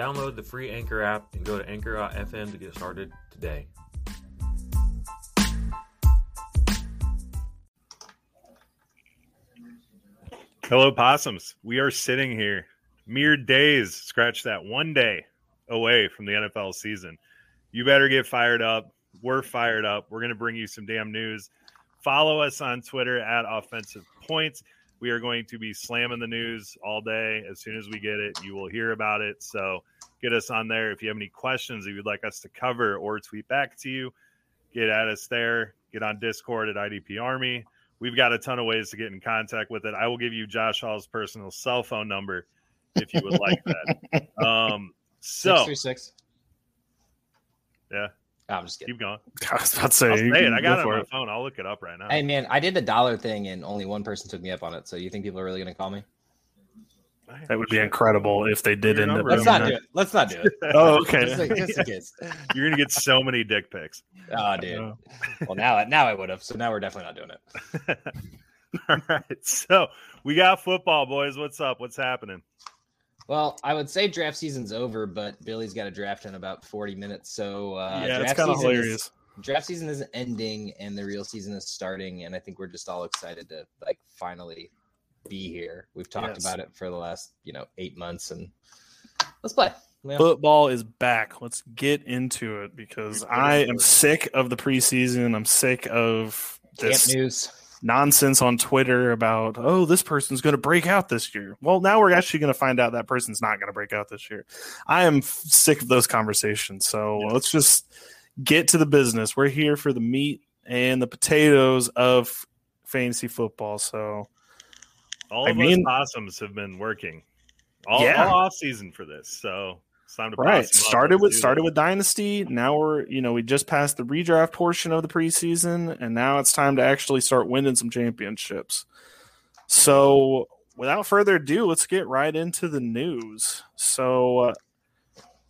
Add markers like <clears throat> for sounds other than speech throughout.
Download the free Anchor app and go to anchor.fm to get started today. Hello, possums. We are sitting here mere days, scratch that one day away from the NFL season. You better get fired up. We're fired up. We're going to bring you some damn news. Follow us on Twitter at Offensive Points. We are going to be slamming the news all day. As soon as we get it, you will hear about it. So get us on there. If you have any questions that you'd like us to cover or tweet back to you, get at us there. Get on Discord at IDP Army. We've got a ton of ways to get in contact with it. I will give you Josh Hall's personal cell phone number if you would like that. <laughs> Um, so Six three six. yeah, Oh, I'm just kidding. keep going. <laughs> I was about to say, I'll say it. I got go it for on my phone. I'll look it up right now. Hey man, I did the dollar thing and only one person took me up on it. So you think people are really gonna call me? That would be incredible if they did Your end up number. Let's not that. do it. Let's not do it. <laughs> Oh, okay. Just, like, just in case. <laughs> You're gonna get so many dick pics. Oh, dude. Oh. Well, now now I would have. So now we're definitely not doing it. All right, so we got football, boys. What's up? What's happening? Well, I would say draft season's over, but Billy's got a draft in about 40 minutes. So uh, yeah, it's draft kind of season is- draft season isn't ending and the real season is starting and i think we're just all excited to like finally be here we've talked Yes. about it for the last you know eight months and let's play Yeah. Football is back. Let's get into it because I am sick of the preseason. I'm sick of camp this news nonsense on Twitter about, oh, this person's going to break out this year. Well, now we're actually going to find out that person's not going to break out this year. I am f- sick of those conversations. So Yeah. let's just get to the business. We're here for the meat and the potatoes of fantasy football. So All I of mean- us possums have been working all, Yeah. all off season for this, so it's time to right. started with started with dynasty. Now we're you know we just passed the redraft portion of the preseason and now it's time to actually start winning some championships. So without further ado let's get right into the news. So uh,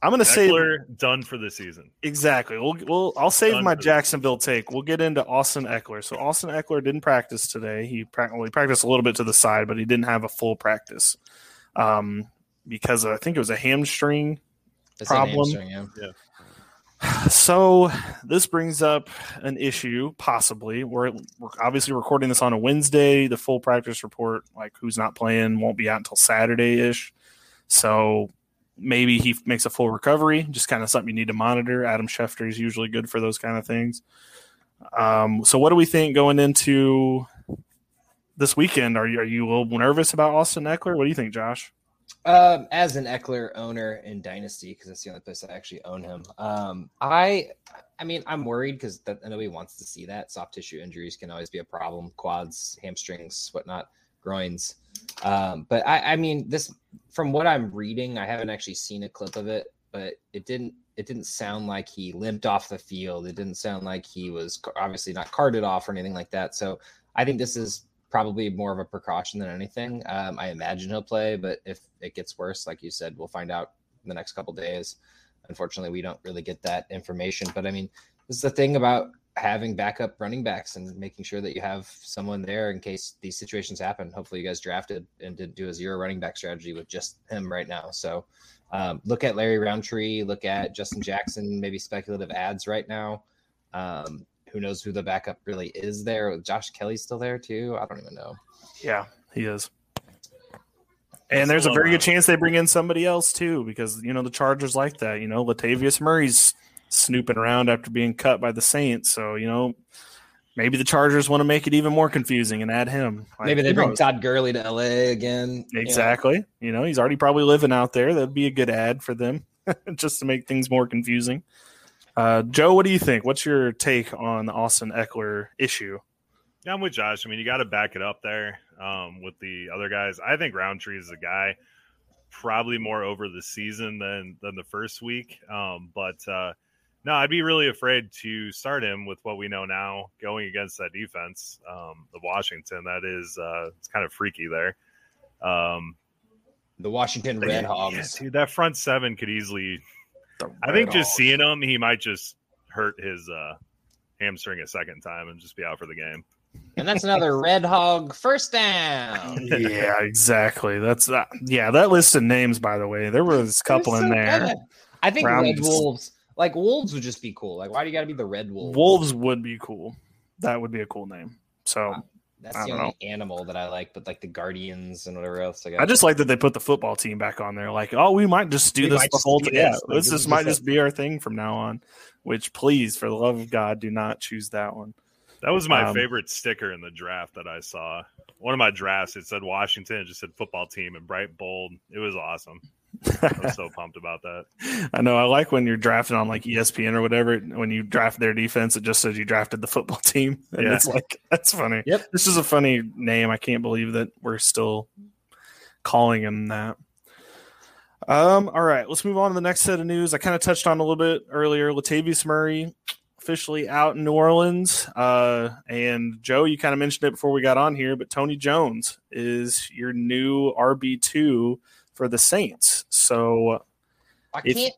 i'm gonna say Ekeler done for the season. exactly. We'll, we'll i'll save Done my jacksonville take. We'll get into austin ekeler. So austin ekeler didn't practice today. He, prac- well, he practiced a little bit to the side but he didn't have a full practice um, because i think it was a hamstring That's Problem. yeah. <sighs> So this brings up an issue, possibly. We're, we're obviously recording this on a Wednesday. The full practice report, like who's not playing, won't be out until Saturday ish. So maybe he makes a full recovery. Just kind of something you need to monitor. Adam Schefter is usually good for those kind of things. Um, so what do we think going into this weekend? Are you are you a little nervous about Austin Ekeler? What do you think, Josh? Um, as an Ekeler owner in Dynasty, because that's the only place I actually own him. Um, I, I mean, I'm worried because nobody wants to see that. Soft tissue injuries can always be a problem: quads, hamstrings, whatnot, groins. Um, but I, I mean, this from what I'm reading, I haven't actually seen a clip of it, but it didn't. It didn't sound like he limped off the field. It didn't sound like he was obviously not carted off or anything like that. So I think this is probably more of a precaution than anything. Um, I imagine he'll play, but if it gets worse, like you said, we'll find out in the next couple days. Unfortunately, we don't really get that information. But I mean, this is the thing about having backup running backs and making sure that you have someone there in case these situations happen. Hopefully, you guys drafted and didn't do a zero running back strategy with just him right now. So um, look at Larry Rountree, look at Justin Jackson, maybe speculative ads right now. Um, who knows who the backup really is there? Josh Kelley's still there too. I don't even know. Yeah, he is. And there's a very good chance they bring in somebody else too, because you know the Chargers like that. You know, Latavius Murray's snooping around after being cut by the Saints, so you know maybe the Chargers want to make it even more confusing and add him. Like, Maybe they bring knows? Todd Gurley to LA again. you know. exactly. You know, he's already probably living out there. That'd be a good ad for them, <laughs> just to make things more confusing. Uh, Joe, what do you think? What's your take on the Austin Ekeler issue? Yeah, I'm with Josh. I mean, you got to back it up there um, with the other guys. I think Rountree is a guy probably more over the season than than the first week. Um, but uh, No, I'd be really afraid to start him with what we know now going against that defense um, of Washington. That is, uh, it's kind of freaky there. Um, The Washington Red Hogs. Yeah, dude, that front seven could easily. The I think just Hogs. seeing him, he might just hurt his uh, hamstring a second time and just be out for the game. And that's another <laughs> Red Hog first down. yeah, exactly. That's uh, yeah. That list of names, by the way, there was a couple They're in there. good. I think Browns. Red Wolves, like Wolves, would just be cool. Like, why do you got to be the Red Wolves? Wolves would be cool. That would be a cool name. So That's the don't only animal that I like, but like the Guardians and whatever else. I got. I just like that they put the football team back on there. Like, oh, we might just do We this the whole do time. Yeah, this. Like, this this just might just just be our thing from now on. Which, please, for the love of God, do not choose that one. That was my Um, favorite sticker in the draft that I saw. One of my drafts, it said Washington, it just said football team in bright bold. It was awesome. I was so <laughs> pumped about that. I know. I like when you're drafting on like ESPN or whatever. When you draft their defense, it just says you drafted the football <laughs> team, and Yeah. it's like that's funny. Yep. this is a funny name. I can't believe that we're still calling him that. Um. All right, let's move on to the next set of news. I kind of touched on a little bit earlier. Latavius Murray officially out in New Orleans. Uh, and Joe, you kind of mentioned it before we got on here, but Tony Jones is your new RB two for the Saints. So I can't.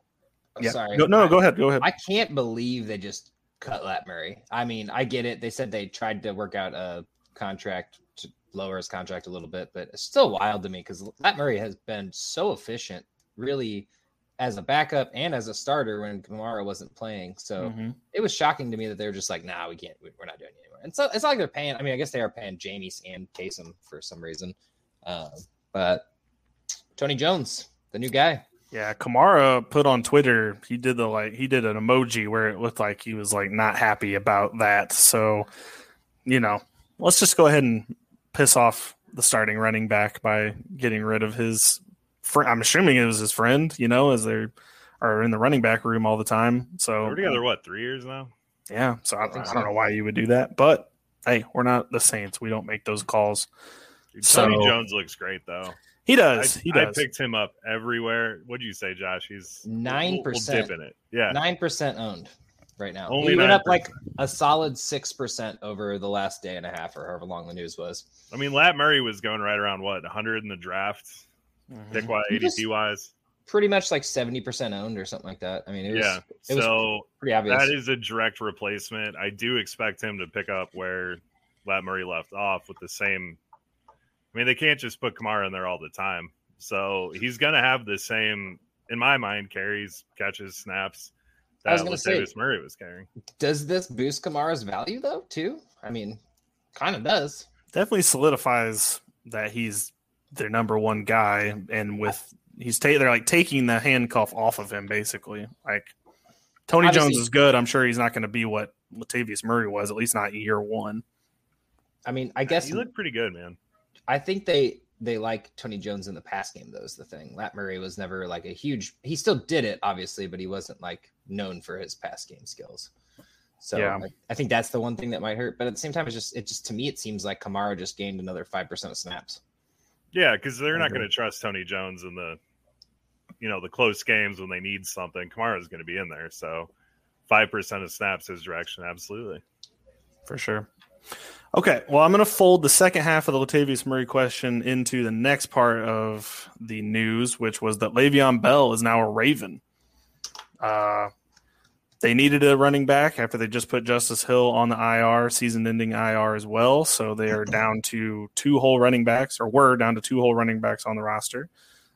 I'm yeah, sorry. no, no, I- go ahead, go ahead. I can't believe they just cut Lat Murray. I mean, I get it. They said they tried to work out a contract to lower his contract a little bit, but it's still wild to me because Lat Murray has been so efficient, really, as a backup and as a starter when Kamara wasn't playing. So Mhm. it was shocking to me that they were just like, "Nah, we can't. we- We're not doing it anymore." And so it's not like they're paying. I mean, I guess they are paying Jameis and Taysom for some reason, um, but Tony Jones, the new guy. Yeah, Kamara put on Twitter. He did the like he did an emoji where it looked like he was like not happy about that. So, you know, let's just go ahead and piss off the starting running back by getting rid of his. Fr- I'm assuming it was his friend. You know, as they are in the running back room all the time. So We're together, um, what, three years now? Yeah, so I, I think I don't know why you would do that, but hey, we're not the Saints. We don't make those calls. Dude, So- Tony Jones looks great, though. He I, does. he I picked him up everywhere. What do you say, Josh? He's Nine we'll- we'll percent. dip in it. Yeah. nine percent owned right now. Only he went up 9%. like a solid six percent over the last day and a half, or however long the news was. I mean, Lat Murray was going right around what 100 in the draft, Mhm. pick wise, He just- ADP wise. Pretty much like seventy percent owned or something like that. I mean, it was, Yeah. it was So pretty obvious. that is a direct replacement. I do expect him to pick up where Lat Murray left off with the same. I mean, they can't just put Kamara in there all the time. So he's going to have the same, in my mind, carries, catches, snaps I was that gonna say- Latavius Murray was carrying. Does this boost Kamara's value though? Too? I mean, kind of does. definitely solidifies that he's their number one guy, and with he's ta- they're like taking the handcuff off of him basically. Like Tony Obviously- Jones is good. I'm sure he's not going to be what Latavius Murray was, at least not year one. I mean, I guess he looked pretty good, man. I think they they like Tony Jones in the pass game. Though is the thing. Lat Murray was never like a huge. He still did it, obviously, but he wasn't like known for his pass game skills. So Yeah. I, I think that's the one thing that might hurt. But at the same time, it's just it just to me it seems like Kamara just gained another five percent of snaps. Yeah, because they're not going to uh, trust Tony Jones in the, you know, the close games when they need something. Kamara's going to be in there, so five percent of snaps his direction, absolutely. for sure. Okay, well, I'm going to fold the second half of the Latavius Murray question into the next part of the news, which was that Le'Veon Bell is now a Raven. Uh, they needed a running back after they just put Justice Hill on the IR, season-ending IR as well. So they are down to two whole running backs, or were down to two whole running backs on the roster.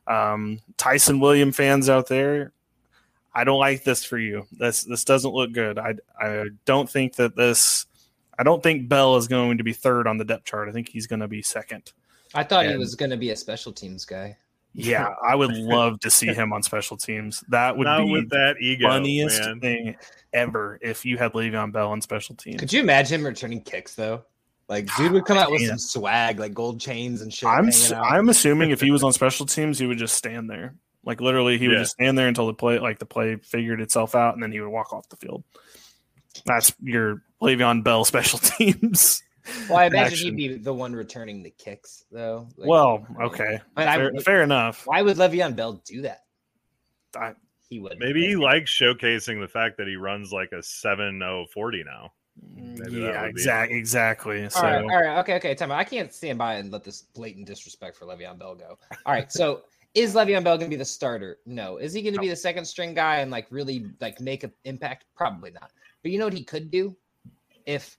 Um, Ty'Son William fans out there, I don't like this for you. This this doesn't look good. I I don't think that this. I don't think Bell is going to be third on the depth chart. I think he's going to be second. I thought he was going to be a special teams guy. Yeah, I would <laughs> love to see him on special teams. That would Not be with the that ego, funniest man. thing ever if you had Le'Veon Bell on special teams. Could you imagine him returning kicks though? Like, dude would come out with Yeah. some swag, like gold chains and shit. I'm out. I'm assuming if he was on special teams, he would just stand there. Like literally, he would just stand there until the play like the play figured itself out, and then he would walk off the field. That's your Le'Veon Bell special <laughs> teams. well, I imagine action. he'd be the one returning the kicks though. Like, well, okay, But I, fair, fair enough. why would Le'Veon Bell do that? I, he would. Maybe he likes showcasing the fact that he runs like a 7-0-40 now. Maybe yeah, would be- exactly, exactly. So All right, all right, okay, okay. Time out. I can't stand by and let this blatant disrespect for Le'Veon Bell go. All right, so <laughs> is Le'Veon Bell going to be the starter? No. Is he going to be the second string guy and like really like make an impact? Probably not. But you know what he could do if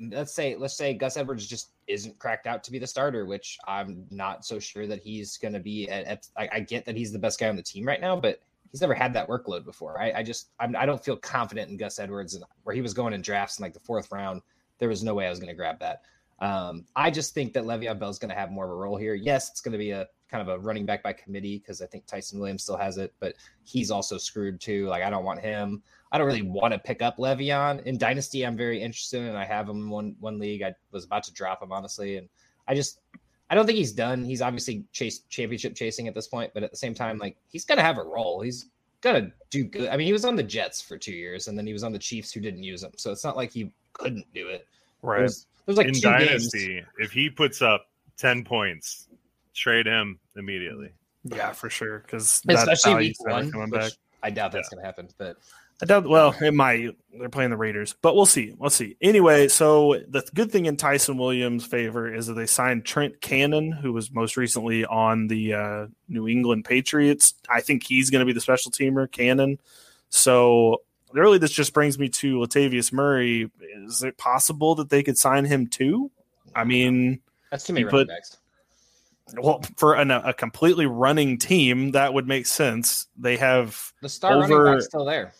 let's say let's say Gus Edwards just isn't cracked out to be the starter, which I'm not so sure that he's going to be. At, at I, I get that he's the best guy on the team right now, but he's never had that workload before. I, I just I'm, I don't feel confident in Gus Edwards and where he was going in drafts in like the fourth round. There was no way I was going to grab that. Um, I just think that Le'Veon Bell is going to have more of a role here. Yes, it's going to be a kind of a running back by committee because I think Ty'Son Williams still has it, but he's also screwed too. Like I don't want him. I don't really want to pick up Le'Veon in Dynasty. I'm very interested in. I have him in one one league. I was about to drop him honestly, and I just I don't think he's done. He's obviously chase championship chasing at this point, but at the same time, like he's gonna have a role. He's gonna do good. I mean, he was on the Jets for two years, and then he was on the Chiefs who didn't use him. So it's not like he couldn't do it. right. There's, like In Dynasty, games. if he puts up 10 points, trade him immediately. Yeah, for sure. Because especially week one. coming back. I doubt that's gonna happen, but I doubt. Well, it might. They're playing the Raiders, but we'll see. We'll see. Anyway, so the good thing in Ty'Son Williams' favor is that they signed Trent Cannon, who was most recently on the uh, New England Patriots. I think he's going to be the special teamer, Cannon. So really, this just brings me to Latavius Murray. Is it possible that they could sign him too? I mean, that's too many You running put- backs. Well, for an, a completely running team, that would make sense. They have The star over- running back's still there.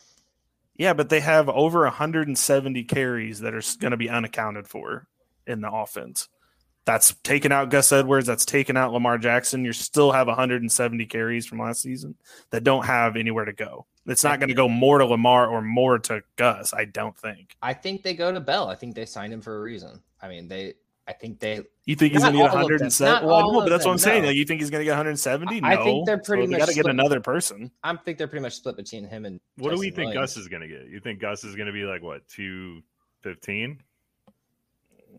Yeah, but they have over 170 carries that are going to be unaccounted for in the offense. That's taken out Gus Edwards. That's taken out Lamar Jackson. You still have 170 carries from last season that don't have anywhere to go. It's not going to go more to Lamar or more to Gus. I don't think. I think they go to Bell. I think they signed him for a reason. I mean, they. I think they. You think he's going to get all of them. 170? Well, no, but that's what I'm them, saying. no. Like, you think he's going to get 170? No. I think they're pretty so much got to get another person. I think they're pretty much split between him and. What do we think Williams. Gus is going to get? You think Gus is going to be like, what, 215?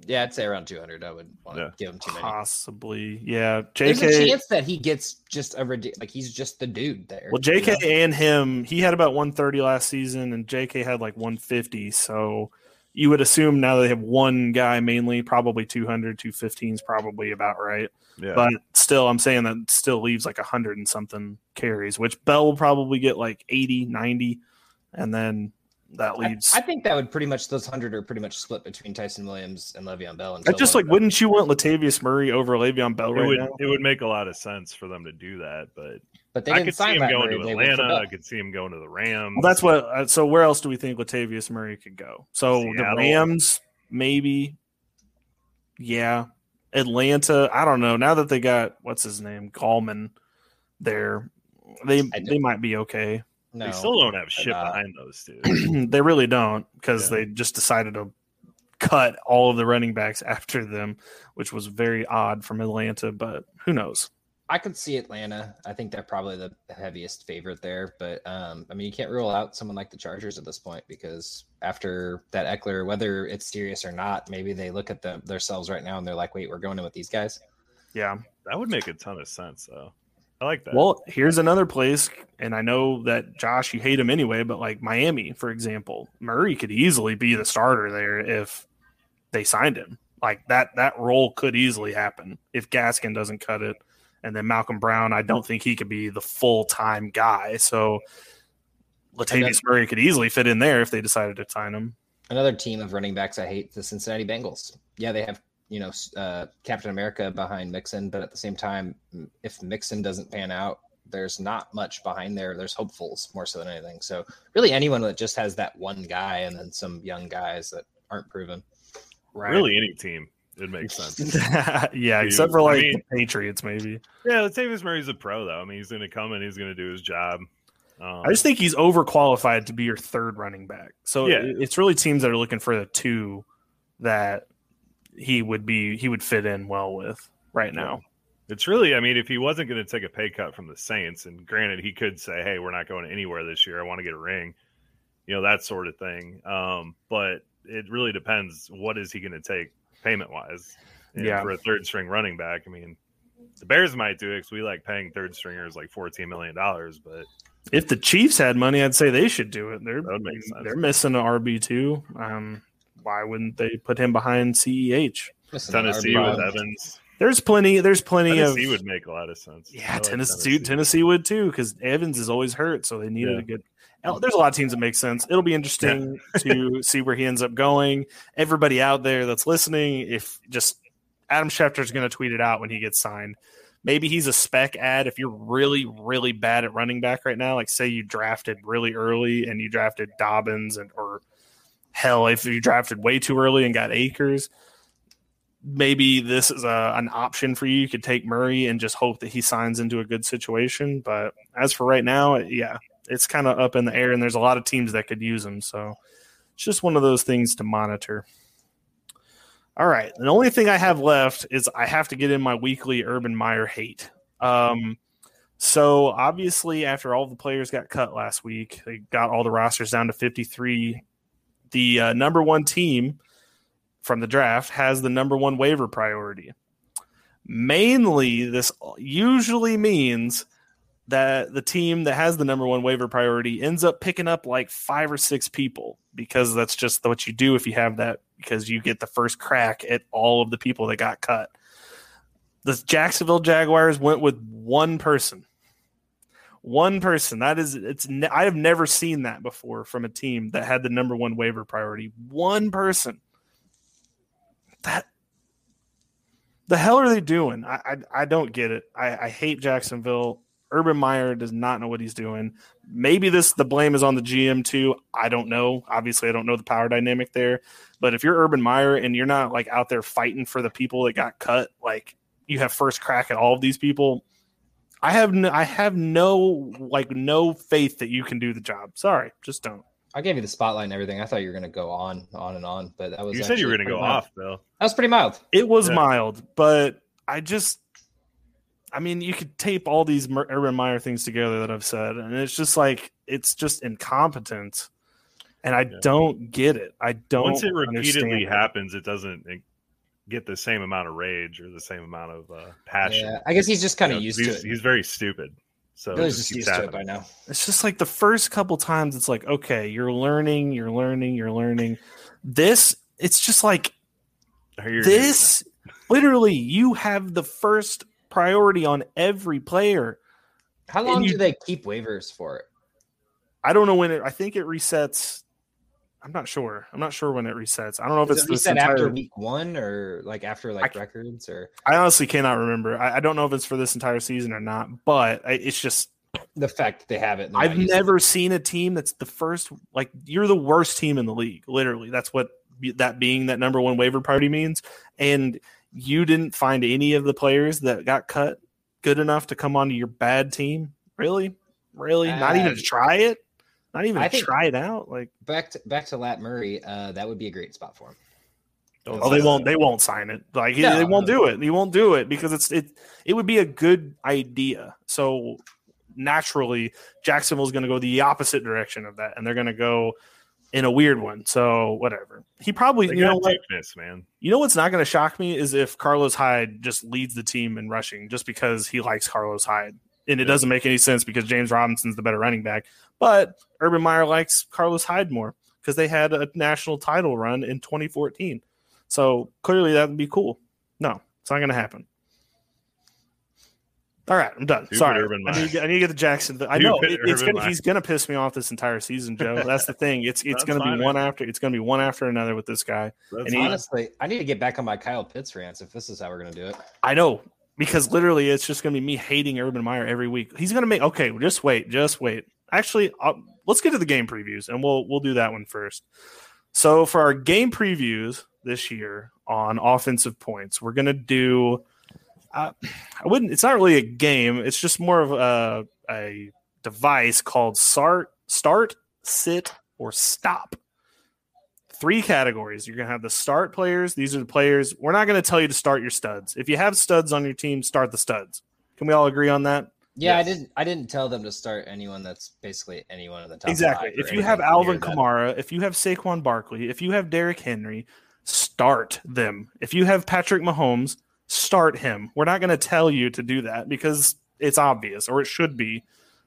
Yeah, I'd say around 200. I would want to give him too many. Possibly. Yeah. JK, There's a chance that he gets just a ridiculous. Like he's just the dude there. Well, you JK know? and him, he had about 130 last season, and JK had like 150. So you would assume now they have one guy mainly, probably 200, 215 is probably about right. Yeah. But still, I'm saying that still leaves like 100 and something carries, which Bell will probably get like 80, 90. And then that leaves. I think that would pretty much those hundred are pretty much split between Ty'Son Williams and Le'Veon Bell. I just like, wouldn't you want Latavius Murray over Le'Veon Bell it right would now? it would make a lot of sense for them to do that, but But they I didn't could see him going Murray, to they went for Atlanta. I could see him going to the Rams. Well, that's what. Uh, so where else do we think Latavius Murray could go? So the Rams, maybe. Yeah, Atlanta. I don't know. Now that they got what's his name, Gallman, there, they they might be okay. no, they still don't have shit behind those two. <clears throat> they really don't because Yeah. they just decided to cut all of the running backs after them, which was very odd from Atlanta. But who knows? I could see Atlanta. I think they're probably the heaviest favorite there. But um, I mean, you can't rule out someone like the Chargers at this point because after that Ekeler, whether it's serious or not, maybe they look at them themselves right now and they're like, "Wait, we're going in with these guys." Yeah. that would make a ton of sense, though. I like that. Well, here's another place, and I know that Josh, you hate him anyway, but like Miami, for example, Murray could easily be the starter there if they signed him. Like that, that role could easily happen if Gaskin doesn't cut it, and then Malcolm Brown. I don't think he could be the full time guy. So Latavius Murray could easily fit in there if they decided to sign him. Another team of running backs I hate the Cincinnati Bengals. Yeah, they have you know uh, Captain America behind Mixon, but at the same time, if Mixon doesn't pan out, there's not much behind there. There's hopefuls more so than anything. So really, anyone that just has that one guy and then some young guys that aren't proven. Right. really, any team it makes sense. <laughs> yeah, Dude, except for I like mean- the Patriots, maybe. yeah, Latavius Murray's a pro, though. I mean, he's going to come and he's going to do his job. Um, I just think he's overqualified to be your third running back. So Yeah. it's really teams that are looking for the two that he would be he would fit in well with right now. It's really, I mean, if he wasn't going to take a pay cut from the Saints, and granted, he could say, "Hey, we're not going anywhere this year. I want to get a ring," you know, that sort of thing. Um, but it really depends. What is he going to take payment wise? Yeah. for a third string running back. I mean, The Bears might do it because we like paying third stringers like fourteen million dollars, but If the Chiefs had money, I'd say they should do it. They're That would make sense. they're missing an RB two. Um, why wouldn't they put him behind Ceh? Tennessee RB1. with Evans, There's plenty. There's plenty Tennessee of would make a lot of sense. I yeah. like Tennessee, Tennessee would too because Evans is always hurt, so they needed Yeah. a good. Oh, There's a lot of teams that make sense. It'll be interesting <laughs> to see where he ends up going. Everybody out there that's listening, if just Adam Schefter's going to tweet it out when he gets signed. Maybe he's a spec ad if you're really, really bad at running back right now. Like, say you drafted really early and you drafted Dobbins, and or hell, if you drafted way too early and got Akers, maybe this is a, an option for you. You could take Murray and just hope that he signs into a good situation. But as for right now, yeah, it's kind of up in the air, and there's a lot of teams that could use him. So it's just one of those things to monitor. All right. The only thing I have left is I have to get in my weekly Urban Meyer hate. Um, so obviously, after all the players got cut last week, they got all the rosters down to 53. The uh, number one team from the draft has the number one waiver priority. Mainly, this usually means that the team that has the number one waiver priority ends up picking up like five or six people because that's just what you do if you have that because you get the first crack at all of the people that got cut. The Jacksonville Jaguars went with one person. One person. That is, it's. I have never seen that before from a team that had the number one waiver priority. One person. That. The hell are they doing? I I, I don't get it. I, I hate Jacksonville. Urban Meyer does not know what he's doing. Maybe this the blame is on the GM too. I don't know. Obviously, I don't know the power dynamic there. But if you're Urban Meyer and you're not like out there fighting for the people that got cut, like you have first crack at all of these people. I have no, I have no like no faith that you can do the job. Sorry, just don't. I gave you the spotlight and everything. I thought you were going to go on, on and on, but that was You said you were going to go mild. off, though. That was pretty mild. It was Yeah. mild, but I just, I mean, you could tape all these Mer- Urban Meyer things together that I've said, and it's just like it's just incompetence, and I Yeah. don't get it. I don't. Once it repeatedly it. happens, it doesn't get the same amount of rage or the same amount of uh, passion. Yeah, I guess he's just kind You of know, used to it. He's very stupid. So it Billy's just just keeps used to it by now. It's just like the first couple times, it's like okay, you're learning, you're learning, you're learning. This, it's just like I hear you. this. Literally, you have the first priority on every player. How long you- do they keep waivers for it? I don't know when it. I think it resets. I'm not sure. I'm not sure when it resets. I don't know if it's it this reset after entire. week one or like after like I- records or I honestly cannot remember. I, I don't know if it's for this entire season or not. But I, it's just the fact that they have it? I've never seen a team that's the first. Like you're the worst team in the league. Literally, that's what that being that number one waiver party means. And you didn't find any of the players that got cut good enough to come onto your bad team. Really, really, not even Uh, to try it. Not even I to try it out. Like back to back to Lat Murray. Uh, that would be a great spot for him. Oh, they won't. They won't sign it. Like No, they won't no. do it. He won't do it because it's it. It would be a good idea. So naturally, Jacksonville's going to go the opposite direction of that, and they're going to go in a weird one. So whatever. He probably. They You know what? weakness, man. You know what's not going to shock me is if Carlos Hyde just leads the team in rushing, just because he likes Carlos Hyde, and it Yeah. doesn't make any sense because James Robinson's the better running back. But Urban Meyer likes Carlos Hyde more because they had a national title run in 2014. So clearly that would be cool. No, it's not going to happen. All right, I'm done. Stupid Sorry, Urban I Meyer. need, I need to get the Jackson. I know it- it's gonna, he's going to piss me off this entire season, Joe. <laughs> That's the thing. It's it's going to be one after. It's going to be one after another with this guy. That's And he- Honestly, I need to get back on my Kyle Pitts rants if this is how we're gonna do it. I know because literally it's just going to be me hating Urban Meyer every week. He's going to make okay. Just wait, just wait. Actually, i let's get to the game previews and we'll we'll do that one first. So for our game previews this year on offensive points, we're going to do. Uh, I wouldn't. It's not really a game. It's just more of a a device called start, start, sit, or stop three categories. You're going to have the start players. These are the players. We're not going to tell you to start your studs. If you have studs on your team, start the studs. Can we all agree on that? Yeah, Yes. I didn't. I didn't tell them to start anyone that's basically anyone in the top. exactly. five If you have Alvin near that. Kamara, if you have Saquon Barkley, if you have Derrick Henry, start them. If you have Patrick Mahomes, start him. We're not going to tell you to do that because it's obvious or it should be.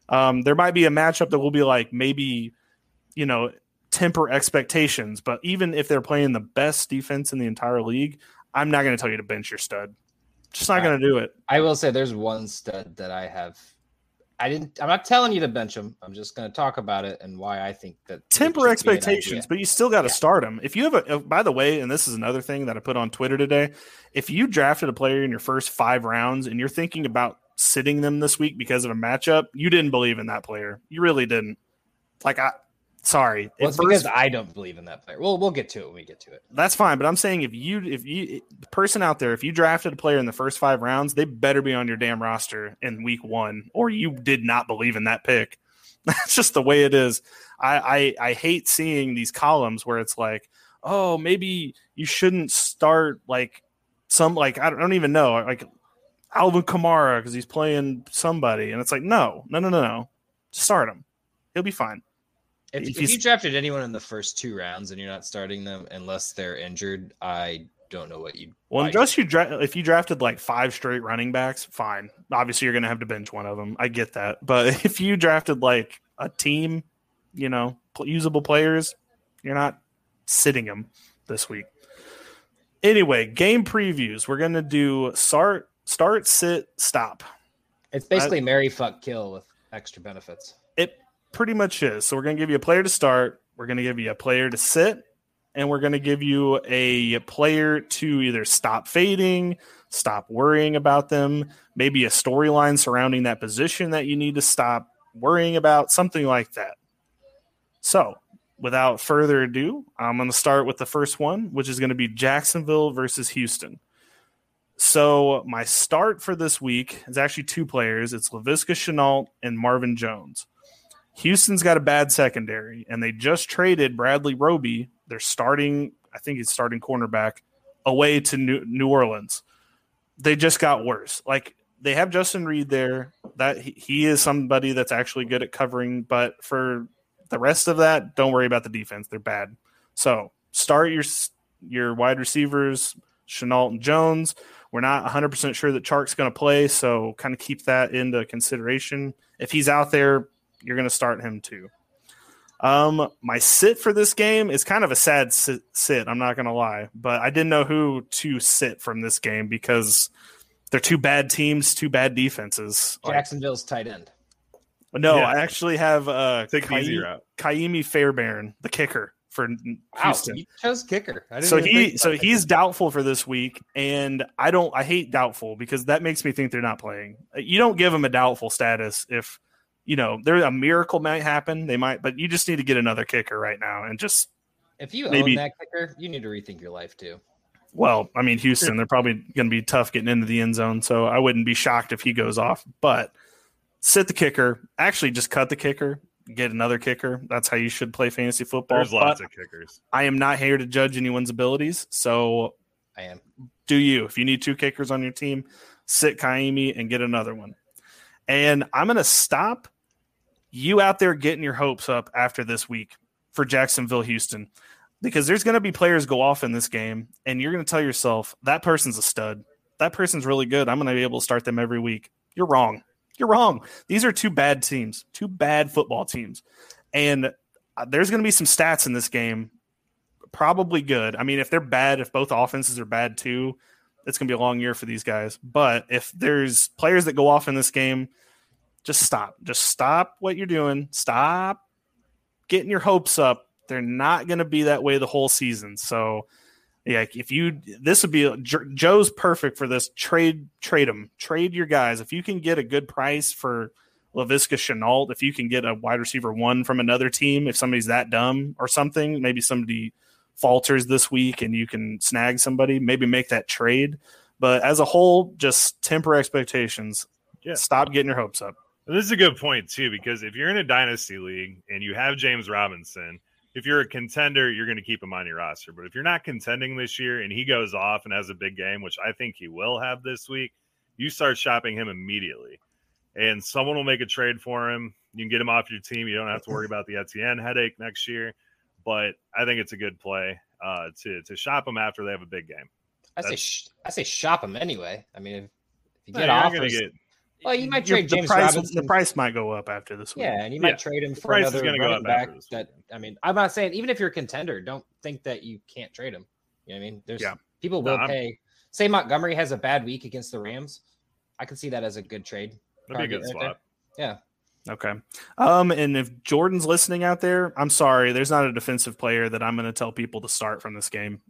Um, there might be a matchup that will be like maybe, you know, temper expectations. But even if they're playing the best defense in the entire league, I'm not going to tell you to bench your stud. Just not going to do it. I will say there's one stud that I have. I didn't. I'm not telling you to bench him. I'm just going to talk about it and why I think that temper expectations. But you still got to yeah. start him. If you have a, by the way, and this is another thing that I put on Twitter today. If you drafted a player in your first five rounds and you're thinking about sitting them this week because of a matchup, you didn't believe in that player. You really didn't. Like I, Sorry, well, it's first, because I don't believe in that player. We'll we'll get to it when we get to it. That's fine, but I'm saying if you if you the person out there, if you drafted a player in the first five rounds, they better be on your damn roster in week one, or you did not believe in that pick. <laughs> That's just the way it is. I, I I hate seeing these columns where it's like, oh, maybe you shouldn't start like some like I don't, I don't even know like Alvin Kamara because he's playing somebody, and it's like, no, no, no, no, no, start him. He'll be fine. If, if, if you drafted anyone in the first two rounds and you're not starting them unless they're injured, I don't know what you. Well, unless you dra- if you drafted like five straight running backs, fine. Obviously, you're going to have to bench one of them. I get that, but <laughs> if you drafted like a team, you know, usable players, you're not sitting them this week. Anyway, game previews. We're going to do start, start, sit, stop. It's basically I, Mary fuck kill with extra benefits. Pretty much is. So we're going to give you a player to start, we're going to give you a player to sit, and we're going to give you a player to either stop fading, stop worrying about them, maybe a storyline surrounding that position that you need to stop worrying about, something like that. So, without further ado, I'm going to start with the first one, which is going to be Jacksonville versus Houston. So, my start for this week is actually two players. It's Laviska Shenault and Marvin Jones. Houston's got a bad secondary, and they just traded Bradley Roby. They're starting, I think he's starting cornerback, away to New, Orleans. They just got worse. Like they have Justin Reid there. That he, is somebody that's actually good at covering, but for the rest of that, don't worry about the defense. They're bad. So start your your wide receivers, Shenault and Jones. We're not 100% sure that Chark's going to play, so kind of keep that into consideration. If he's out there, you're going to start him too. Um, my sit for this game is kind of a sad sit. sit I'm not going to lie, but I didn't know who to sit from this game because they're two bad teams, two bad defenses. Jacksonville's tight end. No, yeah. I actually have uh, Take Kai- easy route. Ka'imi Fairbairn, the kicker for Houston. Wow, he chose kicker. so he so he's doubtful for this week, and I don't. I hate doubtful because that makes me think they're not playing. You don't give them a doubtful status if you know, there a miracle might happen. They might, but you just need to get another kicker right now and just if you maybe, own that kicker, you need to rethink your life too. Well, I mean, Houston, they're probably going to be tough getting into the end zone, so I wouldn't be shocked if he goes off. But sit the kicker. Actually, just cut the kicker. Get another kicker. That's how you should play fantasy football. There's lots of kickers. I am not here to judge anyone's abilities, so I am. Do you? If you need two kickers on your team, sit Ka'imi and get another one. And I'm going to stop you out there getting your hopes up after this week for Jacksonville Houston because there's going to be players go off in this game and you're going to tell yourself that person's a stud. That person's really good. I'm going to be able to start them every week. You're wrong. You're wrong. These are two bad teams, two bad football teams. And uh, there's going to be some stats in this game probably good. I mean, if they're bad, if both offenses are bad too, it's going to be a long year for these guys. But if there's players that go off in this game just stop. Just stop what you're doing. Stop getting your hopes up. They're not going to be that way the whole season. So, yeah, if you this would be Joe's perfect for this. Trade trade them. Trade your guys. If you can get a good price for Laviska Shenault, if you can get a wide receiver one from another team, if somebody's that dumb or something, maybe somebody falters this week and you can snag somebody, maybe make that trade. But as a whole, just temper expectations. Yeah. Stop getting your hopes up. This is a good point too, because if you're in a dynasty league and you have James Robinson, if you're a contender, you're going to keep him on your roster. But if you're not contending this year and he goes off and has a big game, which I think he will have this week, you start shopping him immediately. And someone will make a trade for him. You can get him off your team. You don't have to worry about the Etienne headache next year. But I think it's a good play uh, to to shop him after they have a big game. I say sh- I say shop him anyway. I mean, if, you get you're offers, get well, you might Your- trade the James price, Robinson. the price might go up after this week. Yeah, and you might Yeah. trade him for price is another gonna go running up back. this That. I mean, I'm not saying even if you're a contender, don't think that you can't trade him. You know what I mean? There's Yeah. people No, will I'm- pay. Say Montgomery has a bad week against the Rams, I can see that as a good trade. that'd be a good target right swap. Yeah, Okay. Um, and if Jordan's listening out there, I'm sorry. There's not a defensive player that I'm going to tell people to start from this game.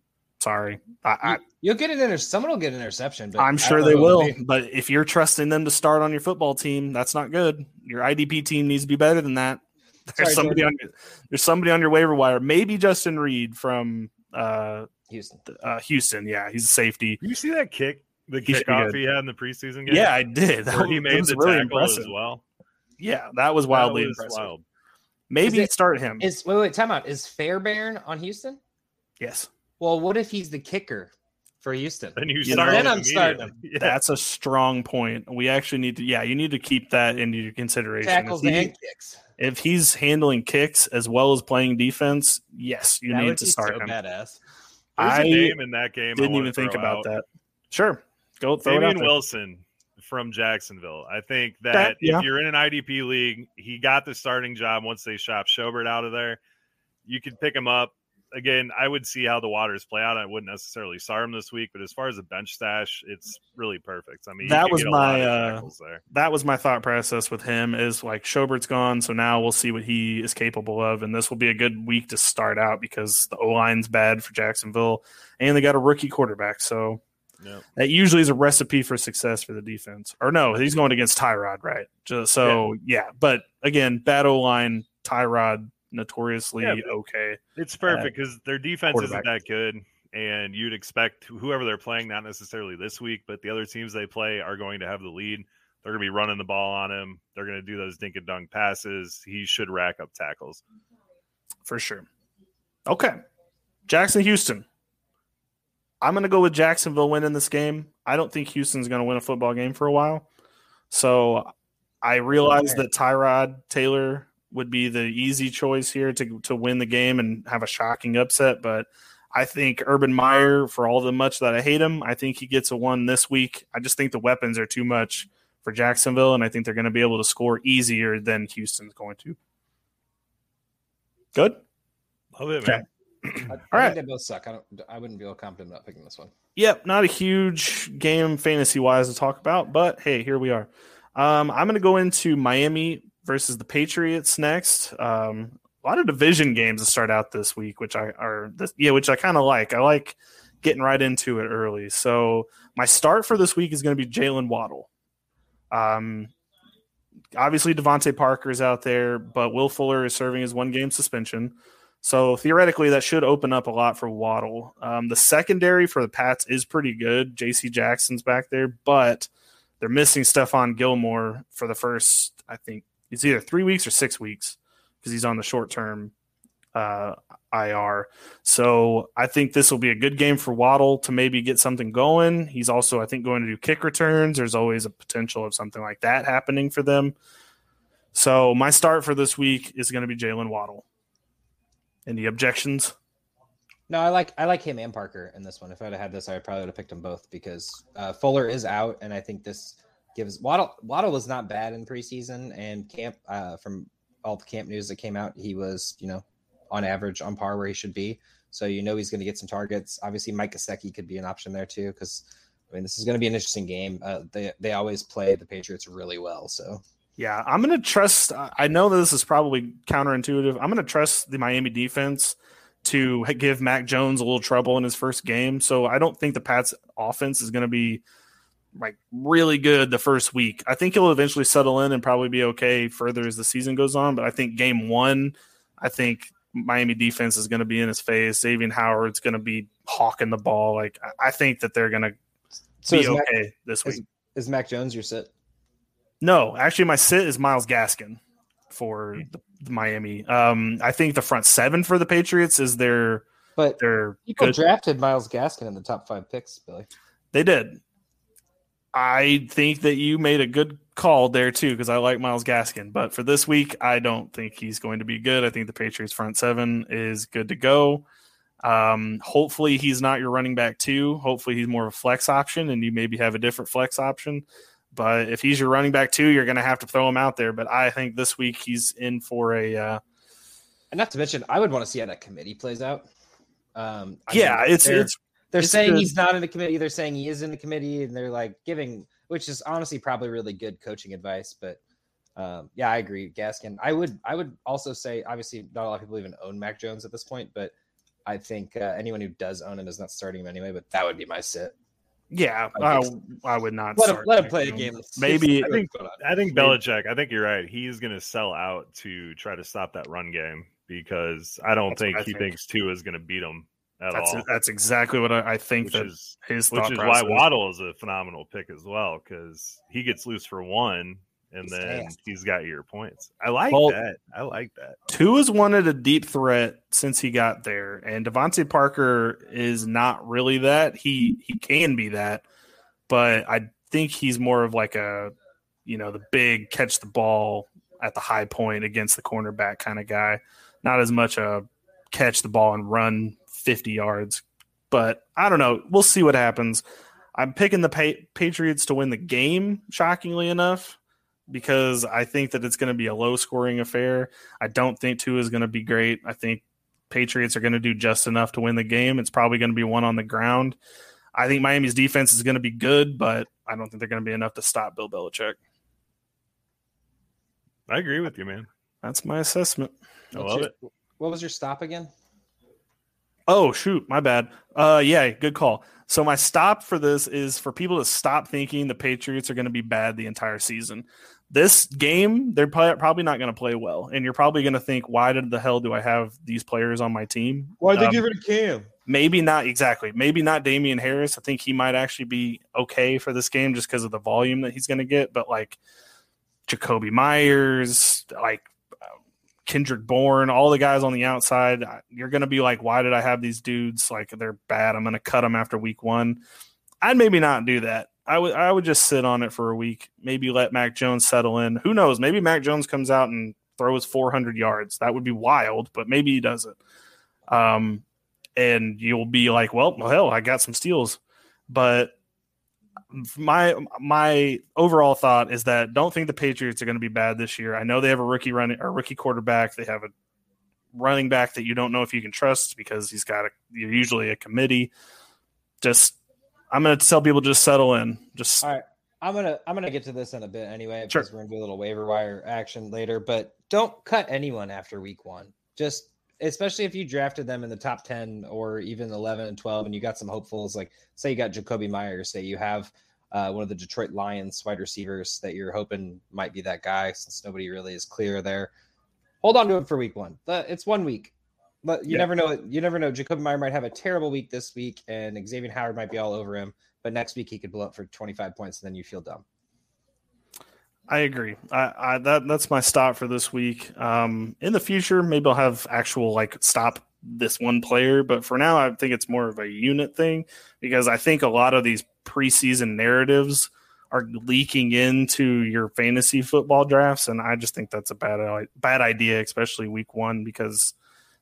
Sorry. I, I, you, you'll get an inter- someone will get an interception. But I I'm sure they it'll But if you're trusting them to start on your football team, that's not good. Your IDP team needs to be better than that. <laughs> There's Sorry, somebody on your, there's somebody on your waiver wire. Maybe Justin Reid from uh, Houston. uh, Houston. Yeah, he's a safety. You see that kick, the He should kickoff good. he had in the preseason game? Yeah, I did. where he That made was the really tackle impressive. as well. Yeah, that was wildly That was impressive. wild. Maybe it- start him. Is wait wait time out. Is Fairbairn on Houston? yes. Well, what if he's the kicker for Houston? Then you You start know- him Then I'm starting. Yeah. That's a strong point. We actually need to, yeah, you need to keep that into your consideration. Tackles if, he- and kicks. if he's handling kicks as well as playing defense, yes, you That need would to be start so him. badass. There's I a name in that game. I Didn't wanna even think about out. that. Sure, go throw it out Damien. Wilson from Jacksonville. I think that yeah. if you're in an IDP league, he got the starting job once they shop Schobert out of there. You could pick him up. Again, I would see how the waters play out. I wouldn't necessarily start him this week, but as far as a bench stash, it's really perfect. I mean, That was get a lot my, uh. That was my thought process with him. Is like Schobert's gone, so now we'll see what he is capable of, and this will be a good week to start out because the O line's bad for Jacksonville, and they got a rookie quarterback. So Yep. that usually is a recipe for success for the defense. Or no, he's going against Tyrod, right? Just so yeah, but again, bad O line, Tyrod notoriously Yeah, okay. It's perfect because their defense isn't that good, and you'd expect whoever they're playing, not necessarily this week, but the other teams they play are going to have the lead. They're going to be running the ball on him. They're going to do those dink and dunk passes. He should rack up tackles. for sure. Okay. Jackson Houston. I'm going to go with Jacksonville winning this game. I don't think Houston's going to win a football game for a while. So I realize that Tyrod Taylor would be the easy choice here to to win the game and have a shocking upset, but I think Urban Meyer, for all the much that I hate him, I think he gets a one this week. I just think the weapons are too much for Jacksonville, and I think they're going to be able to score easier than Houston's going to. Good. Love it, Okay. man. <clears throat> I, I All think right. they both suck. I don't. I wouldn't feel confident about picking this one. Yep, not a huge game fantasy wise to talk about, but hey, here we are. Um, I'm going to go into Miami versus the Patriots next. Um, a lot of division games to start out this week, which I are this, yeah, which I kind of like. I like getting right into it early. So my start for this week is going to be Jaylen Waddle. Um, obviously DeVante Parker is out there, but Will Fuller is serving his one game suspension. So theoretically, that should open up a lot for Waddle. Um, the secondary for the Pats is pretty good. J.C. Jackson's back there, but they're missing Stephon Gilmore for the first, I think, it's either three weeks or six weeks because he's on the short term uh, IR. So I think this will be a good game for Waddle to maybe get something going. He's also, I think, going to do kick returns. There's always a potential of something like that happening for them. So my start for this week is going to be Jaylen Waddle. Any objections? No, I like I like him and Parker in this one. If I'd have had this, I probably would have picked them both because uh, Fuller is out, and I think this gives Waddle Waddle was not bad in preseason and camp. Uh, from all the camp news that came out, he was you know on average on par where he should be. So you know he's going to get some targets. Obviously, Mike Gesicki could be an option there too because I mean this is going to be an interesting game. Uh, they they always play the Patriots really well. So Yeah, I'm going to trust. I know that this is probably counterintuitive. I'm going to trust the Miami defense to give Mac Jones a little trouble in his first game. So I don't think the Pats offense is going to be like really good the first week. I think he'll eventually settle in and probably be okay further as the season goes on. But I think game one, I think Miami defense is going to be in his face. Xavier Howard's going to be hawking the ball. Like I- think that they're going to so be is, Mac, okay this week. is, is Mac Jones your sit? No, actually, my sit is Myles Gaskin for the, the Miami. Um, I think the front seven for the Patriots is their But their people good. drafted Myles Gaskin in the top five picks, Billy. They did. I think that you made a good call there too because I like Myles Gaskin. But for this week, I don't think he's going to be good. I think the Patriots front seven is good to go. Um, hopefully he's not your running back too. Hopefully he's more of a flex option, and you maybe have a different flex option. But if he's your running back too, you're going to have to throw him out there. But I think this week he's in for a. Uh, and not to mention, I would want to see how that committee plays out. Um, I yeah, mean, it's it's they're it's saying good. he's not in the committee. They're saying he is in the committee, and they're like giving, which is honestly probably really good coaching advice. But um, yeah, I agree, Gaskin. I would I would also say, obviously, not a lot of people even own Mac Jones at this point, but I think uh, anyone who does own him is not starting him anyway. But that would be my sit. yeah. I I, I would not Let him, let him play a game. Maybe I think I think Belichick. I think you're right. He's going to sell out to try to stop that run game because I don't That's think I he think. thinks Tua is going to beat him at that's all. that's exactly what I, I think which that is his which thought is why process. Waddle is a phenomenal pick as well because he gets loose for one and He's then fast. he's got your points. I like Well- that. I like that. Tua's wanted a deep threat since he got there, and DeVante Parker is not really that. He he can be that, but I think he's more of like a, you know, the big catch the ball at the high point against the cornerback kind of guy. Not as much a catch the ball and run fifty yards. But I don't know. We'll see what happens. I'm picking the pa- Patriots to win the game. Shockingly enough, because I think that it's going to be a low scoring affair. I don't think Tua is going to be great. I think Patriots are going to do just enough to win the game. It's probably going to be one on the ground. I think Miami's defense is going to be good, but I don't think they're going to be enough to stop Bill Belichick. I agree with you, man. That's my assessment. I love it. What was your stop again? Oh shoot, my bad. Uh yeah, good call. So my stop for this is for people to stop thinking the Patriots are going to be bad the entire season. This game, they're probably not going to play well, and you're probably going to think, why did the hell do I have these players on my team? Why did um, they give it to Cam? maybe not exactly. Maybe not Damien Harris. I think he might actually be okay for this game just because of the volume that he's going to get. But like Jakobi Meyers, like Kendrick Bourne, all the guys on the outside, you're going to be like, why did I have these dudes? Like they're bad. I'm going to cut them after week one. I'd maybe not do that. I would I would just sit on it for a week. Maybe let Mac Jones settle in. Who knows? Maybe Mac Jones comes out and throws 400 yards. That would be wild, but maybe he doesn't. Um, and you'll be like, well, hell, I got some steals. But my my overall thought is that don't think the Patriots are going to be bad this year. I know they have a rookie running or rookie quarterback. They have a running back that you don't know if you can trust because he's got a you're usually a committee. Just I'm going to tell people just settle in. Just All right. I'm gonna I'm gonna get to this in a bit anyway Sure. because we're gonna do a little waiver wire action later. But don't cut anyone after week one. Just especially if you drafted them in the top ten or even eleven and twelve, and you got some hopefuls like say you got Jakobi Meyers, say you have uh, one of the Detroit Lions wide receivers that you're hoping might be that guy since nobody really is clear there. Hold on to him for week one. It's one week. But you Yeah. never know. You never know. Jakobi Meyer might have a terrible week this week, and Xavien Howard might be all over him. But next week he could blow up for 25 points, and then you feel dumb. I agree. I, I that that's my stop for this week. Um, in the future, maybe I'll have actual like stop this one player, but for now, I think it's more of a unit thing because I think a lot of these preseason narratives are leaking into your fantasy football drafts, and I just think that's a bad bad idea, especially week one because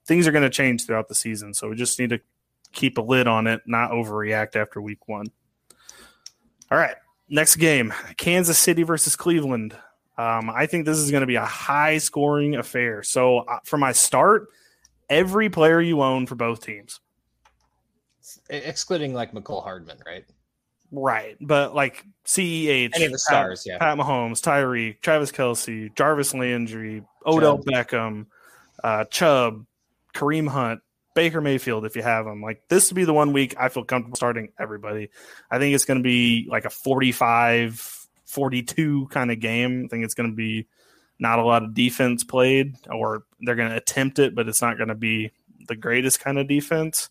things are going to change throughout the season. So we just need to keep a lid on it, not overreact after week one. All right. Next game, Kansas City versus Cleveland. Um, I think this is going to be a high scoring affair. So uh, for my start, every player you own for both teams. Excluding like Mecole Hardman, right? Right. But like CEH, Any of the stars, yeah. Pat Mahomes, Tyreek, Travis Kelce, Jarvis Landry, Odell Chubb. Beckham, uh, Chubb, Kareem Hunt, Baker Mayfield, if you have them. Like this would be the one week I feel comfortable starting everybody. I think it's going to be like a 45 42 kind of game. I think it's going to be not a lot of defense played, or they're going to attempt it, but it's not going to be the greatest kind of defense.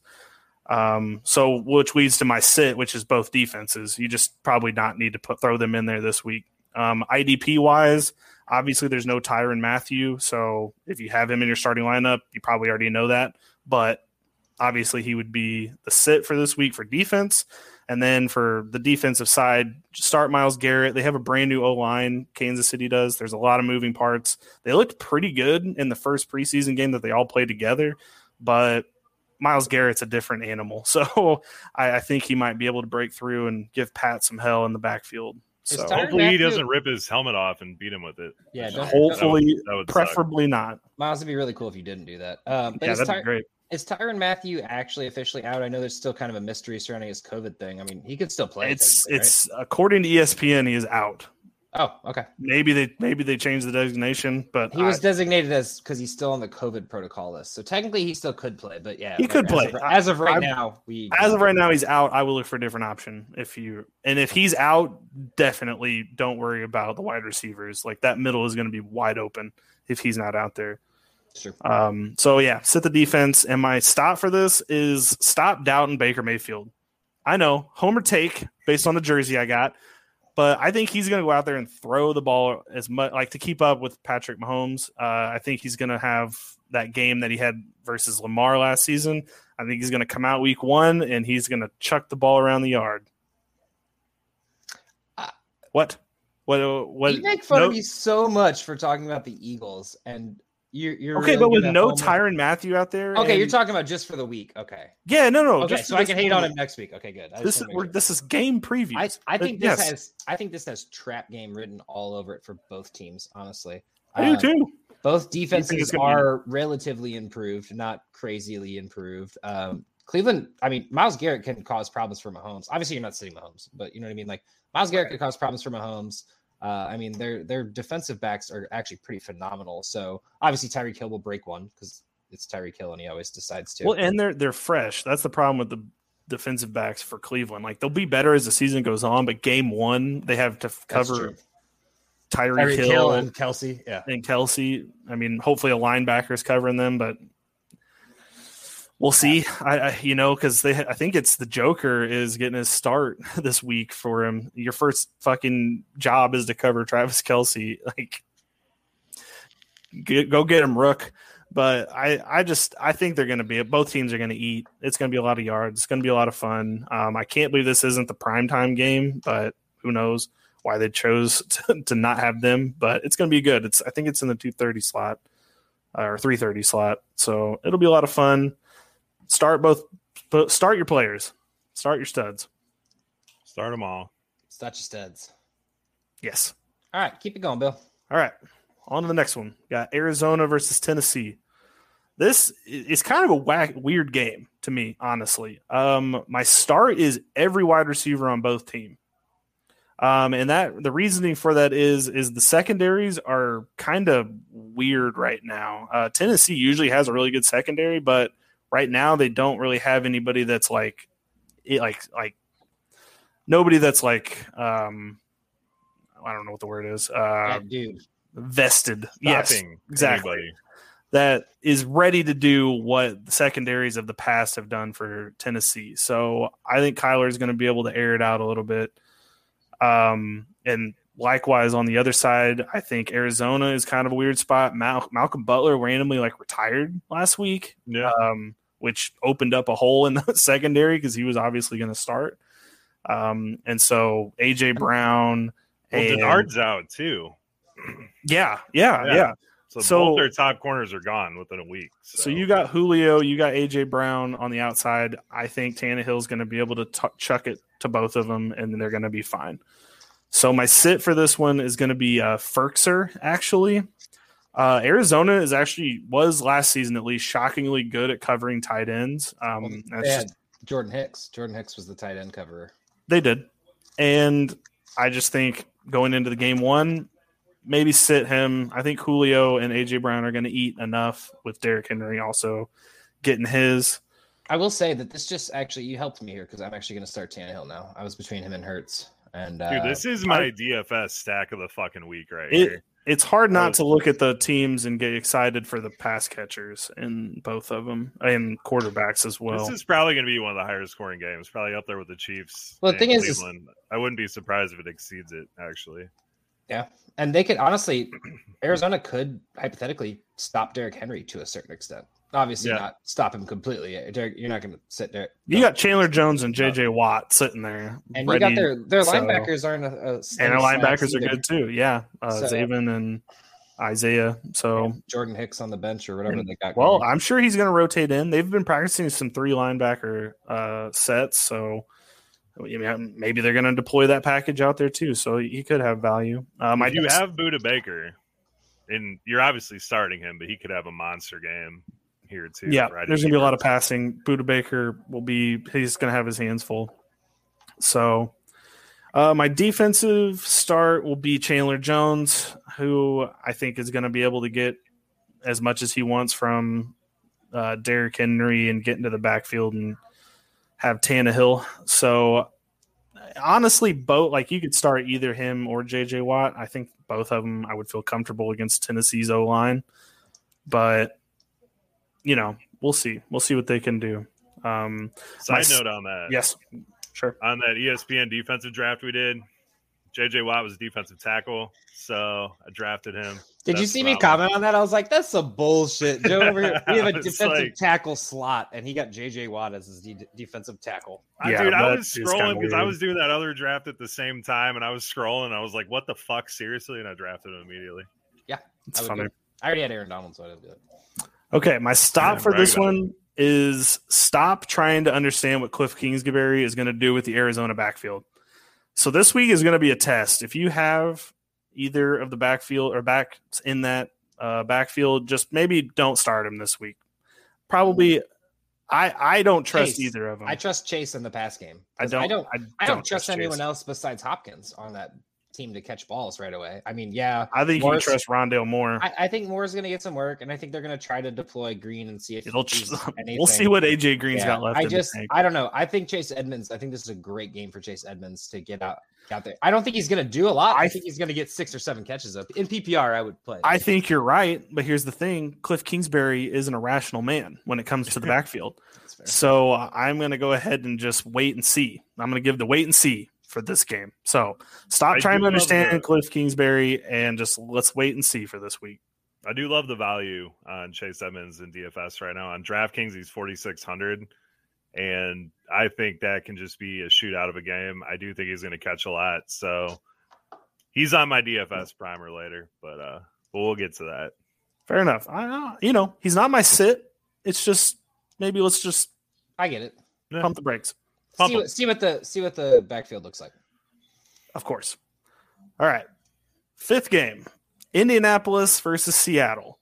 Um, so which leads to my sit, which is both defenses. You just probably not need to put throw them in there this week. Um, IDP wise, obviously there's no Tyrann Mathieu, so if you have him in your starting lineup, you probably already know that. But obviously he would be the sit for this week for defense. And then for the defensive side, start Myles Garrett. They have a brand new O line. Kansas City does. There's a lot of moving parts. They looked pretty good in the first preseason game that they all played together, but Myles Garrett's a different animal. <laughs> So I, I think he might be able to break through and give Pat some hell in the backfield. So Tyrann Hopefully he doesn't rip his helmet off and beat him with it. Yeah, hopefully, That would, that would suck. preferably not. Myles, it'd be really cool if you didn't do that. Um, but Yeah, that'd Ty- be great. Is Tyrann Mathieu actually officially out? I know there's still kind of a mystery surrounding his COVID thing. I mean, he could still play. It's right? it's according to ESPN, he is out. oh okay. Maybe they maybe they changed the designation, but He was designated as because he's still on the COVID protocol list, so technically he still could play. But yeah, He could as play. of- As of, right I'm- now, we as of right now he's out. I will look for a different option. If you and if he's out, definitely don't worry about the wide receivers. Like that middle is going to be wide open if he's not out there. Sure. Um, so yeah, sit the defense. And my stop for this is stop doubting Baker Mayfield. I know homer take based on the jersey I got, but I think he's going to go out there and throw the ball as much like to keep up with Patrick Mahomes. Uh, I think he's going to have that game that he had versus Lamar last season. I think he's going to come out week one and he's going to chuck the ball around the yard. Uh, what? What? What? you make fun no- of me so much for talking about the Eagles, and you're, you're okay, really but with no Tyrann Mathieu out there. Okay, you're talking about just for the week. Okay, Yeah, no, no. okay, just so I can hate on him next week. Okay, good. This is sure. this is game preview. I, I But think this yes, has I think this has trap game written all over it for both teams. Honestly, I do Um, too. Both defenses gonna be- are relatively improved, not crazily improved. Um, Cleveland, I mean, Myles Garrett can cause problems for Mahomes. Obviously, you're not sitting Mahomes, but you know what I mean. Like Myles Garrett could cause problems for Mahomes. Uh, I mean, their their defensive backs are actually pretty phenomenal. So obviously, Tyreek Hill will break one because it's Tyreek Hill, and he always decides to. Well, and they're they're fresh. That's the problem with the defensive backs for Cleveland. Like they'll be better as the season goes on, but game one they have to f- cover true. Tyreek Tyreek Hill, Hill and, and Kelce. Yeah. And Kelce. I mean, hopefully a linebacker is covering them, but we'll see. I, I you know because they I think it's the Joker is getting his start <laughs> this week for him. Your first fucking job is to cover Travis Kelce. <laughs> Like, get, go get him, Rook. But I, I just, I think they're going to be. Both teams are going to eat. It's going to be a lot of yards. It's going to be a lot of fun. Um, I can't believe this isn't the primetime game, but who knows why they chose <laughs> to, to not have them? But it's going to be good. It's, I think it's in the two thirty slot uh, or three thirty slot, so it'll be a lot of fun. Start both, start your players, start your studs. Start them all. It's not your studs. Yes. All right, keep it going, Bill. All right. On to the next one. We Got Arizona versus Tennessee. This is kind of a whack, weird game to me, honestly. Um, my start is every wide receiver on both team. Um, and that the reasoning for that is is the secondaries are kind of weird right now. Uh, Tennessee usually has a really good secondary, but right now they don't really have anybody that's like, like like nobody that's like um, I don't know what the word is. Uh, vested. Yes, exactly. anybody. that is ready to do what the secondaries of the past have done for Tennessee. So I think Kyler is going to be able to air it out a little bit. Um, and likewise on the other side, I think Arizona is kind of a weird spot. Mal- Malcolm Butler randomly like retired last week, Yeah. um, which opened up a hole in the <laughs> secondary because he was obviously going to start. Um, and so AJ Brown. Well, and- Denard's out too. <clears throat> yeah, yeah, Yeah. yeah. So, So- both their top corners are gone within a week. So, So you got Julio, you got AJ Brown on the outside. I think Tannehill's going to be able to t- chuck it to both of them, and they're going to be fine. So my sit for this one is going to be uh, Firkser. Actually, uh, Arizona is actually was last season at least shockingly good at covering tight ends. Um, that's just- Jordan Hicks. Jordan Hicks was the tight end coverer. they did, and I just think going into the game one, maybe sit him. I think Julio and AJ Brown are going to eat enough with Derrick Henry also getting his. I will say that this just actually you helped me here because I'm actually going to start Tannehill now. I was between him and Hurts, and uh, dude, this is my DFS stack of the fucking week right It- here. It's hard not to look at the teams and get excited for the pass catchers in both of them and quarterbacks as well. this is probably going to be one of the higher scoring games, probably up there with the Chiefs. Well, the and thing is- is- I wouldn't be surprised if it exceeds it. Actually, Yeah, and they could honestly, <clears throat> Arizona could hypothetically stop Derrick Henry to a certain extent. Obviously, Yeah. not stop him completely. Derrick, you're not going to sit there. you got Chandler Jones and JJ Watt sitting there, and you got ready- their their so- linebackers aren't a, a and steady our slants linebackers are either. good too. Yeah, uh, So- Zaven and Isaiah. So Jordan Hicks on the bench or whatever And- they got. Well, going. I'm sure he's going to rotate in. They've been practicing some three linebacker uh, sets, so I mean, maybe they're going to deploy that package out there too. So he could have value. Um, I you do have Budda Baker, and you're obviously starting him, but he could have a monster game here too. yeah. right? There's going to be a lot of passing. Budda Baker will be. He's going to have his hands full. So. Uh, my defensive start will be Chandler Jones, who I think is going to be able to get as much as he wants from uh, Derrick Henry and get into the backfield and have Tannehill. So honestly, both like you could start either him or JJ Watt. I think both of them I would feel comfortable against Tennessee's O line, but you know we'll see. We'll see what they can do. Um, Side my- note on that. yes, sure. On that ESPN defensive draft we did, JJ Watt was a defensive tackle, so I drafted him. Did you see me comment on that? I was like, "That's some bullshit." Joe over here, we have a <laughs> defensive like- tackle slot, and he got J.J. Watt as his de- defensive tackle. Yeah, dude, I was scrolling because I was doing that other draft at the same time, and I was scrolling. And I was like, "What the fuck, seriously?" And I drafted him immediately. It's I funny. do. I already had Aaron Donald, so I didn't do it. Okay, my stop Yeah, for this one is stop trying to understand what Cliff Kingsbury is going to do with the Arizona backfield. So this week is going to be a test. If you have either of the backfield or back in that uh, backfield, just maybe don't start him this week. Probably, I I don't trust Chase. either of them. I trust Chase in the pass game. I 'Cause don't. I don't. I I don't trust Chase. anyone else besides Hopkins on that team to catch balls right away. I mean, yeah, I think you Morris- can trust Rondale more. I, I think Moore's going to get some work, and I think they're going to try to deploy Green and see if It'll, <laughs> we'll see what AJ Green's Yeah, got left. I just. I don't know. I think Chase Edmonds. I think this is a great game for Chase Edmonds to get out, out there. I don't think he's going to do a lot. I, I- think he's going to get six or seven catches up in PPR. I would play. I think you're right, but here's the thing: Cliff Kingsbury is an irrational man when it comes to the <laughs> backfield. So uh, I'm going to go ahead and just wait and see. I'm going to give the wait and see for this game. So stop I trying to understand the- Cliff Kingsbury and just let's wait and see for this week. I do love the value on Chase Edmonds in DFS right now. On DraftKings, he's 4,600. And I think that can just be a shootout of a game. I do think he's going to catch a lot. So he's on my DFS primer later, but uh, but we'll get to that. Fair enough. I, uh, you know, he's not my sit. It's just maybe let's just I get it. Yeah. pump the brakes. Pump See what, see what the see what the backfield looks like. Of course. All right. Fifth game Indianapolis versus Seattle.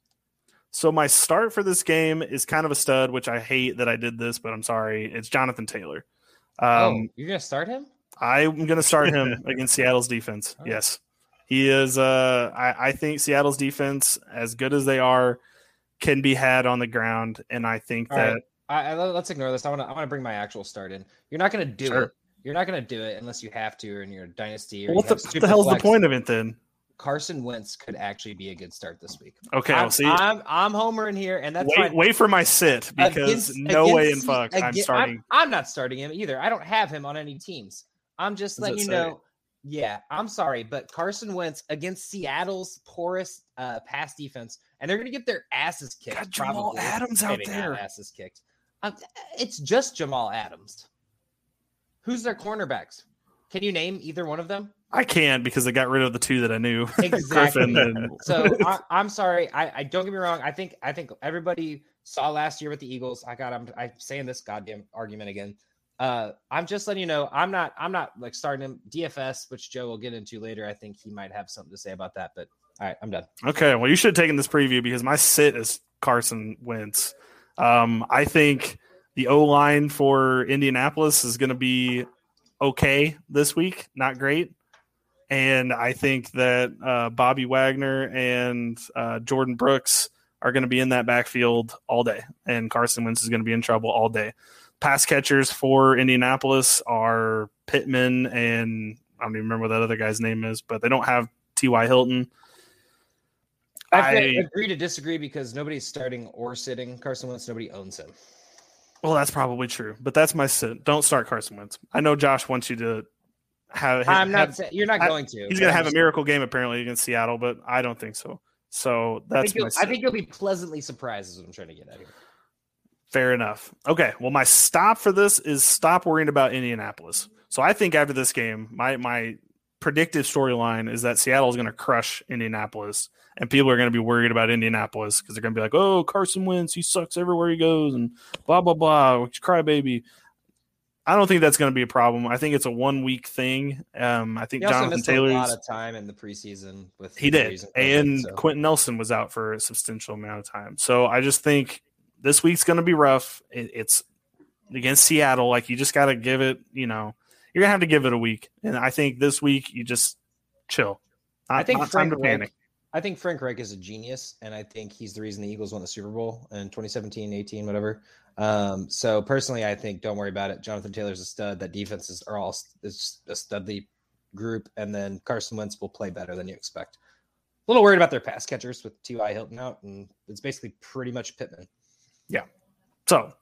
So my start for this game is kind of a stud, which I hate that I did this, but I'm sorry. It's Jonathan Taylor. Um, oh, you're to start him? I'm going to start him <laughs> against Seattle's defense. Oh. Yes. He is. Uh, I, I think Seattle's defense, as good as they are, can be had on the ground. And I think All that right. I, I, let's ignore this. I want to I want to bring my actual start in. You're not going to do Sure. it. You're not going to do it unless you have to, or in your dynasty. Or Well, you what the, have what super the hell's the point of it then? Carson Wentz could actually be a good start this week. Okay, I'm, I'll see. I'm I'm homering here, and that's wait, fine. wait for my sit because Against- no way in against- fuck I'm starting. I'm, not starting him either. I don't have him on any teams. I'm just What letting you say? know. Yeah, I'm sorry, but Carson Wentz against Seattle's porous uh, pass defense, and they're going to get their asses kicked. Got Jamal probably. Adams out Maybe not there. asses kicked. Um, it's just Jamal Adams. Who's their cornerbacks? Can you name either one of them? I can because they got rid of the two that I knew. <laughs> Exactly. And So I, I'm sorry. I, I don't get me wrong. I think I think everybody saw last year with the Eagles. I got I'm I'm saying this goddamn argument again. Uh, I'm just letting you know. I'm not I'm not like starting him DFS, which Joe will get into later. I think he might have something to say about that. But all right, I'm done. Okay, well, you should have taken this preview because my sit is Carson Wentz. Um, I think the O line for Indianapolis is going to be okay this week, not great. And I think that uh, Bobby Wagner and uh, Jordyn Brooks are going to be in that backfield all day, and Carson Wentz is going to be in trouble all day. Pass catchers for Indianapolis are Pittman and I don't even remember what that other guy's name is, but they don't have T.Y. Hilton. I, I- agree to disagree because nobody's starting or sitting Carson Wentz. Nobody owns him. Well, that's probably true, but that's my sit. Don't start Carson Wentz. I know Josh wants you to have. I'm not. have- you're not I- going to. he's going to have a miracle game apparently against Seattle, but I don't think so. So I that's think, you'll, my I think you'll be pleasantly surprised. Is what I'm trying to get at here. Fair enough. Okay. Well, my stop for this is stop worrying about Indianapolis. So I think after this game, my my predictive storyline is that Seattle is going to crush Indianapolis, and people are going to be worried about Indianapolis because they're going to be like, "Oh, Carson Wentz, he sucks everywhere he goes," and blah blah blah, crybaby. I don't think that's going to be a problem. I think it's a one week thing. Um, I think He also Jonathan Taylor a lot of time in the preseason with he did, COVID, and so. Quenton Nelson was out for a substantial amount of time. So I just think this week's going to be rough. It, it's against Seattle. Like you just got to give it. You know, you're gonna have to give it a week. And I think this week you just chill. Not, I think Frank time to panic. I think Frank Reich is a genius, and I think he's the reason the Eagles won the Super Bowl in 2017, 18, whatever. Um, so personally, I think don't worry about it. Jonathan Taylor's a stud. That defenses are all it's a studly group, and then Carson Wentz will play better than you expect. A little worried about their pass catchers with T.Y. Hilton out, and it's basically pretty much Pittman. Yeah. So,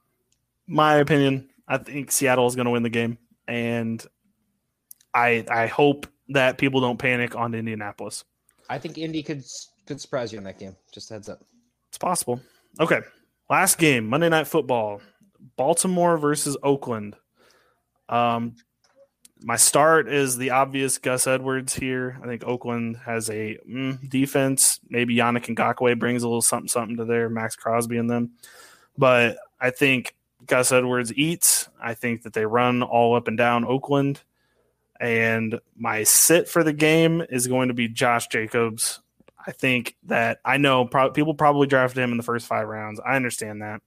my opinion, I think Seattle is going to win the game, and I I hope that people don't panic on Indianapolis. I think Indy could could surprise you in that game. Just heads up. It's possible. Okay, last game, Monday Night Football, Baltimore versus Oakland. Um, my start is the obvious Gus Edwards here. I think Oakland has a mm, defense. Maybe Yannick Ngakoue brings a little something something to their Maxx Crosby and them, but I think Gus Edwards eats. I think that they run all up and down Oakland. And my sit for the game is going to be Josh Jacobs. I think that I know pro- people probably drafted him in the first five rounds. I understand that.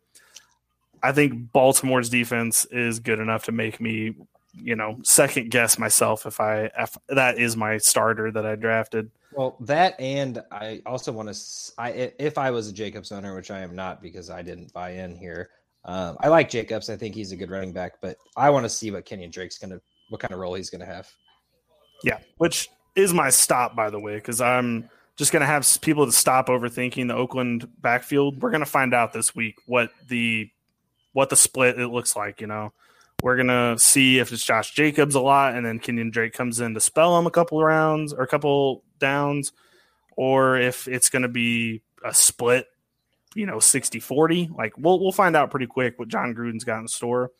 I think Baltimore's defense is good enough to make me, you know, second guess myself if I if that is my starter that I drafted. Well, that and I also want to. I if I was a Jacobs owner, which I am not because I didn't buy in here. Um, I like Jacobs. I think he's a good running back, but I want to see what Kenyon Drake's gonna, what kind of role he's gonna have. Yeah, which is my stop, by the way, because I'm just going to have people to stop overthinking the Oakland backfield. We're going to find out this week what the what the split it looks like. You know, we're going to see if it's Josh Jacobs a lot, and then Kenyon Drake comes in to spell him a couple rounds or a couple downs, or if it's going to be a split. You know, 60 40. Like, we'll, we'll find out pretty quick what Jon Gruden's got in store.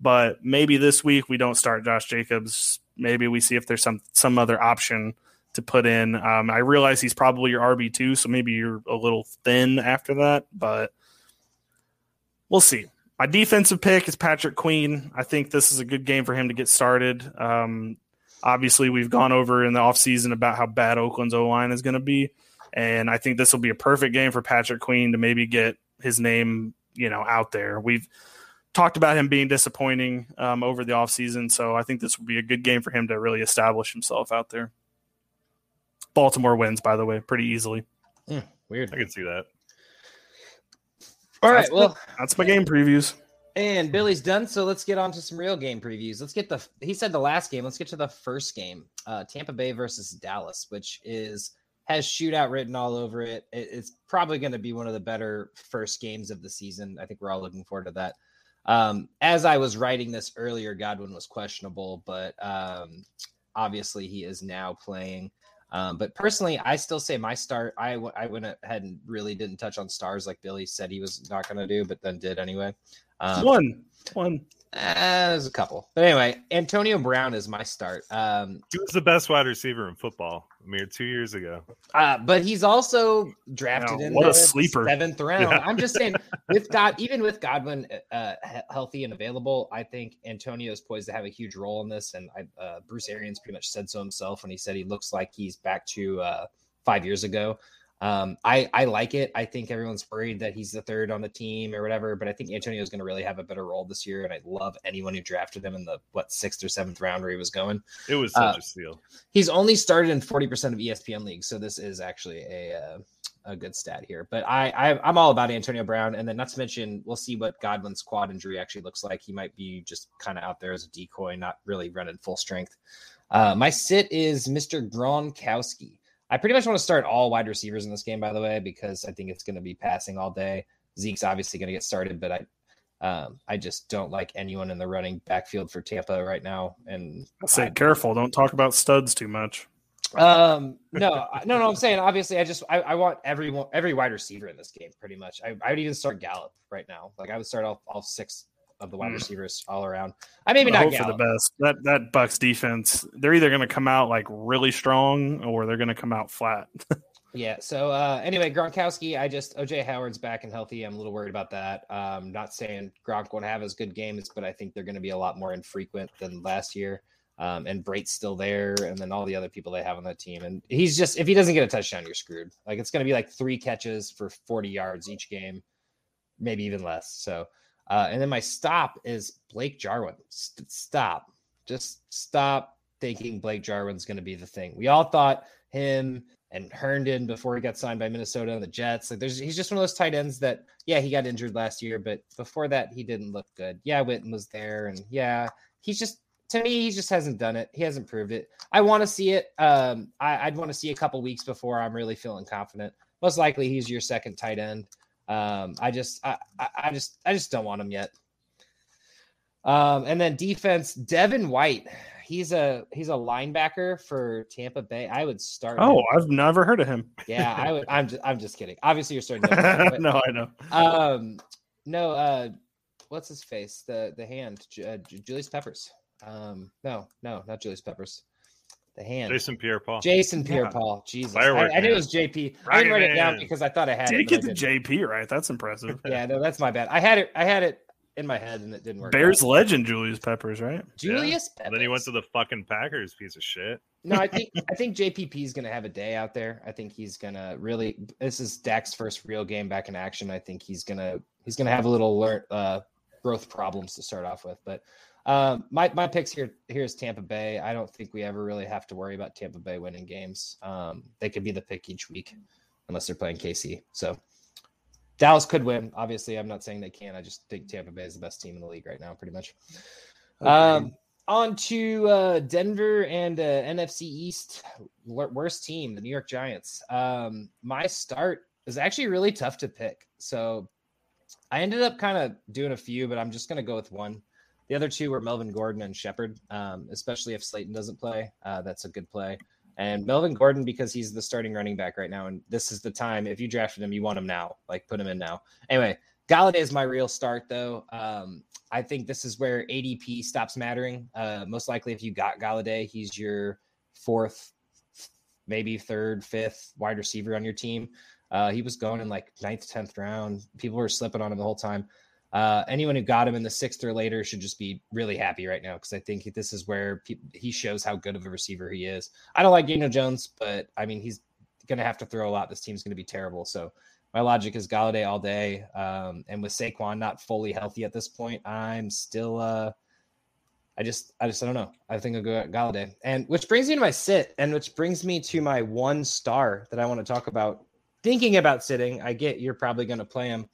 But maybe this week we don't start Josh Jacobs. Maybe we see if there's some some other option to put in. Um, I realize he's probably your RB two, so maybe you're a little thin after that, but we'll see. My defensive pick is Patrick Queen. I think this is a good game for him to get started. Um, obviously, we've gone over in the offseason about how bad Oakland's O line is going to be, and I think this will be a perfect game for Patrick Queen to maybe get his name, you know, out there. We've talked about him being disappointing um, over the offseason, so I think this would be a good game for him to really establish himself out there. Baltimore wins, by the way, pretty easily. Weird. I can see that. All right. That's Well, That's my game previews. and Billy's done. So let's get on to some real game previews. Let's get the. He said the last game. Let's get to the first game. Uh, Tampa Bay versus Dallas, which is has shootout written all over it. it it's probably going to be one of the better first games of the season. I think we're all looking forward to that. Um, as I was writing this earlier, Godwin was questionable, but um, obviously he is now playing. Um, but personally, I still say my start. I, w- I went ahead and really didn't touch on stars like Billy said he was not going to do, but then did anyway. Um, one, one. Uh, there's a couple, but anyway, Antonio Brown is my start. Um, He was the best wide receiver in football a mere two years ago. uh, but he's also drafted Wow, in what a the sleeper. seventh round. Yeah. I'm just saying, with <laughs> God, even with Godwin uh, healthy and available, I think Antonio is poised to have a huge role in this. And I, uh, Bruce Arians pretty much said so himself when he said he looks like he's back to uh, five years ago. Um, I I like it. I think everyone's worried that he's the third on the team or whatever, but I think Antonio is going to really have a better role this year. And I love anyone who drafted him in the what sixth or seventh round where he was going. It was such Uh, a steal. He's only started in 40% of E ESPN leagues, so this is actually a uh, a good stat here. But I, I I'm all about Antonio Brown, and then not to mention we'll see what Godwin's quad injury actually looks like. He might be just kind of out there as a decoy, not really running full strength. Uh, my sit is Mr. Gronkowski. I pretty much want to start all wide receivers in this game, by the way, because I think it's going to be passing all day. Zeke's obviously going to get started, but I um, I just don't like anyone in the running backfield for Tampa right now. And I say I- careful. Don't talk about studs too much. um, no, <laughs> no, no. I'm saying obviously, I just I, I want everyone, every wide receiver in this game, pretty much. I, I would even start Gallup right now. Like I would start all, all six of the wide Mm. receivers all around. I maybe I not for the best. That that Bucks defense, they're either going to come out like really strong or they're going to come out flat. <laughs> Yeah. So uh, anyway, Gronkowski, I just OJ Howard's back and healthy. I'm a little worried about that. Um, not saying Gronk won't have as good games, but I think they're going to be a lot more infrequent than last year. Um, and Brate's still there, and then all the other people they have on that team. And he's just if he doesn't get a touchdown, you're screwed. Like it's going to be like three catches for 40 yards each game, maybe even less. So, uh, and then my stop is Blake Jarwin. St- stop, just stop thinking Blake Jarwin's going to be the thing. We all thought him and Herndon before he got signed by Minnesota and the Jets. Like there's he's just one of those tight ends that yeah, he got injured last year, but before that he didn't look good. Yeah, Witten was there and yeah, he's just to me, he just hasn't done it. He hasn't proved it. I want to see it. Um, I, I'd want to see a couple weeks before I'm really feeling confident. Most likely he's your second tight end. Um, I just I, I, just I just don't want him yet. Um, and then defense, Devin White. He's a he's a linebacker for Tampa Bay. I would start. him. Oh, I've never heard of him. Yeah, I would. I'm just, I'm just kidding. Obviously, you're starting. But, <laughs> no, I know. Um, no. Uh, what's his face? The the hand. Uh, Julius Peppers. Um, no, no, not Julius Peppers. The hand. Jason Pierre-Paul. Jason Yeah. Pierre-Paul. Jesus, I, Firework I knew it was JP. I didn't Rocket write it down because I thought I had Did it. get but I the didn't. JP right? That's impressive. Yeah, no, that's my bad. I had it. I had it in my head and it didn't work. Bears out. legend Julius Peppers, right? Julius. Peppers. Then he went to the fucking Packers, piece of shit. No, I think <laughs> I think JPP is going to have a day out there. I think he's going to really. This is Dak's first real game back in action. I think he's gonna he's gonna have a little learn, uh, growth problems to start off with. But um, my my picks here here's Tampa Bay. I don't think we ever really have to worry about Tampa Bay winning games. Um, they could be the pick each week, unless they're playing KC. So Dallas could win. Obviously, I'm not saying they can. I just think Tampa Bay is the best team in the league right now, pretty much. Um, on to uh, Denver and uh, NFC East worst team, the New York Giants. Um, my start is actually really tough to pick, so I ended up kind of doing a few, but I'm just going to go with one. The other two were Melvin Gordon and Shepard, um, especially if Slayton doesn't play. Uh, that's a good play. And Melvin Gordon, because he's the starting running back right now, and this is the time. If you drafted him, you want him now. Like put him in now. Anyway, Golladay is my real start, though. Um, I think this is where ADP stops mattering. Uh, most likely, if you got Golladay, he's your fourth, maybe third, fifth wide receiver on your team. Uh, he was going in like ninth, tenth round. People were slipping on him the whole time. Uh, anyone who got him in the sixth or later should just be really happy right now because I think this is where pe- he shows how good of a receiver he is. I don't like Daniel Jones, but I mean he's going to have to throw a lot. This team's going to be terrible. So my logic is Golladay all day. Um, and with Saquon not fully healthy at this point, I'm still. Uh, I just, I just, I don't know. I think I'll go Golladay, and which brings me to my sit, and which brings me to my one star that I want to talk about. Thinking about sitting, I get you're probably going to play him.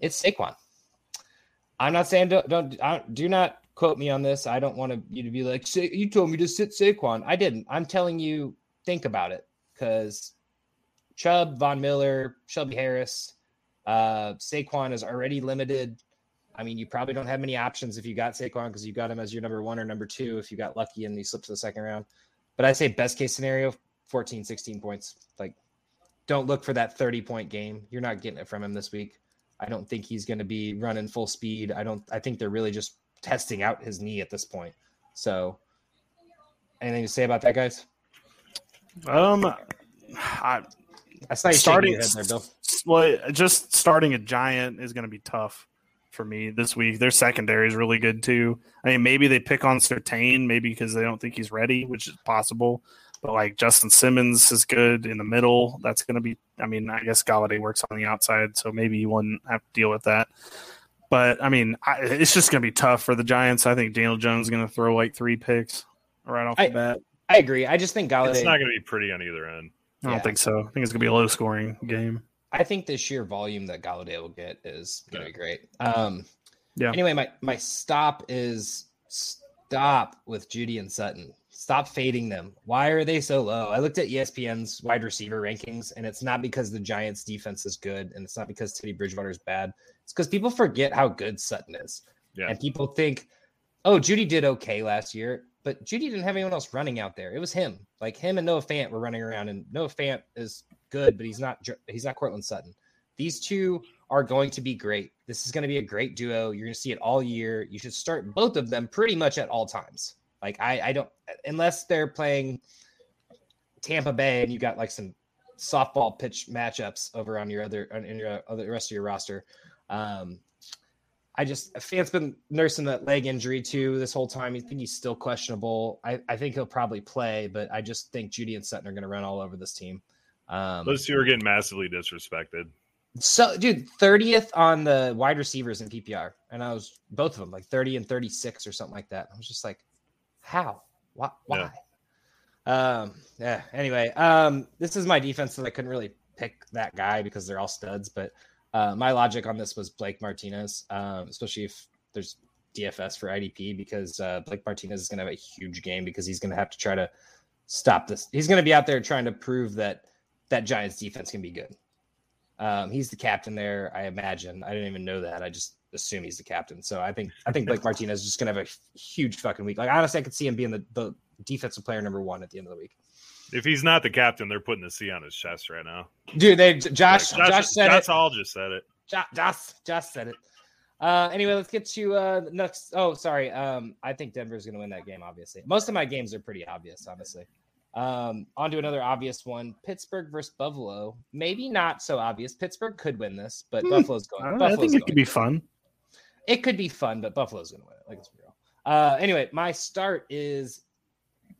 It's Saquon. I'm not saying don't, don't do not quote me on this. I don't want to, you to be like, you told me to sit Saquon. I didn't. I'm telling you, think about it because Chubb, Von Miller, Shelby Harris, uh, Saquon is already limited. I mean, you probably don't have many options if you got Saquon because you got him as your number one or number two if you got lucky and you slipped to the second round. But I say best case scenario, 14, 16 points. Like, don't look for that 30 point game. You're not getting it from him this week. I don't think he's going to be running full speed. I don't. I think they're really just testing out his knee at this point. So, anything to say about that, guys? Um, I, I starting there, Bill. well, just starting a giant is going to be tough for me this week. Their secondary is really good too. I mean, maybe they pick on Surtain, maybe because they don't think he's ready, which is possible. But like Justin Simmons is good in the middle. That's going to be. I mean, I guess Golladay works on the outside, so maybe you wouldn't have to deal with that. But I mean, I, it's just going to be tough for the Giants. I think Daniel Jones is going to throw like three picks right off I- the bat. I agree. I just think Golladay. It's not going to be pretty on either end. I don't Yeah. think so. I think it's going to be a low scoring game. I think the sheer volume that Golladay will get is going to be great. Um, Yeah. Anyway, my my stop is stop with Jeudy and Sutton. Stop fading them. Why are they so low? I looked at ESPN's wide receiver rankings, and it's not because the Giants' defense is good, and it's not because Teddy Bridgewater is bad. It's because people forget how good Sutton is, Yeah. and people think, "Oh, Jeudy did okay last year." But Jeudy didn't have anyone else running out there. It was him. Like him and Noah Fant were running around, and Noah Fant is good, but he's not. He's not Courtland Sutton. These two are going to be great. This is going to be a great duo. You're going to see it all year. You should start both of them pretty much at all times. Like I, I don't unless they're playing Tampa Bay and you got like some softball pitch matchups over on your other in your other rest of your roster. Um, I just Fant's been nursing that leg injury too this whole time. I think he's still questionable. I, I think he'll probably play, but I just think Jeudy and Sutton are going to run all over this team. Um, Those two are getting massively disrespected. So, dude, thirtieth on the wide receivers in PPR, and I was both of them like thirty and thirty six or something like that. I was just like, how? Why? Why? Yeah. Um. Yeah. Anyway, um, this is my defense that I couldn't really pick that guy because they're all studs, but uh, my logic on this was Blake Martinez, um, especially if there's DFS for IDP because uh, Blake Martinez is going to have a huge game because he's going to have to try to stop this. He's going to be out there trying to prove that that Giants defense can be good. Um, he's the captain there, I imagine. I didn't even know that. I just assume he's the captain. So I think I think Blake Martinez is just going to have a huge fucking week. Like honestly, I could see him being the, the defensive player number one at the end of the week. If he's not the captain, they're putting the C on his chest right now. Dude, they Josh Josh, Josh said that's it. all just said it. Josh, Josh Josh said it. Uh, anyway, let's get to uh, next. Oh, sorry. Um, I think Denver's going to win that game. Obviously, most of my games are pretty obvious. Honestly, um, on to another obvious one: Pittsburgh versus Buffalo. Maybe not so obvious. Pittsburgh could win this, but hmm. Buffalo's going. I, Buffalo's I think it could be fun. It could be fun, but Buffalo's going to win it. Like it's real. Uh, anyway, my start is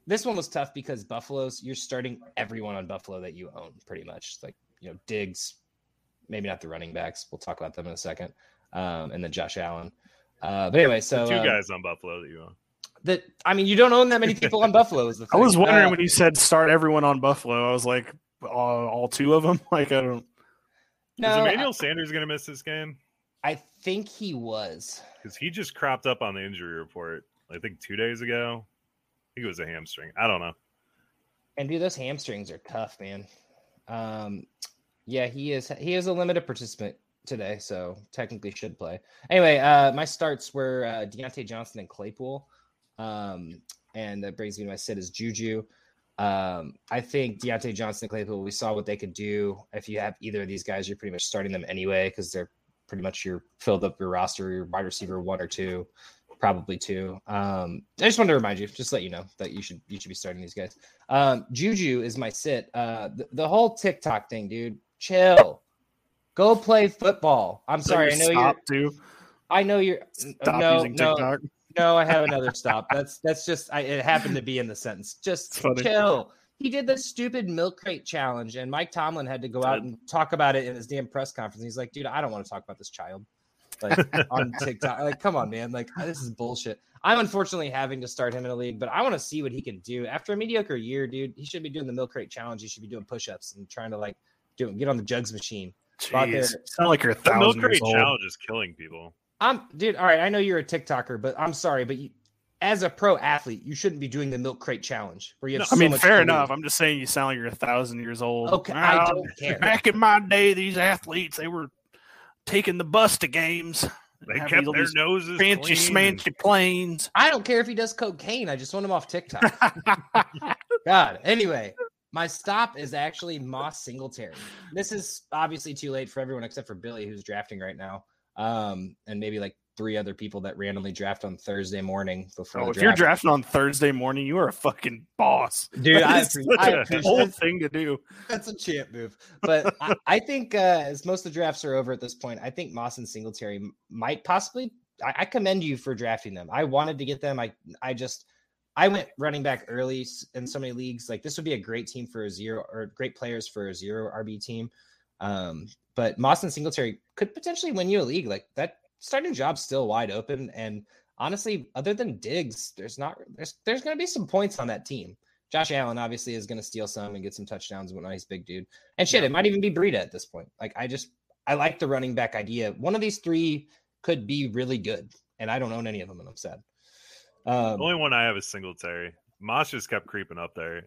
this one was tough because Buffalo's you're starting everyone on Buffalo that you own pretty much. Like you know Diggs, maybe not the running backs. We'll talk about them in a second, um, and then Josh Allen. Uh, but anyway, so the two um, guys on Buffalo that you own. That I mean, you don't own that many people on <laughs> Buffalo. Is the thing. I was wondering uh, when you said start everyone on Buffalo. I was like, all, all two of them. <laughs> Like I don't. No, is Emmanuel I, Sanders going to miss this game? I think he was because he just cropped up on the injury report. I think two days ago I think it was a hamstring. I don't know. And dude, those hamstrings are tough, man. Um, yeah, he is. He is a limited participant today, so technically should play. Anyway, uh, my starts were uh, Diontae Johnson and Claypool, um, and that brings me to my sit is Juju. Um, I think Diontae Johnson and Claypool. We saw what they could do. If you have either of these guys, you're pretty much starting them anyway because they're pretty much your filled up your roster, your wide receiver one or two probably two. Um, I just wanted to remind you, just let you know that you should you should be starting these guys. Um, Juju is my sit. Uh, the, the whole TikTok thing, dude. Chill. Go play football. I'm sorry. I know you're. Too. I know you're. Stop no, using no, TikTok. No, I have another stop. That's that's just. I, it happened to be in the sentence. Just chill. He did the stupid milk crate challenge, and Mike Tomlin had to go out and talk about it in his damn press conference. He's like, "Dude, I don't want to talk about this child." like on <laughs> TikTok. Like, come on, man. Like, this is bullshit. I'm unfortunately having to start him in a league, but I want to see what he can do after a mediocre year, dude. He should be doing the milk crate challenge. He should be doing push-ups and trying to like do get on the jugs machine. Jeez. Sound like you're a thousand. The milk crate challenge is killing people. I'm dude. All right, I know you're a TikToker, but I'm sorry, but you, as a pro athlete, you shouldn't be doing the milk crate challenge where you have. No, so I mean, fair enough. I'm just saying you sound like you're a thousand years old. Okay, I don't care. Back in my day, these athletes they were taking the bus to games. They kept their noses fancy smancy planes. I don't care if he does cocaine. I just want him off TikTok. <laughs> God. Anyway, my stop is actually Moss Singletary. This is obviously too late for everyone except for Billy, who's drafting right now, um, and maybe like three other people that randomly draft on Thursday morning before. Oh, if you're drafting on Thursday morning, you are a fucking boss, <laughs> dude. I, I appreciate whole thing to do. That's a champ move, but I, <laughs> I, think uh, as most of the drafts are over at this point, I think Moss and Singletary might possibly. I, I commend you for drafting them. I wanted to get them. I I just. I went running back early in so many leagues. Like this would be a great team for a zero or great players for a zero RB team. Um, but Moss and Singletary could potentially win you a league. Like that starting job's still wide open. And honestly, other than Diggs, there's not there's there's going to be some points on that team. Josh Allen obviously is going to steal some and get some touchdowns and whatnot. He's big dude. And shit, yeah. it might even be Breida at this point. Like I just I like the running back idea. One of these three could be really good, and I don't own any of them, and I'm sad. Um, the only one I have is Singletary. Moss just kept creeping up there.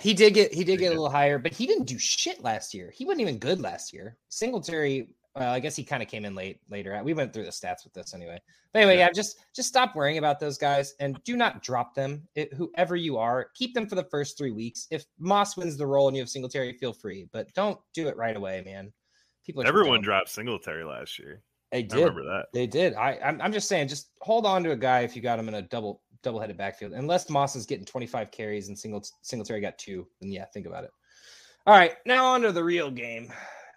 He did get he did get a little higher, but he didn't do shit last year. He wasn't even good last year. Singletary well, I guess he kind of came in late later. We went through the stats with this anyway. But anyway, yeah, just just stop worrying about those guys and do not drop them. It, whoever you are, keep them for the first three weeks. If Moss wins the role and you have Singletary, feel free, but don't do it right away, man. People Everyone dropped Singletary last year. They I did. remember that. They did. I I'm, I'm just saying, just hold on to a guy if you got him in a double double headed backfield. Unless Moss is getting 25 carries and single Singletary got two, then yeah, think about it. All right, now on to the real game.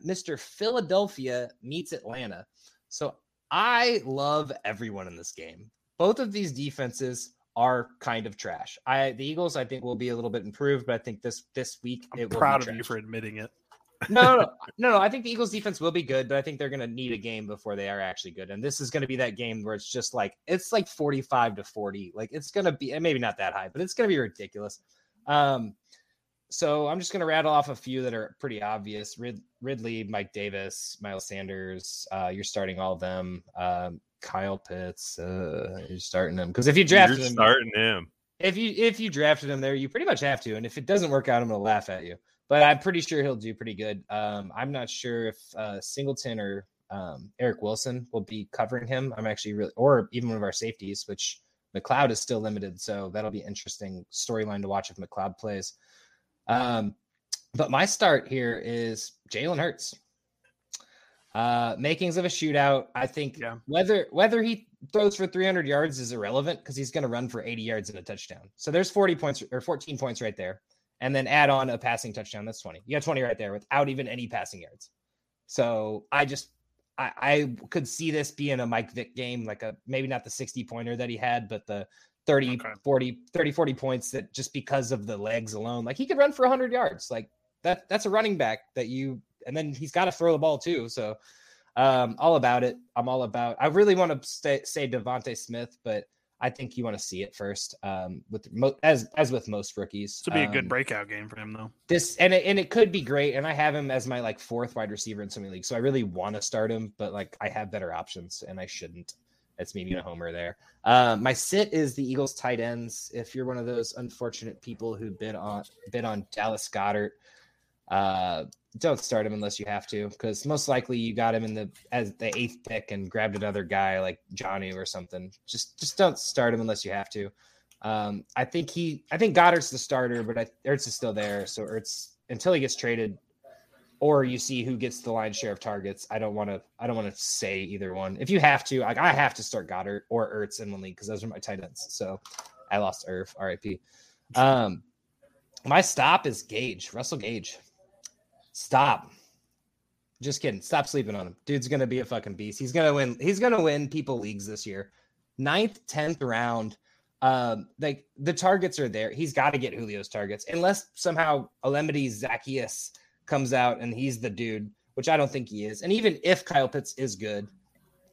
Mr. Philadelphia meets Atlanta. So I love everyone in this game. Both of these defenses are kind of trash. I the Eagles I think will be a little bit improved, but I think this this week I'm it will proud of you for admitting it. <laughs> no, no, no, <laughs> no, no. I think the Eagles defense will be good, but I think they're going to need a game before they are actually good. And this is going to be that game where it's just like it's like forty-five to forty. Like it's going to be maybe not that high, but it's going to be ridiculous. Um, so I'm just going to rattle off a few that are pretty obvious. Rid- Ridley, Mike Davis, Miles Sanders. Uh, you're starting all of them. Um, Kyle Pitts, uh, you're starting them because if you drafted You're him, starting him. if you if you drafted him there, you pretty much have to. And if it doesn't work out, I'm gonna laugh at you. But I'm pretty sure he'll do pretty good. Um, I'm not sure if uh, Singleton or um, Eric Wilson will be covering him. I'm actually really, or even one of our safeties, which McLeod is still limited, so that'll be interesting storyline to watch if McLeod plays. Um, but my start here is Jalen Hurts. Uh, makings of a shootout. I think Yeah. whether whether he throws for 300 yards is irrelevant because he's going to run for 80 yards and a touchdown. So there's 40 points or 14 points right there, and then add on a passing touchdown. That's 20. You got 20 right there without even any passing yards. So I just I, I could see this being a Mike Vick game, like a maybe not the 60 pointer that he had, but the 30, Okay. 40, 30, 40 points that just because of the legs alone, like he could run for 100 yards. Like that, that's a running back that you, and then he's got to throw the ball too. So, um, all about it. I'm all about. I really want to stay, say DeVonta Smith, but I think you want to see it first. Um, with mo- as as with most rookies, to be a good Um, breakout game for him, though. this and it, and it could be great and i have him as my like fourth wide receiver in so many leagues so i really want to start him but like i have better options and i shouldn't that's me being a homer there. Um my sit is the eagles tight ends if you're one of those unfortunate people who bid on bid on dallas goedert uh don't start him unless you have to because most likely you got him in the as the eighth pick and grabbed another guy like johnny or something. Just just don't start him unless you have to. Um, I think he, I think Goedert's the starter, but I, Ertz is still there. So Ertz, until he gets traded, or you see who gets the lion's share of targets, I don't want to, I don't want to say either one. If you have to, like I have to start Goedert or Ertz in one league because those are my tight ends. So I lost Irv, RIP. Um, my stop is Gage, Russell Gage. Stop. Just kidding. Stop sleeping on him. Dude's gonna be a fucking beast. He's gonna win. He's gonna win people leagues this year. Ninth, tenth round um like the targets are there he's got to get julio's targets unless somehow olamide zaccheaus comes out and he's the dude which i don't think he is. And even if kyle pitts is good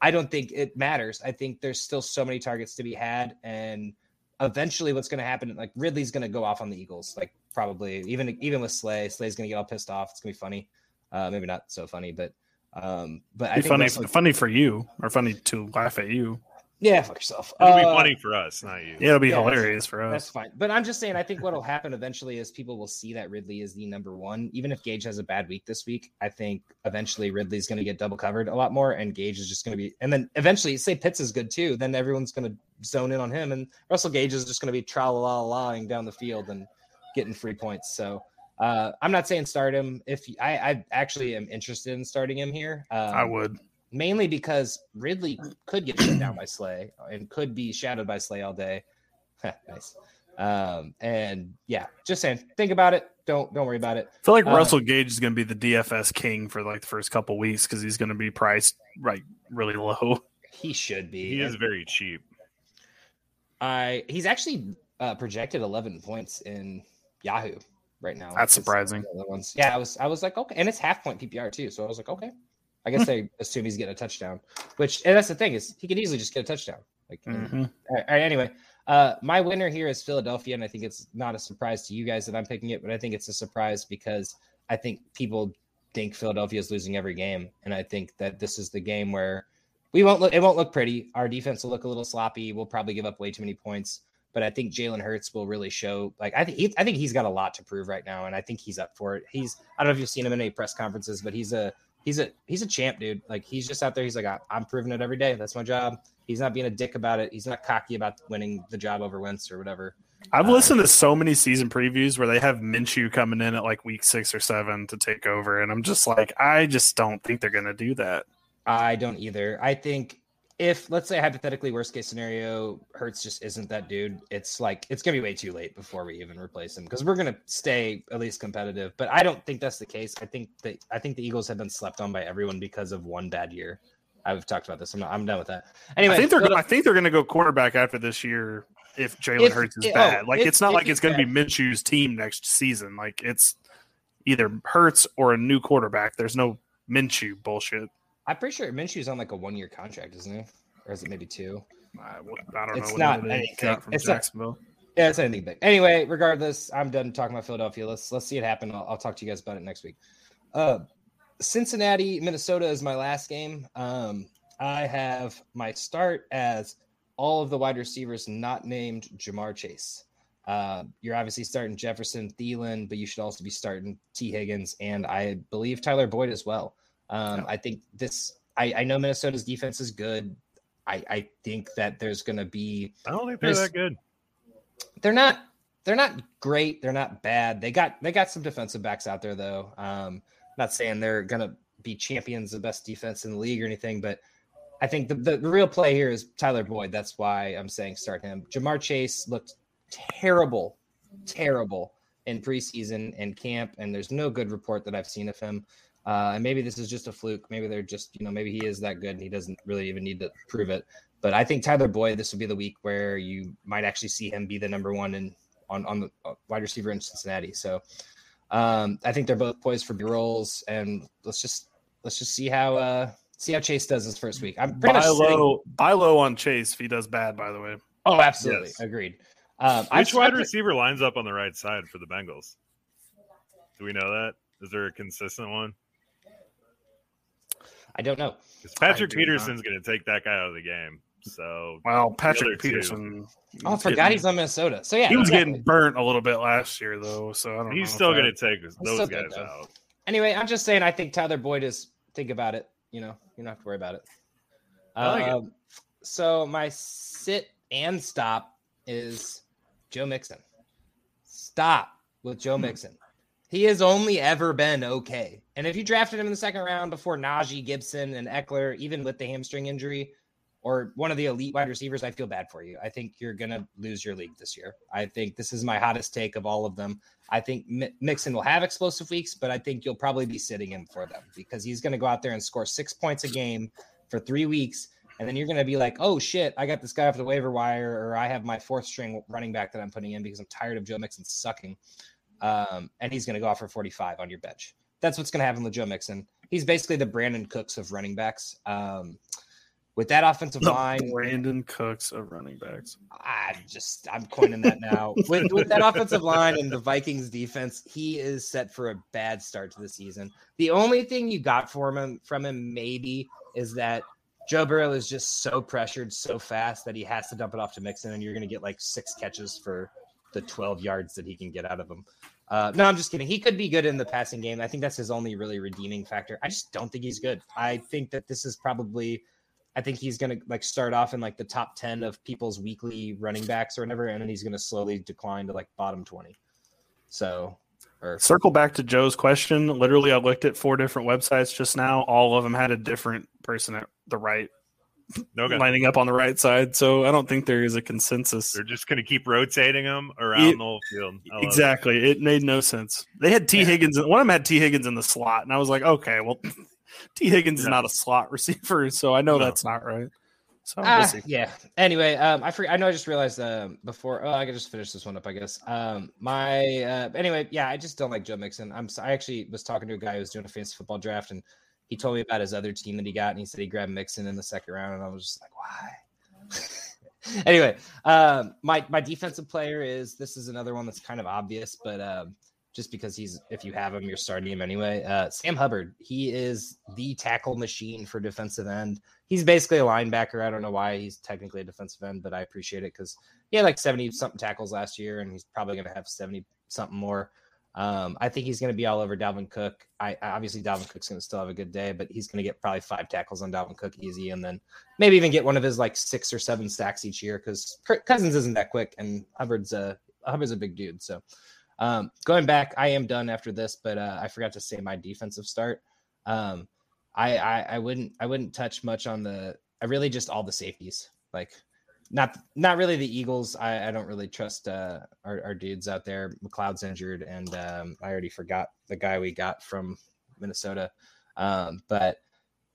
i don't think it matters. I think there's still so many targets to be had. And eventually what's going to happen like ridley's going to go off on the eagles like probably even even with slay slay's going to get all pissed off. It's going to be funny. Uh maybe not so funny but um but i think funny, funny for you, or funny to laugh at you. Yeah fuck yourself It'll be Uh, funny for us, not you. Yeah, it'll be Yeah, hilarious for us. That's fine. But I'm just saying, I think what'll happen eventually is people will see that Ridley is the number one. Even if Gage has a bad week this week, I think eventually Ridley's going to get double covered a lot more, and Gage is just going to be. And then eventually, say Pitts is good too, then everyone's going to zone in on him, and Russell Gage is just going to be tra la la laing down the field and getting free points. So uh, I'm not saying start him. If I, I actually am interested in starting him here, um, I would. Mainly because Ridley could get shut down by Slay and could be shadowed by Slay all day. <laughs> nice. Um, and yeah, just saying, think about it. Don't don't worry about it. I feel like Uh, Russell Gage is going to be the DFS king for like the first couple weeks because he's going to be priced like really low. <laughs> He should be. He is very cheap. I he's actually uh, projected 11 points in Yahoo right now. That's surprising. the ones. Yeah, I was I was like okay, and it's half point PPR too. So I was like okay. I guess they assume he's getting a touchdown, which and that's the thing is he could easily just get a touchdown. Like Mhm. All right, all right, anyway, uh, my winner here is Philadelphia, and I think it's not a surprise to you guys that I'm picking it, but I think it's a surprise because I think people think Philadelphia is losing every game, and I think that this is the game where we won't look. It won't look pretty. Our defense will look a little sloppy. We'll probably give up way too many points, but I think Jalen Hurts will really show. Like I think he, I think he's got a lot to prove right now, and I think he's up for it. He's I don't know if you've seen him in any press conferences, but he's a he's a he's a champ, dude. Like he's just out there. He's like I'm proving it every day. That's my job. He's not being a dick about it. He's not cocky about winning the job over Wentz or whatever. I've uh, listened to so many season previews where they have Minshew coming in at like week six or seven to take over, and I'm just like, I just don't think they're going to do that. I don't either. I think if let's say hypothetically worst case scenario, Hurts just isn't that dude. It's like it's gonna be way too late before we even replace him because we're gonna stay at least competitive. But I don't think that's the case. I think that I think the Eagles have been slept on by everyone because of one bad year. I've talked about this. I'm not, I'm done with that. Anyway, I think they're so- I think they're to go quarterback after this year if Jalen Hurts is oh, bad. like if- it's not like it's going to be Minshew's team next season. Like it's either Hurts or a new quarterback. There's no Minshew bullshit. I'm pretty sure Minshew's on like a one year contract, isn't he? Or is it maybe two? I, I don't It's know. not anything. from It's not- Jacksonville. Yeah, it's anything big. Anyway, regardless, I'm done talking about Philadelphia. Let's let's see it happen. I'll, I'll talk to you guys about it next week. Uh, Cincinnati, Minnesota is my last game. Um, I have my start as all of the wide receivers not named Ja'Marr Chase. Uh, you're obviously starting Jefferson, Thielen, but you should also be starting T. Higgins and I believe Tyler Boyd as well. Um, I think this. I, I know Minnesota's defense is good. I, I think that there's going to be I don't think they're that good. they're not they're not great. They're not bad. They got they got some defensive backs out there though. Um, not saying they're gonna be champions, the best defense in the league or anything, but I think the, the, the real play here is Tyler Boyd. That's why I'm saying start him. Ja'Marr Chase looked terrible, terrible in preseason and camp, and there's no good report that I've seen of him. Uh, and maybe this is just a fluke. Maybe they're just, you know, maybe he is that good and he doesn't really even need to prove it. But I think Tyler Boyd, this would be the week where you might actually see him be the number one in on on the uh, wide receiver in Cincinnati. So um, I think they're both poised for B rolls, and let's just let's just see how uh, see how Chase does this first week. I'm pretty Buy much sitting- low, buy low on Chase if he does bad. By the way, Oh, absolutely, Yes. agreed. Um, Which I wide receiver lines up on the right side for the Bengals? Do we know that? Is there a consistent one? I don't know. Patrick do Peterson's going to take that guy out of the game. So well, other Patrick two. Peterson. Oh, I forgot he's on Minnesota. So yeah, he was exactly. getting burnt a little bit last year though, so I don't know. he's still going to take those still good, guys out. Anyway, I'm just saying. I think Tyler Boyd is. Think about it. You know, you don't have to worry about it. I like it. Um, So my sit and stop is Joe Mixon. Stop with Joe Mixon. He has only ever been okay. And if you drafted him in the second round before Najee Gibson and Ekeler, even with the hamstring injury, or one of the elite wide receivers, I feel bad for you. I think you're going to lose your league this year. I think this is my hottest take of all of them. I think Mixon will have explosive weeks, but I think you'll probably be sitting him for them because he's going to go out there and score six points a game for three weeks. And then you're going to be like, oh shit, I got this guy off the waiver wire, or I have my fourth string running back that I'm putting in because I'm tired of Joe Mixon sucking. Um, and he's going to go off for 45 on your bench. That's what's going to happen with Joe Mixon. He's basically the Brandin Cooks of running backs. Um, with that offensive The line, Brandin Cooks of running backs. I just I'm coining that now. <laughs> with with that offensive line and the Vikings defense, he is set for a bad start to the season. The only thing you got for him from him maybe is that Joe Burrow is just so pressured so fast that he has to dump it off to Mixon, and you're going to get like six catches for the 12 yards that he can get out of him. Uh, no, I'm just kidding. He could be good in the passing game. I think that's his only really redeeming factor. I just don't think he's good. I think that this is probably I think he's gonna like start off in like the top ten of people's weekly running backs or whatever, and then he's gonna slowly decline to like bottom twenty. So, or Circle back to Joe's question. Literally, I looked at four different websites just now. All of them had a different person at the right, Okay. lining up on the right side. So I don't think there is a consensus. They're just going to keep rotating them around It- the whole field. I love it. Exactly. It made no sense. They had T. Yeah. Higgins. One of them had T. Higgins in the slot, and I was like, okay, well, <laughs> T. Higgins is not a slot receiver, <laughs> so I know No. that's not right. So we'll see. yeah. Anyway, um, I forget. I know I just realized um before. Oh, I can just finish this one up, I guess. Um, my uh, anyway, yeah, I just don't like Joe Mixon. I'm. I actually was talking to a guy who was doing a fantasy football draft, and he told me about his other team that he got, and he said he grabbed Mixon in the second round, and I was just like, why? <laughs> anyway, um, my my defensive player is this is another one that's kind of obvious, but um, just because he's if you have him, you're starting him anyway. Uh, Sam Hubbard, he is the tackle machine for defensive end. He's basically a linebacker. I don't know why he's technically a defensive end, but I appreciate it because he had like 70 something tackles last year, and he's probably going to have 70 something more. Um, I think he's going to be all over Dalvin Cook. I obviously Dalvin Cook's going to still have a good day, but he's going to get probably five tackles on Dalvin Cook easy, and then maybe even get one of his like six or seven sacks each year because Cousins isn't that quick, and Hubbard's a Hubbard's a big dude. So um, going back, I am done after this, but uh, I forgot to say my defensive start. Um, I, I I wouldn't I wouldn't touch much on the. I really just all the safeties like not not really the Eagles. I, I don't really trust uh, our, our, dudes out there. McLeod's injured, and um, I already forgot the guy we got from Minnesota. Um, but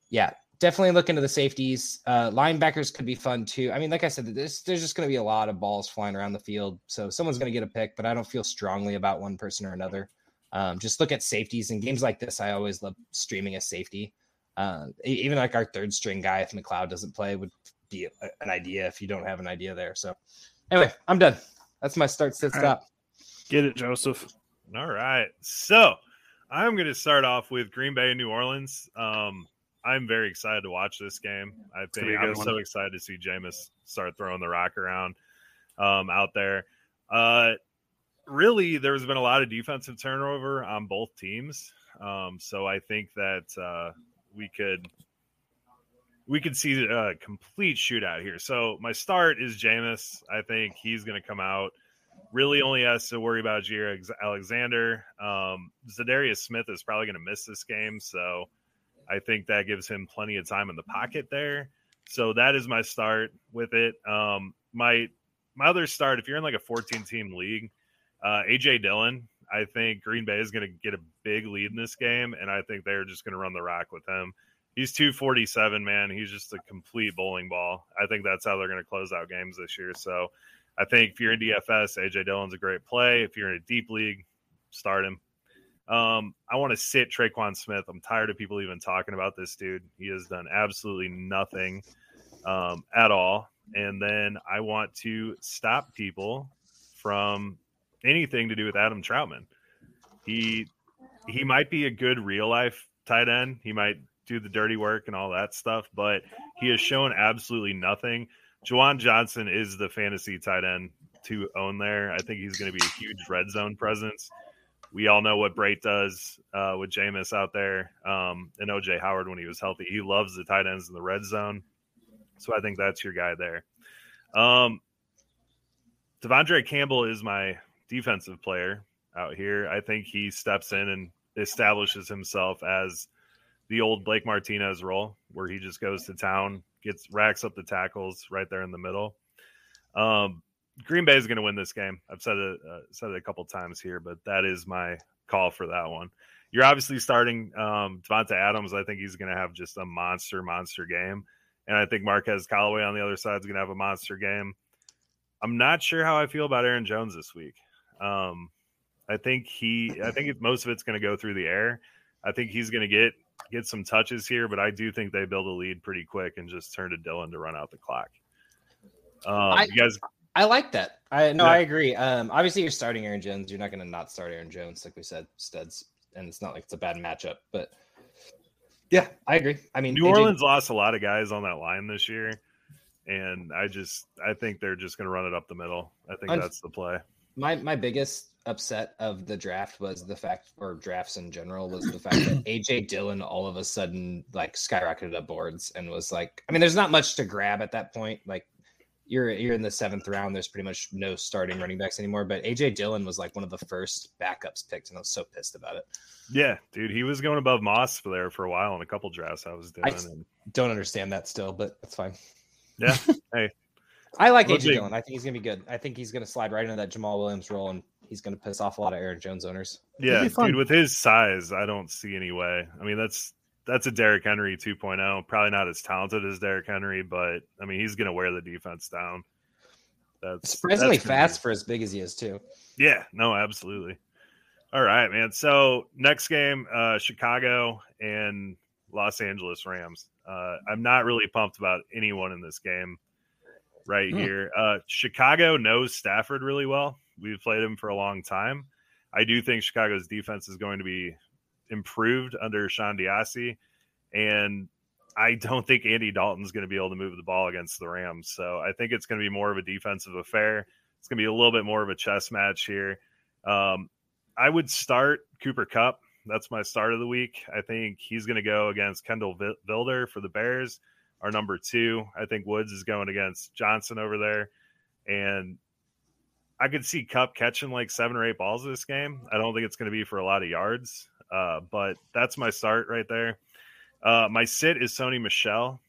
yeah, definitely look into the safeties. Uh, linebackers could be fun too. I mean, like I said, there's, there's just going to be a lot of balls flying around the field, so someone's going to get a pick. But I don't feel strongly about one person or another. Um, just look at safeties in games like this. I always love streaming a safety. Uh, even like our third string guy, if McLeod doesn't play, would be an idea if you don't have an idea there. So, anyway, I'm done. That's my start, sit, stop. Get it, Joseph. All right. So, I'm going to start off with Green Bay and New Orleans. Um, I'm very excited to watch this game. I think I'm one. so excited to see Jameis start throwing the rock around um, out there. Uh, really, there's been a lot of defensive turnover on both teams. Um, so I think that uh, we could we could see a complete shootout here. So my start is Jameis. I think he's going to come out. Really, only has to worry about Jaire Alexander. Um, Za'Darius Smith is probably going to miss this game, so I think that gives him plenty of time in the pocket there. So that is my start with it. Um, my my other start, if you're in like a 14 team league, uh, AJ Dillon. I think Green Bay is going to get a big lead in this game, and I think they're just going to run the rock with him he's 247, man. He's just a complete bowling ball. I think that's how they're going to close out games this year. So I think if you're in DFS, AJ Dillon's a great play. If you're in a deep league, start him. Um, I want to sit Tre'Quan Smith. I'm tired of people even talking about this dude. He has done absolutely nothing um, at all. And then I want to stop people from anything to do with Adam Trautman. He he might be a good real life tight end. He might do the dirty work and all that stuff, but he has shown absolutely nothing. Juwan Johnson is the fantasy tight end to own there. I think he's going to be a huge red zone presence. We all know what Brate does uh, with Jameis out there um, and OJ Howard when he was healthy. He loves the tight ends in the red zone. So I think that's your guy there. Um, De'Vondre Campbell is my defensive player out here. I think he steps in and establishes himself as – the old Blake Martinez role where he just goes to town, gets racks up the tackles right there in the middle. Um, Green Bay is going to win this game. I've said it uh, said it a couple times here, but that is my call for that one. You're obviously starting um, Davante Adams. I think he's going to have just a monster, monster game, and I think Marquez Callaway on the other side is going to have a monster game. I'm not sure how I feel about Aaron Jones this week. Um, I think he, I think most of it's going to go through the air. I think he's going to get get some touches here, but I do think they build a lead pretty quick and just turn to Dillon to run out the clock. Um, I, you guys, I like that. I no, yeah. I agree. Um, obviously, you're starting Aaron Jones. You're not going to not start Aaron Jones, like we said, studs, and it's not like it's a bad matchup. But yeah, I agree. I mean, New AJ, Orleans lost a lot of guys on that line this year, and I just I think they're just going to run it up the middle. I think that's the play. My my biggest upset of the draft was the fact, or drafts in general, was the fact that AJ Dillon all of a sudden like skyrocketed up boards and was like, I mean, there's not much to grab at that point. Like you're you're in the seventh round. There's pretty much no starting running backs anymore. But AJ Dillon was like one of the first backups picked, and I was so pissed about it. Yeah, dude, he was going above Moss for there for a while in a couple drafts I was doing. I and... don't understand that still, but that's fine. Yeah, hey. <laughs> I like AJ Dillon. I think he's gonna be good. I think he's gonna slide right into that Jamaal Williams role and he's going to piss off a lot of Aaron Jones owners. Yeah, dude, with his size, I don't see any way. I mean, that's that's a Derrick Henry 2.0. Probably not as talented as Derrick Henry, but I mean, he's going to wear the defense down. That's surprisingly that's fast be... for as big as he is, too. Yeah, no, absolutely. All right, man. So next game, uh, Chicago and Los Angeles Rams. Uh, I'm not really pumped about anyone in this game right hmm. here. Uh, Chicago knows Stafford really well. We've played him for a long time. I do think Chicago's defense is going to be improved under Sean Desai, and I don't think Andy Dalton's going to be able to move the ball against the Rams. So I think it's going to be more of a defensive affair. It's going to be a little bit more of a chess match here. Um, I would start Cooper Kupp. That's my start of the week. I think he's going to go against Kindle Vildor for the Bears, our number two. I think Woods is going against Johnson over there. And I could see Kupp catching like seven or eight balls this game. I don't think it's going to be for a lot of yards, uh, but that's my start right there. Uh, my sit is Sony Michel.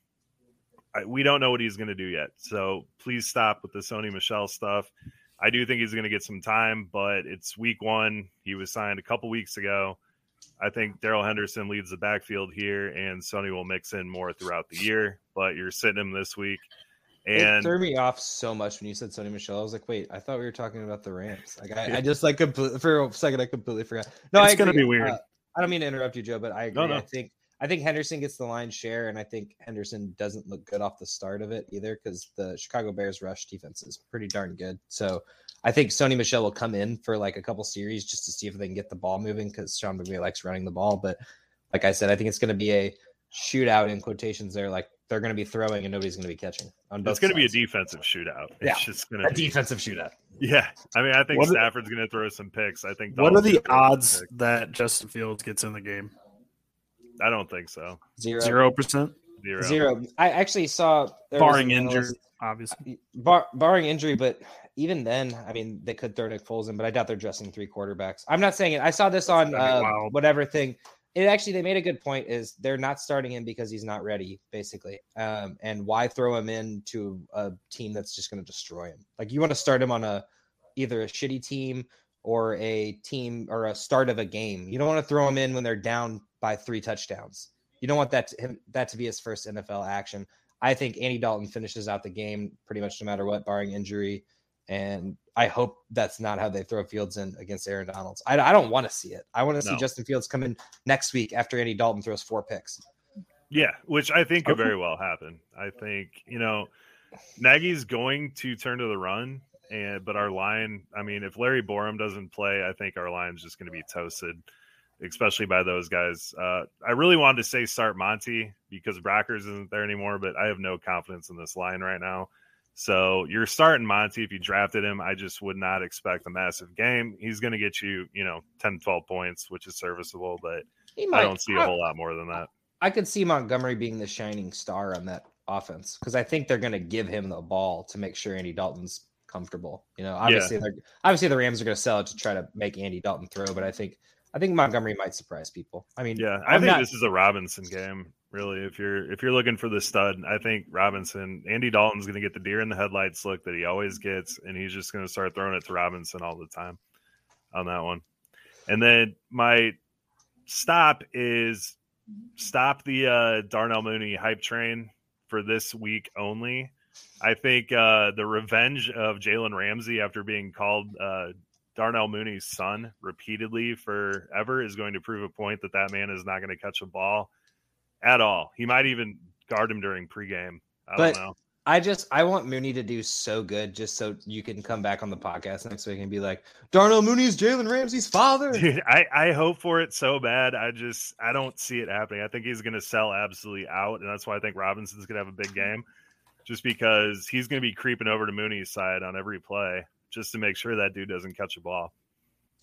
I, we don't know what he's going to do yet, so please stop with the Sony Michel stuff. I do think he's going to get some time, but it's week one. He was signed a couple weeks ago. I think Darrell Henderson leads the backfield here, and Sony will mix in more throughout the year. But you're sitting him this week, it threw me off so much when you said Sony Michel. I was like, wait, I thought we were talking about the Rams. Like, I, I just like for a second, I completely forgot. No, It's I gonna be weird. Uh, I don't mean to interrupt you, Joe, but I agree. No, no. I think I think Henderson gets the lion's share, and I think Henderson doesn't look good off the start of it either because the Chicago Bears rush defense is pretty darn good. So I think Sony Michel will come in for like a couple series just to see if they can get the ball moving because Sean McVay likes running the ball. But like I said, I think it's going to be a shootout in quotations there. Like they're going to be throwing and nobody's going to be catching. On both it's going to be a defensive shootout. It's Yeah, just going a to be defensive shootout. Yeah, I mean, I think What are- Stafford's going to throw some picks. I think. What are the gonna throw some odds that Justin Fields gets in the game? I don't think so. Zero. Zero percent, Zero. Zero. I actually saw barring injury, analyst- obviously. bar, barring injury, but even then, I mean, they could throw Nick Foles in, but I doubt they're dressing three quarterbacks. I'm not saying it. I saw this on uh, whatever thing. It actually they made a good point. Is they're not starting him because he's not ready, basically. Um, and why throw him into a team that's just going to destroy him? Like you want to start him on a either a shitty team or a team or a start of a game. You don't want to throw him in when they're down by three touchdowns. You don't want that to, him, that to be his first NFL action. I think Andy Dalton finishes out the game pretty much no matter what, barring injury. And I hope that's not how they throw Fields in against Aaron Donalds. I, I don't want to see it. I want to see Justin Fields come in next week after Andy Dalton throws four picks. Yeah, which I think could very well happen. I think you know, Nagy's going to turn to the run, and but our line. I mean, if Larry Borom doesn't play, I think our line's just going to be toasted, especially by those guys. Uh, I really wanted to say start Monty because Brackers isn't there anymore, but I have no confidence in this line right now. So you're starting Monty if you drafted him. I just would not expect a massive game. He's going to get you, you know, 10, 12 points, which is serviceable, but He I don't see a whole lot more than that. I could see Montgomery being the shining star on that offense because I think they're going to give him the ball to make sure Andy Dalton's comfortable. You know, obviously, they're obviously the Rams are going to sell it to try to make Andy Dalton throw, but I think I think Montgomery might surprise people. I mean, Yeah, I I'm think not- this is a Robinson game. Really, if you're if you're looking for the stud, I think Robinson, Andy Dalton's going to get the deer in the headlights look that he always gets, and he's just going to start throwing it to Robinson all the time on that one. And then my stop is stop the uh, Darnell Mooney hype train for this week only. I think uh, the revenge of Jalen Ramsey after being called uh, Darnell Mooney's son repeatedly forever is going to prove a point that that man is not going to catch a ball at all. He might even guard him during pregame. I But- don't know. I just I want Mooney to do so good just so you can come back on the podcast next week and be like, Darnell Mooney's Jalen Ramsey's father. <laughs> Dude, I, I hope for it so bad. I just I don't see it happening. I think he's going to sell absolutely out, and that's why I think Robinson's going to have a big game, just because he's going to be creeping over to Mooney's side on every play, just to make sure that dude doesn't catch a ball.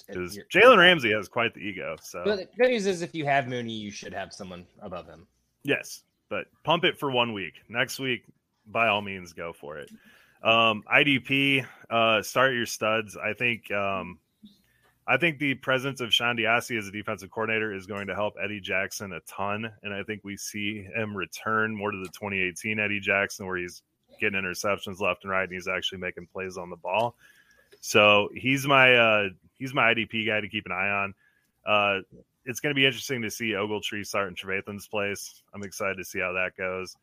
Because Jalen Ramsey has quite the ego. So But the good news is if you have Mooney, you should have someone above him. Yes, but pump it for one week. Next week, by all means, go for it. Um, IDP, uh, start your studs. I think, um, I think the presence of Sean Desai as a defensive coordinator is going to help Eddie Jackson a ton, and I think we see him return more to the 2018 Eddie Jackson, where he's getting interceptions left and right, and he's actually making plays on the ball. So he's my uh, he's my IDP guy to keep an eye on. Uh, it's going to be interesting to see Ogletree start in Trevathan's place. I'm excited to see how that goes.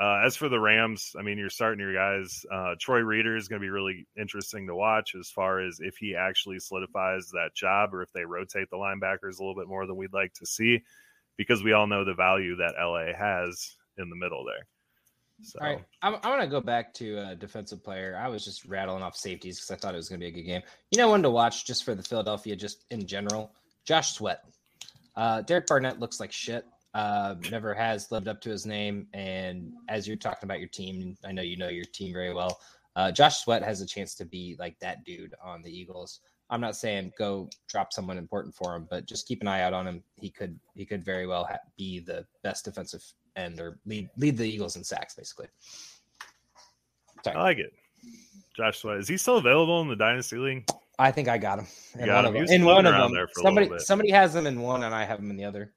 Uh, as for the Rams, I mean, you're starting your guys. Uh, Troy Reeder is going to be really interesting to watch as far as if he actually solidifies that job or if they rotate the linebackers a little bit more than we'd like to see, because we all know the value that LA has in the middle there. So, All right, I'm, I want to go back to a defensive player. I was just rattling off safeties because I thought it was going to be a good game. You know, one to watch just for the Philadelphia, just in general. Josh Sweat. Uh, Derek Barnett looks like shit. Uh, never has lived up to his name. And as you're talking about your team, I know you know your team very well. Uh, Josh Sweat has a chance to be like that dude on the Eagles. I'm not saying go drop someone important for him, but just keep an eye out on him. He could he could very well ha- be the best defensive end or lead lead the Eagles in sacks, basically. I like it. Josh Sweat. Is he still available in the Dynasty League? I think I got him in got one him. of them. In one of them, there for a somebody somebody has him in one, and I have him in the other.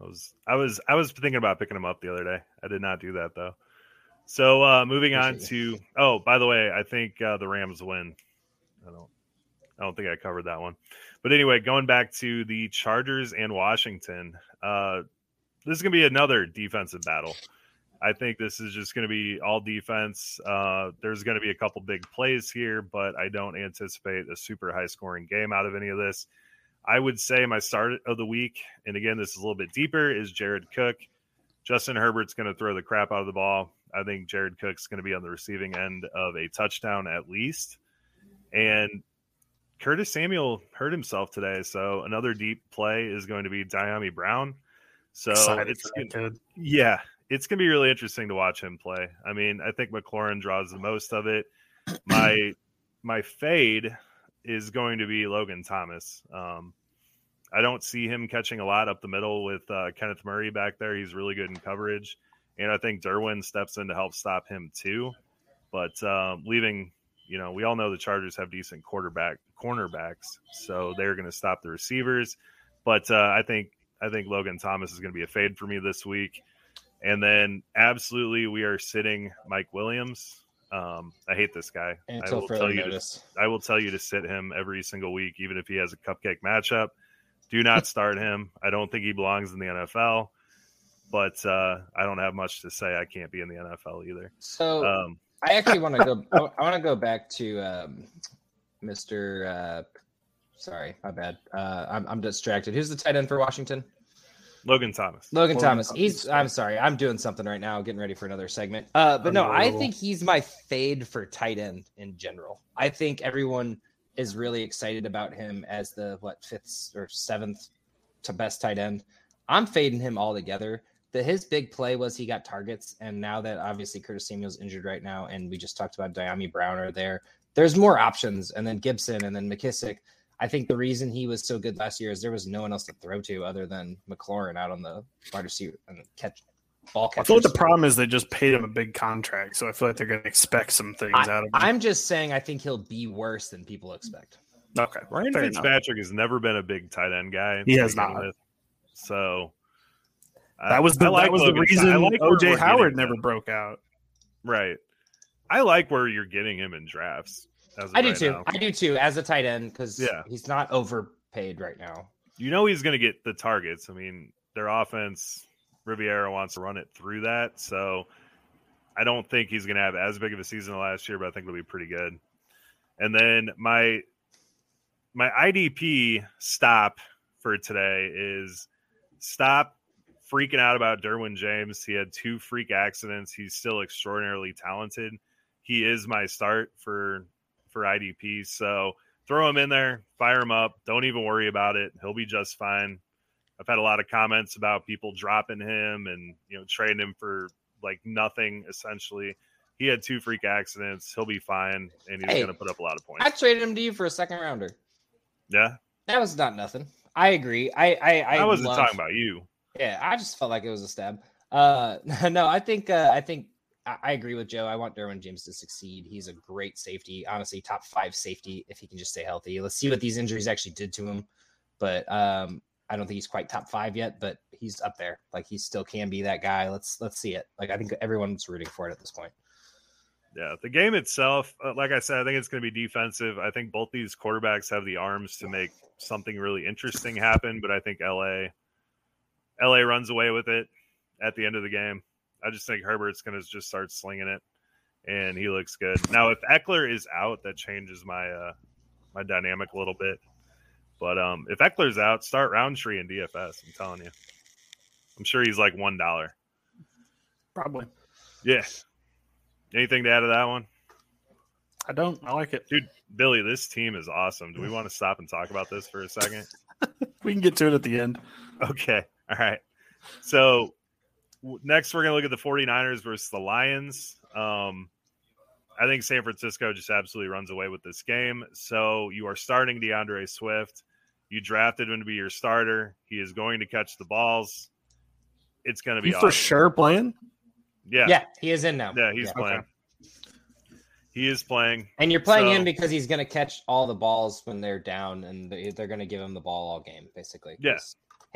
I was I was I was thinking about picking him up the other day. I did not do that though. So uh moving on to oh, by the way, I think uh, the Rams win. I don't I don't think I covered that one. But anyway, going back to the Chargers and Washington, uh this is going to be another defensive battle. I think this is just going to be all defense. Uh, there's going to be a couple big plays here, but I don't anticipate a super high scoring game out of any of this. I would say my start of the week, and again, this is a little bit deeper, is Jared Cook. Justin Herbert's going to throw the crap out of the ball. I think Jared Cook's going to be on the receiving end of a touchdown at least. And Curtis Samuel hurt himself today, so another deep play is going to be Dyami Brown. So Excited it's kid. yeah, it's gonna be really interesting to watch him play. I mean, I think McLaurin draws the most of it. My <clears throat> my fade is going to be Logan Thomas. Um, I don't see him catching a lot up the middle with uh, Kenneth Murray back there. He's really good in coverage, and I think Derwin steps in to help stop him too. But um, leaving, you know, we all know the Chargers have decent quarterback cornerbacks, so they're going to stop the receivers. But uh, I think I think Logan Thomas is going to be a fade for me this week. And then absolutely, we are sitting Mike Williams. Um, I hate this guy. I Until will tell further you to notice. I will tell you to sit him every single week, even if he has a cupcake matchup. Do not <laughs> start him. I don't think he belongs in the NFL, but uh, I don't have much to say. I can't be in the NFL either. So Um, I actually want to go. <laughs> I want to go back to um, Mr. Uh, sorry, my bad. Uh, I'm, I'm distracted. Who's the tight end for Washington? Logan Thomas. Logan Logan Thomas. Thomas. He's. I'm sorry. I'm doing something right now, getting ready for another segment. Uh, but no, I think he's my fade for tight end in general. I think everyone is really excited about him as the what fifth or seventh to best tight end. I'm fading him altogether. The his big play was he got targets, and now that obviously Curtis Samuel's injured right now, and we just talked about Dyami Brown are there. There's more options, and then Gibson, and then McKissic. I think the reason he was so good last year is there was no one else to throw to other than McLaurin out on the wide receiver and catch ball I catcher. feel like the problem is they just paid him a big contract, so I feel like they're going to expect some things out of him. I'm just saying I think he'll be worse than people expect. okay, Ryan fair enough. Fitzpatrick has never been a big tight end guy. He has not. with. So I- That was the I like that was the reason I like OJ Howard never him. broke out. Right. I like where you're getting him in drafts. I do right too. now. I do too as a tight end because Yeah. he's not overpaid right now. You know he's going to get the targets. I mean, their offense, Rivera wants to run it through that. So I don't think he's going to have as big of a season last year, but I think it'll be pretty good. And then my my IDP stop for today is stop freaking out about Derwin James. He had two freak accidents. He's still extraordinarily talented. He is my start for for IDP. So throw him in there, fire him up. Don't even worry about it. He'll be just fine. I've had a lot of comments about people dropping him and you know trading him for like nothing essentially. He had two freak accidents. He'll be fine, and he's Hey, going to put up a lot of points. I traded him to you for a second rounder. Yeah, That was not nothing. I agree. I I, I, I, wasn't love- talking about you. Yeah, I just felt like it was a stab. Uh, <laughs> no, I think uh, I think I, agree with Joe. I want Derwin James to succeed. He's a great safety, honestly, top five safety if he can just stay healthy. Let's see what these injuries actually did to him. But um, I don't think he's quite top five yet, but he's up there. Like he still can be that guy. Let's let's see it. Like I think everyone's rooting for it at this point. Yeah, the game itself, uh, like I said, I think it's going to be defensive. I think both these quarterbacks have the arms to make something really interesting happen, but I think LA LA runs away with it at the end of the game. I just think Herbert's going to just start slinging it and he looks good. Now if Ekeler is out, that changes my uh my dynamic a little bit. But um if Ekeler's out, start Rountree in DFS, I'm telling you. I'm sure he's like $1. Probably. Yeah. Anything to add to that one? I don't. I like it. Dude, Billy, this team is awesome. Do we want to stop and talk about this for a second? <laughs> We can get to it at the end. Okay. All right. So next we're going to look at the 49ers versus the Lions. Um I think San Francisco just absolutely runs away with this game. So you are starting D'Andre Swift. You drafted him to be your starter. He is going to catch the balls. It's going to be He's for sure playing. Yeah. Yeah, he is in now. Yeah, he's Yeah. playing. Okay. He is playing. And you're playing So- him because he's going to catch all the balls when they're down, and they- they're going to give him the ball all game, basically. Yeah.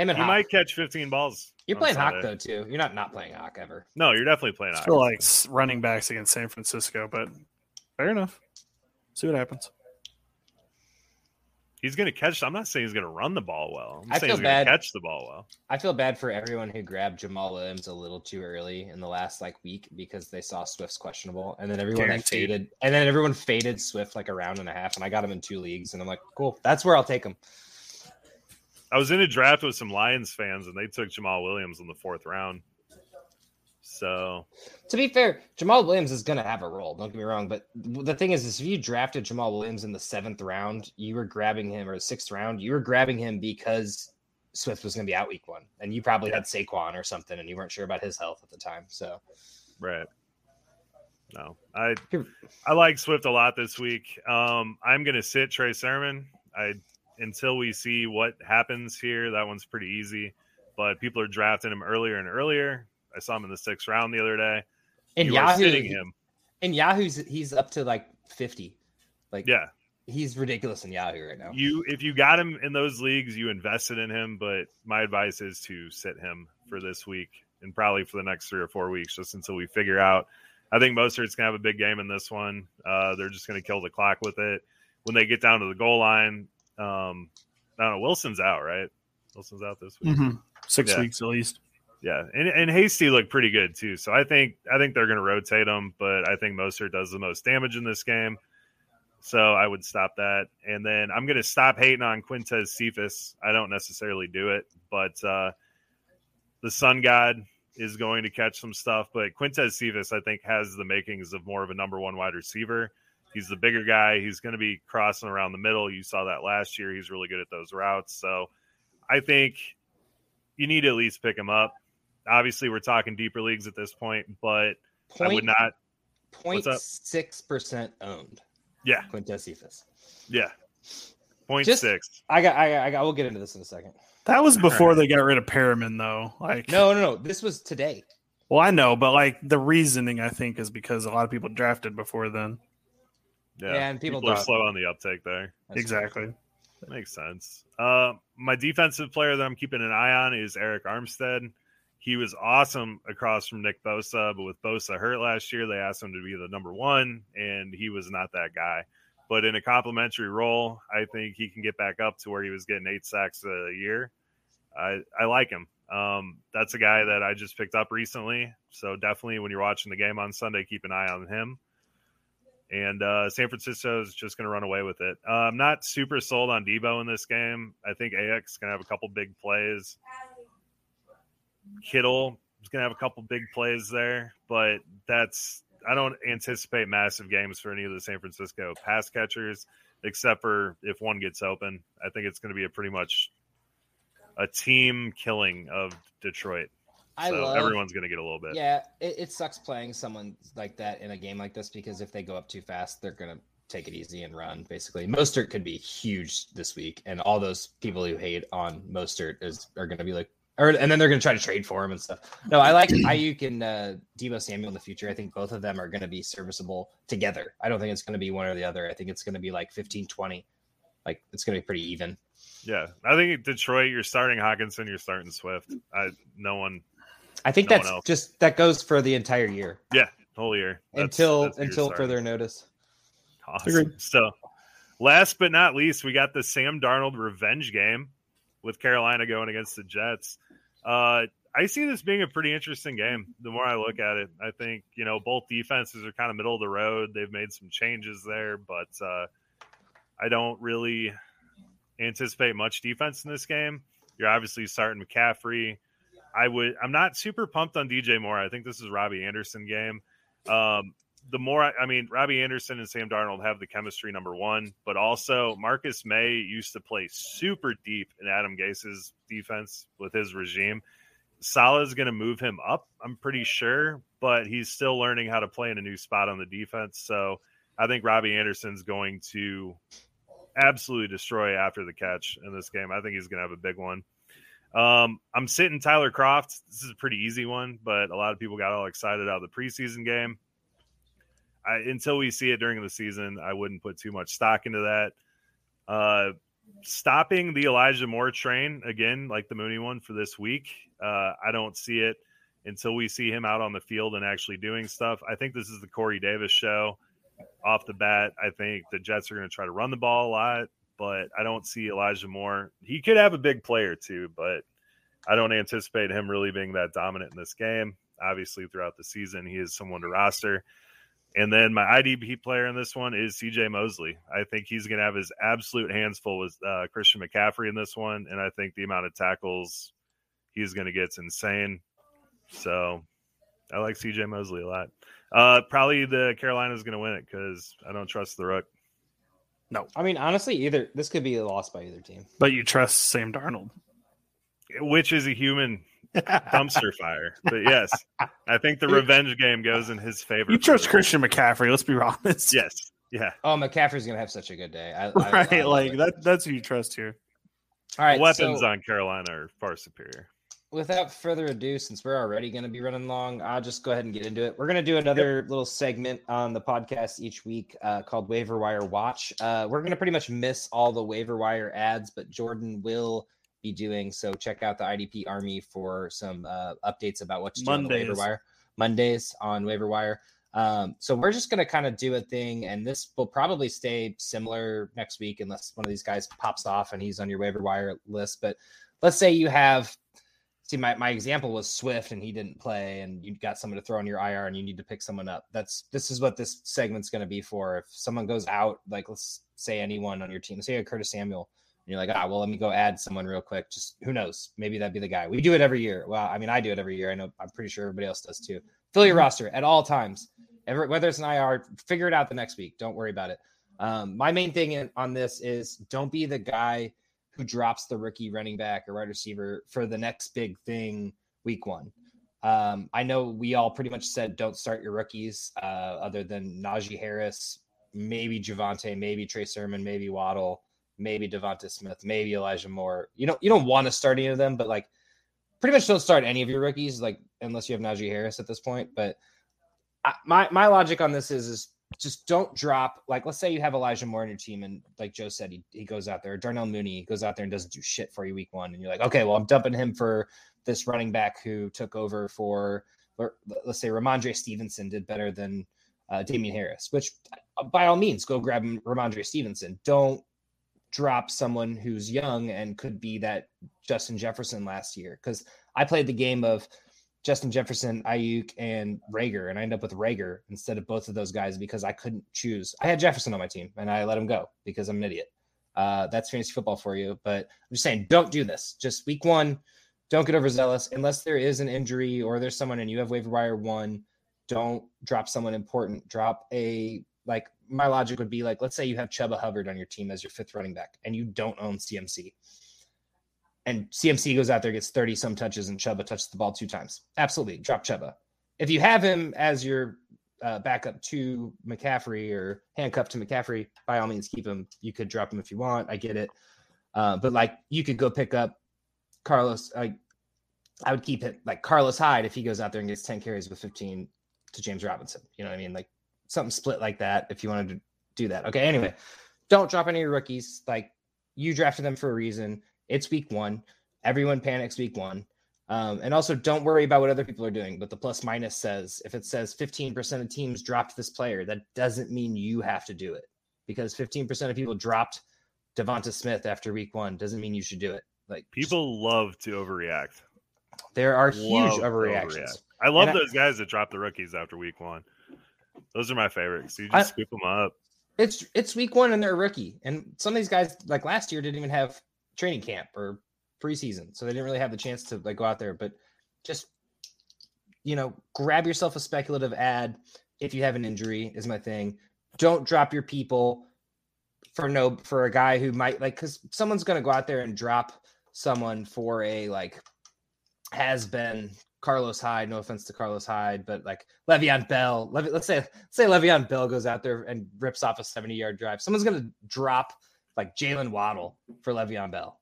'Cause Him and He Hawk. might catch 15 balls. You're playing Hawk Sunday. though too. You're not not playing Hawk ever. No, you're definitely playing Hawk. Still like running backs against San Francisco, but fair enough. See what happens. He's going to catch. I'm not saying he's going to run the ball well. I'm I saying feel he's going bad. to catch the ball well. I feel bad for everyone who grabbed Jamaal Williams a little too early in the last like week because they saw Swift's questionable, and then everyone had faded, and then everyone faded Swift like a round and a half, and I got him in two leagues, and I'm like, cool, that's where I'll take him. I was in a draft with some Lions fans, and they took Jamaal Williams in the fourth round. So To be fair, Jamaal Williams is going to have a role. Don't get me wrong, but the thing is, is if you drafted Jamaal Williams in the seventh round, you were grabbing him, or the sixth round, you were grabbing him because Swift was going to be out week one, and you probably had Saquon or something, and you weren't sure about his health at the time. So right. No, I I like Swift a lot this week. Um, I'm going to sit Trey Sermon. I until we see what happens here. That one's pretty easy, but people are drafting him earlier and earlier. I saw him in the sixth round the other day. you Yahoo, sitting him. in Yahoo's he's up to like fifty. Like Yeah, he's ridiculous in Yahoo right now. you if you got him in those leagues, you invested in him. But my advice is to sit him for this week and probably for the next three or four weeks, just until we figure out. I think Mostert's gonna have a big game in this one. Uh, they're just gonna kill the clock with it. When they get down to the goal line, um, I don't know. Wilson's out, right? Wilson's out this week. Mm-hmm. Six Yeah. weeks at least. Yeah, and, and Hasty looked pretty good too. So I think I think they're going to rotate him, but I think Mostert does the most damage in this game. So I would stop that, and then I'm going to stop hating on Quintez Cephus. I don't necessarily do it, but uh, the Sun God is going to catch some stuff. But Quintez Cephus, I think, has the makings of more of a number one wide receiver. He's the bigger guy. He's going to be crossing around the middle. You saw that last year. He's really good at those routes. So I think you need to at least pick him up. Obviously, we're talking deeper leagues at this point, but I would not. point what's up? six percent owned. Yeah, Quintez Cephus. yeah. Point Just- six. I got, I got, I got. We'll get into this in a second. That was before they got rid of Perriman, though. Like, No, no, no. This was today. well, I know, but like the reasoning, I think, is because a lot of people drafted before then. Yeah, Yeah, and people are thought- slow on the uptake there. That's exactly. That makes sense. Uh, my defensive player that I'm keeping an eye on is Arik Armstead. He was awesome across from Nick Bosa, but with Bosa hurt last year, they asked him to be the number one, and he was not that guy. But in a complimentary role, I think he can get back up to where he was getting eight sacks a year. I, I like him. Um, that's a guy that I just picked up recently. So definitely when you're watching the game on Sunday, keep an eye on him. And uh, San Francisco is just going to run away with it. Uh, I'm not super sold on Debo in this game. I think AX is going to have a couple big plays. Kittle is going to have a couple big plays there, but that's I don't anticipate massive games for any of the San Francisco pass catchers, except for if one gets open. I think it's going to be a pretty much a team killing of Detroit. I so love. everyone's going to get a little bit. Yeah, it, it sucks playing someone like that in a game like this because if they go up too fast, they're gonna take it easy and run. Basically, Mostert could be huge this week, and all those people who hate on Mostert is are gonna be like, or and then they're gonna try to trade for him and stuff. No, I like <clears throat> Aiyuk and uh, Debo Samuel in the future. I think both of them are gonna be serviceable together. I don't think it's gonna be one or the other. I think it's gonna be like 15-20. Like it's gonna be pretty even. Yeah, I think Detroit. You're starting Hockenson. You're starting Swift. I no one I think No that's just that goes for the entire year Yeah, whole year That's- until that's until starting. further notice. Awesome. Agreed. So, last but not least, we got the Sam Darnold revenge game with Carolina going against the Jets. Uh, I see this being a pretty interesting game. The more I look at it, I think you know both defenses are kind of middle of the road. They've made some changes there, but uh, I don't really anticipate much defense in this game. You're obviously starting McCaffrey. I would. I'm not super pumped on DJ Moore. I think this is Robbie Anderson game. Um, the more I, I mean, Robbie Anderson and Sam Darnold have the chemistry number one, but also Marcus Maye used to play super deep in Adam Gase's defense with his regime. Salah's going to move him up, I'm pretty sure, but he's still learning how to play in a new spot on the defense. So I think Robbie Anderson's going to absolutely destroy after the catch in this game. I think he's going to have a big one. Um, I'm sitting Tyler Kroft. This is a pretty easy one, but a lot of people got all excited out of the preseason game. I, until we see it during the season, I wouldn't put too much stock into that. Uh, stopping the Elijah Moore train again, like the Mooney one for this week, uh, I don't see it until we see him out on the field and actually doing stuff. I think this is the Corey Davis show off the bat. I think the Jets are going to try to run the ball a lot, but I don't see Elijah Moore. He could have a big player too, but I don't anticipate him really being that dominant in this game. Obviously, throughout the season, he is someone to roster. And then my IDP player in this one is CJ Mosley. I think he's going to have his absolute hands full with uh, Christian McCaffrey in this one. And I think the amount of tackles he's going to get is insane. So I like CJ Mosley a lot. Uh, probably the Carolina is going to win it because I don't trust the Rook. No, I mean honestly, either this could be a loss by either team. But you trust Sam Darnold, which is a human dumpster fire. But yes, I think the <laughs> revenge game goes in his favor. You trust Christian McCaffrey? Let's be honest. <laughs> Yes. Yeah. Oh, McCaffrey's gonna have such a good day. I, right, I, I like that. That's who you trust here. All right, weapons so, on Carolina are far superior. Without further ado, since we're already going to be running long, I'll just go ahead and get into it. We're going to do another yep. little segment on the podcast each week uh, called Waiver Wire Watch. Uh, we're going to pretty much miss all the waiver wire ads, but Jordan will be doing. So check out the IDP Army for some uh, updates about what to do Mondays. waiver wire. Mondays on waiver wire. Um, so we're just going to kind of do a thing, and this will probably stay similar next week unless one of these guys pops off and he's on your waiver wire list. But let's say you have, see, my, my example was Swift and he didn't play, and you got someone to throw on your IR and you need to pick someone up. That's this is what this segment's going to be for. If someone goes out, like let's say anyone on your team, say a Curtis Samuel, you're like, ah, well, let me go add someone real quick. Just who knows? Maybe that'd be the guy. We do it every year. Well, I mean, I do it every year. I know I'm pretty sure everybody else does too. Fill your mm-hmm. roster at all times. Ever, whether it's an IR, figure it out the next week. Don't worry about it. Um, my main thing in, on this is don't be the guy who drops the rookie running back or wide receiver for the next big thing week one. Um, I know we all pretty much said don't start your rookies, uh, other than Najee Harris, maybe Javonte, maybe Trey Sermon, maybe Waddle maybe Devonta Smith, maybe Elijah Moore. You don't you don't want to start any of them, but like pretty much don't start any of your rookies, like unless you have Najee Harris at this point. But I, my my logic on this is is just don't drop like let's say you have Elijah Moore in your team and like Joe said he, he goes out there Darnell Mooney goes out there and doesn't do shit for you week one and you're like okay well I'm dumping him for this running back who took over for let's say Rhamondre Stevenson did better than uh, Damien Harris which uh, by all means go grab Rhamondre Stevenson don't drop someone who's young and could be that Justin Jefferson last year. Because I played the game of Justin Jefferson, Aiyuk, and Rager, and I end up with Rager instead of both of those guys because I couldn't choose. I had Jefferson on my team and I let him go because I'm an idiot. Uh, that's fantasy football for you. But I'm just saying, don't do this. Just week one, don't get overzealous unless there is an injury or there's someone and you have waiver wire one. Don't drop someone important. Drop a like my logic would be like, let's say you have Chuba Hubbard on your team as your fifth running back and you don't own CMC. And CMC goes out there, gets 30 some touches, and Chuba touches the ball two times. Absolutely. Drop Chuba. If you have him as your uh, backup to McCaffrey or handcuffed to McCaffrey, by all means, keep him. You could drop him if you want. I get it. Uh, but like you could go pick up Carlos. I would keep it like Carlos Hyde if he goes out there and gets 10 carries with 15 to James Robinson. You know what I mean? Like something split like that if you wanted to do that. Okay. Anyway, don't drop any of your rookies. Like you drafted them for a reason. It's week one. Everyone panics week one. Um, and also don't worry about what other people are doing. But the plus minus says if it says 15% of teams dropped this player, that doesn't mean you have to do it because 15% of people dropped Devonta Smith after week one doesn't mean you should do it. Like people just, love to overreact. There are huge overreactions. Overreact. I love and those I, guys that drop the rookies after week one. Those are my favorites. You just I, scoop them up. It's it's week one and they're a rookie, and some of these guys like last year didn't even have training camp or preseason, so they didn't really have the chance to like go out there. But just you know, grab yourself a speculative ad if you have an injury is my thing. Don't drop your people for no for a guy who might like because someone's gonna go out there and drop someone for a like has been Carlos Hyde. No offense to Carlos Hyde, but like Le'Veon Bell. Le- let's say let's say Le'Veon Bell goes out there and rips off a 70 yard drive. Someone's gonna drop like Jaylen Waddle for Le'Veon Bell,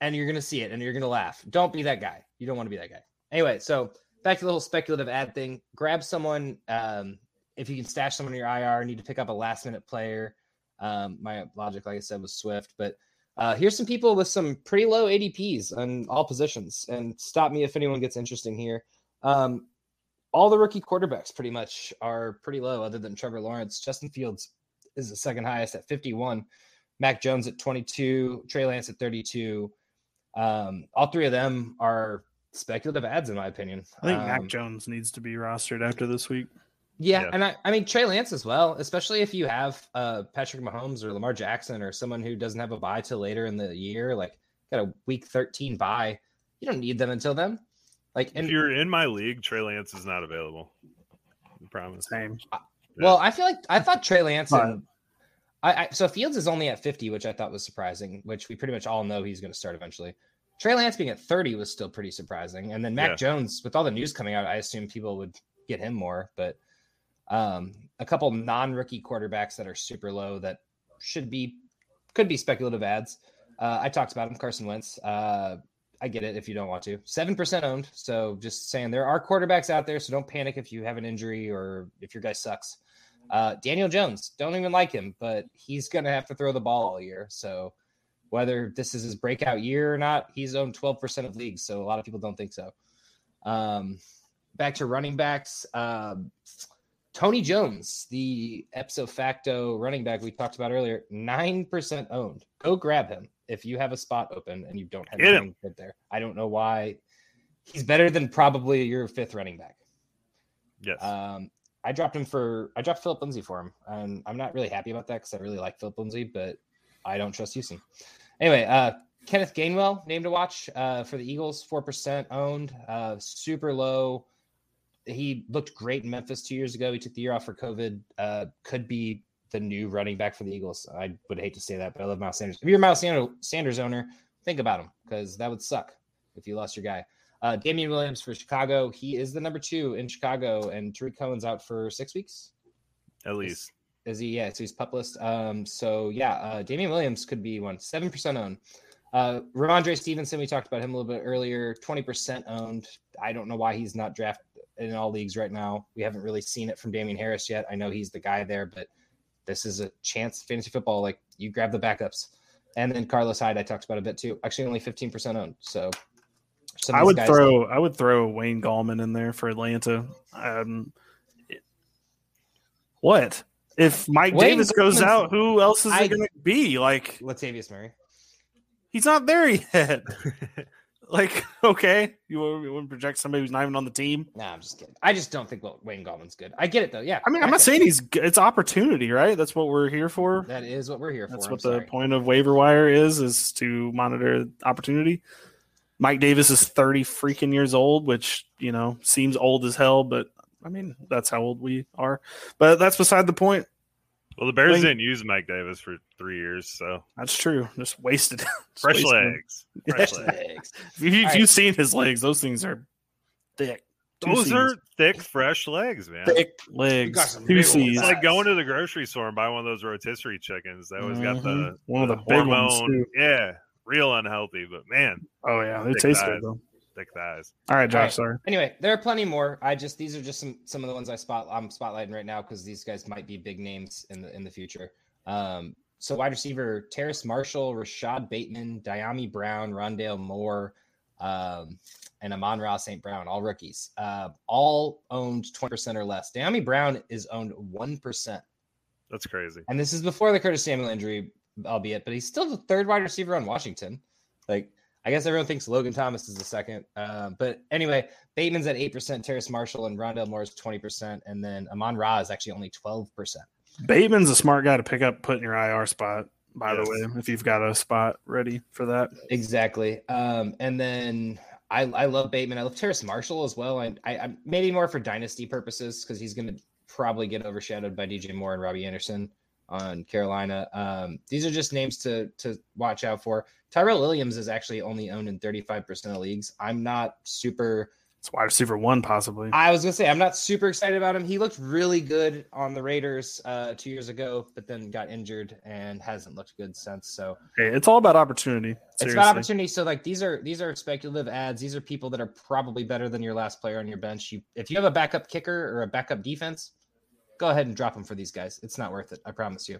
and you're gonna see it and you're gonna laugh. Don't be that guy. You don't want to be that guy. Anyway, so back to the whole speculative ad thing. Grab someone um, if you can stash someone in your IR, need to pick up a last minute player. Um, my logic, like I said, was Swift, but uh, here's some people with some pretty low ADPs on all positions. And stop me if anyone gets interesting here. Um, all the rookie quarterbacks pretty much are pretty low, other than Trevor Lawrence. Justin Fields is the second highest at 51. Mac Jones at 22. Trey Lance at 32. Um, all three of them are speculative ads, in my opinion. I think um, Mac Jones needs to be rostered after this week. Yeah, Yeah. and I, I mean Trey Lance as well, especially if you have uh Patrick Mahomes or Lamar Jackson or someone who doesn't have a buy till later in the year, like got a week 13 buy. You don't need them until then. Like and if you're in my league, Trey Lance is not available. I promise. Same. well, I feel like I thought Trey Lance and I, I so Fields is only at 50, which I thought was surprising, which we pretty much all know he's going to start eventually. Trey Lance being at 30 was still pretty surprising. And then Mac Yeah. Jones, with all the news coming out, I assume people would get him more, but um, a couple non-rookie quarterbacks that are super low that should be could be speculative ads. Uh, I talked about him, Carson Wentz. Uh, I get it if you don't want to. Seven percent owned. So just saying there are quarterbacks out there. So don't panic if you have an injury or if your guy sucks. Uh, Daniel Jones, don't even like him, but he's gonna have to throw the ball all year. So whether this is his breakout year or not, he's owned twelve percent of leagues. So a lot of people don't think so. Um, back to running backs. Um, Tony Jones, the ipso facto running back we talked about earlier, nine percent owned. Go grab him if you have a spot open and you don't have Get anything good there. I don't know why. He's better than probably your fifth running back. Yes. Um, I dropped him for I dropped Philip Lindsay for him, and I'm not really happy about that because I really like Philip Lindsay, but I don't trust Houston. Anyway, uh, Kenneth Gainwell, name to watch uh, for the Eagles, four percent owned, uh, super low. He looked great in Memphis two years ago. He took the year off for COVID. Uh, could be the new running back for the Eagles. I would hate to say that, but I love Miles Sanders. If you're a Miles Sanders, Sanders owner, think about him because that would suck if you lost your guy. Uh, Damien Williams for Chicago. He is the number two in Chicago, and Tarik Cohen's out for six weeks. At least. Is he? Yeah, so he's pup list. Um, so yeah, uh, Damien Williams could be one. Seven percent owned. Uh, Rhamondre Stevenson, we talked about him a little bit earlier. Twenty percent owned. I don't know why he's not drafted in all leagues right now. We haven't really seen it from Damien Harris yet. I know he's the guy there, but this is a chance. Fantasy football, like you grab the backups. And then Carlos Hyde, I talked about a bit too. Actually, only fifteen percent owned. So I would guys- throw I would throw Wayne Gallman in there for Atlanta. Um, it- what if Mike Wayne Davis goes Gallman's- out? Who else is I- it going to be? Like Latavius Murray. he's not there yet. <laughs> like <laughs> okay, you want you want to project somebody who's not even on the team? Nah, I'm just kidding. I just don't think Wayne Gallman's good. I get it though. Yeah. I mean, I'm I not saying he's. g- It's opportunity, right? That's what we're here for. that is what we're here for. That's I'm what the sorry. point of waiver wire is: is to monitor opportunity. Mike Davis is 30 freaking years old, which you know seems old as hell, but I mean that's how old we are. But that's beside the point. Well, the Bears Wayne- didn't use Mike Davis for three years, so That's true. Just wasted. <laughs> Just fresh wasted him. legs. <laughs> Fresh Yeah. legs. Legs. If, you, have All right. seen his legs, those things are thick. Two Those Cs. are thick, fresh legs, man. thick legs. Two big Cs. It's like going to the grocery store and buy one of those rotisserie chickens. That always got mm-hmm. the. One of the big ones, hormone. too. Yeah, real unhealthy, but man, Oh yeah, they taste thighs. good though. thick thighs. All right, Josh. All right. Sorry. Anyway, there are plenty more. I just these are just some some of the ones I spot I'm spotlighting right now because these guys might be big names in the in the future. Um, so wide receiver Terrace Marshall, Rashod Bateman, Dyami Brown, Rondale Moore, um, and Amon-Ra St. Brown, all rookies, uh, all owned 20% or less. Dyami Brown is owned 1%. That's crazy. And this is before the Curtis Samuel injury, albeit, but he's still the third wide receiver on Washington. Like, I guess everyone thinks Logan Thomas is the second. Uh, but anyway, Bateman's at 8%, Terrace Marshall and Rondale Moore is 20%. And then Amon Ra is actually only 12%. Bateman's a smart guy to pick up, put in your IR spot. By Yes. the way, if you've got a spot ready for that. Exactly. Um, and then I, I love Bateman. I love Terrace Marshall as well. And I, I maybe more for dynasty purposes because he's going to probably get overshadowed by DJ Moore and Robbie Anderson on Carolina. Um, these are just names to to watch out for. Tyrell Williams is actually only owned in 35% of leagues. I'm not super It's wide receiver one, possibly. I was gonna say I'm not super excited about him. He looked really good on the Raiders uh, two years ago, but then got injured and hasn't looked good since. So Hey, it's all about opportunity. it's about opportunity. So like these are these are speculative ads. These are people that are probably better than your last player on your bench. You if you have a backup kicker or a backup defense, go ahead and drop him for these guys. It's not worth it. I promise you.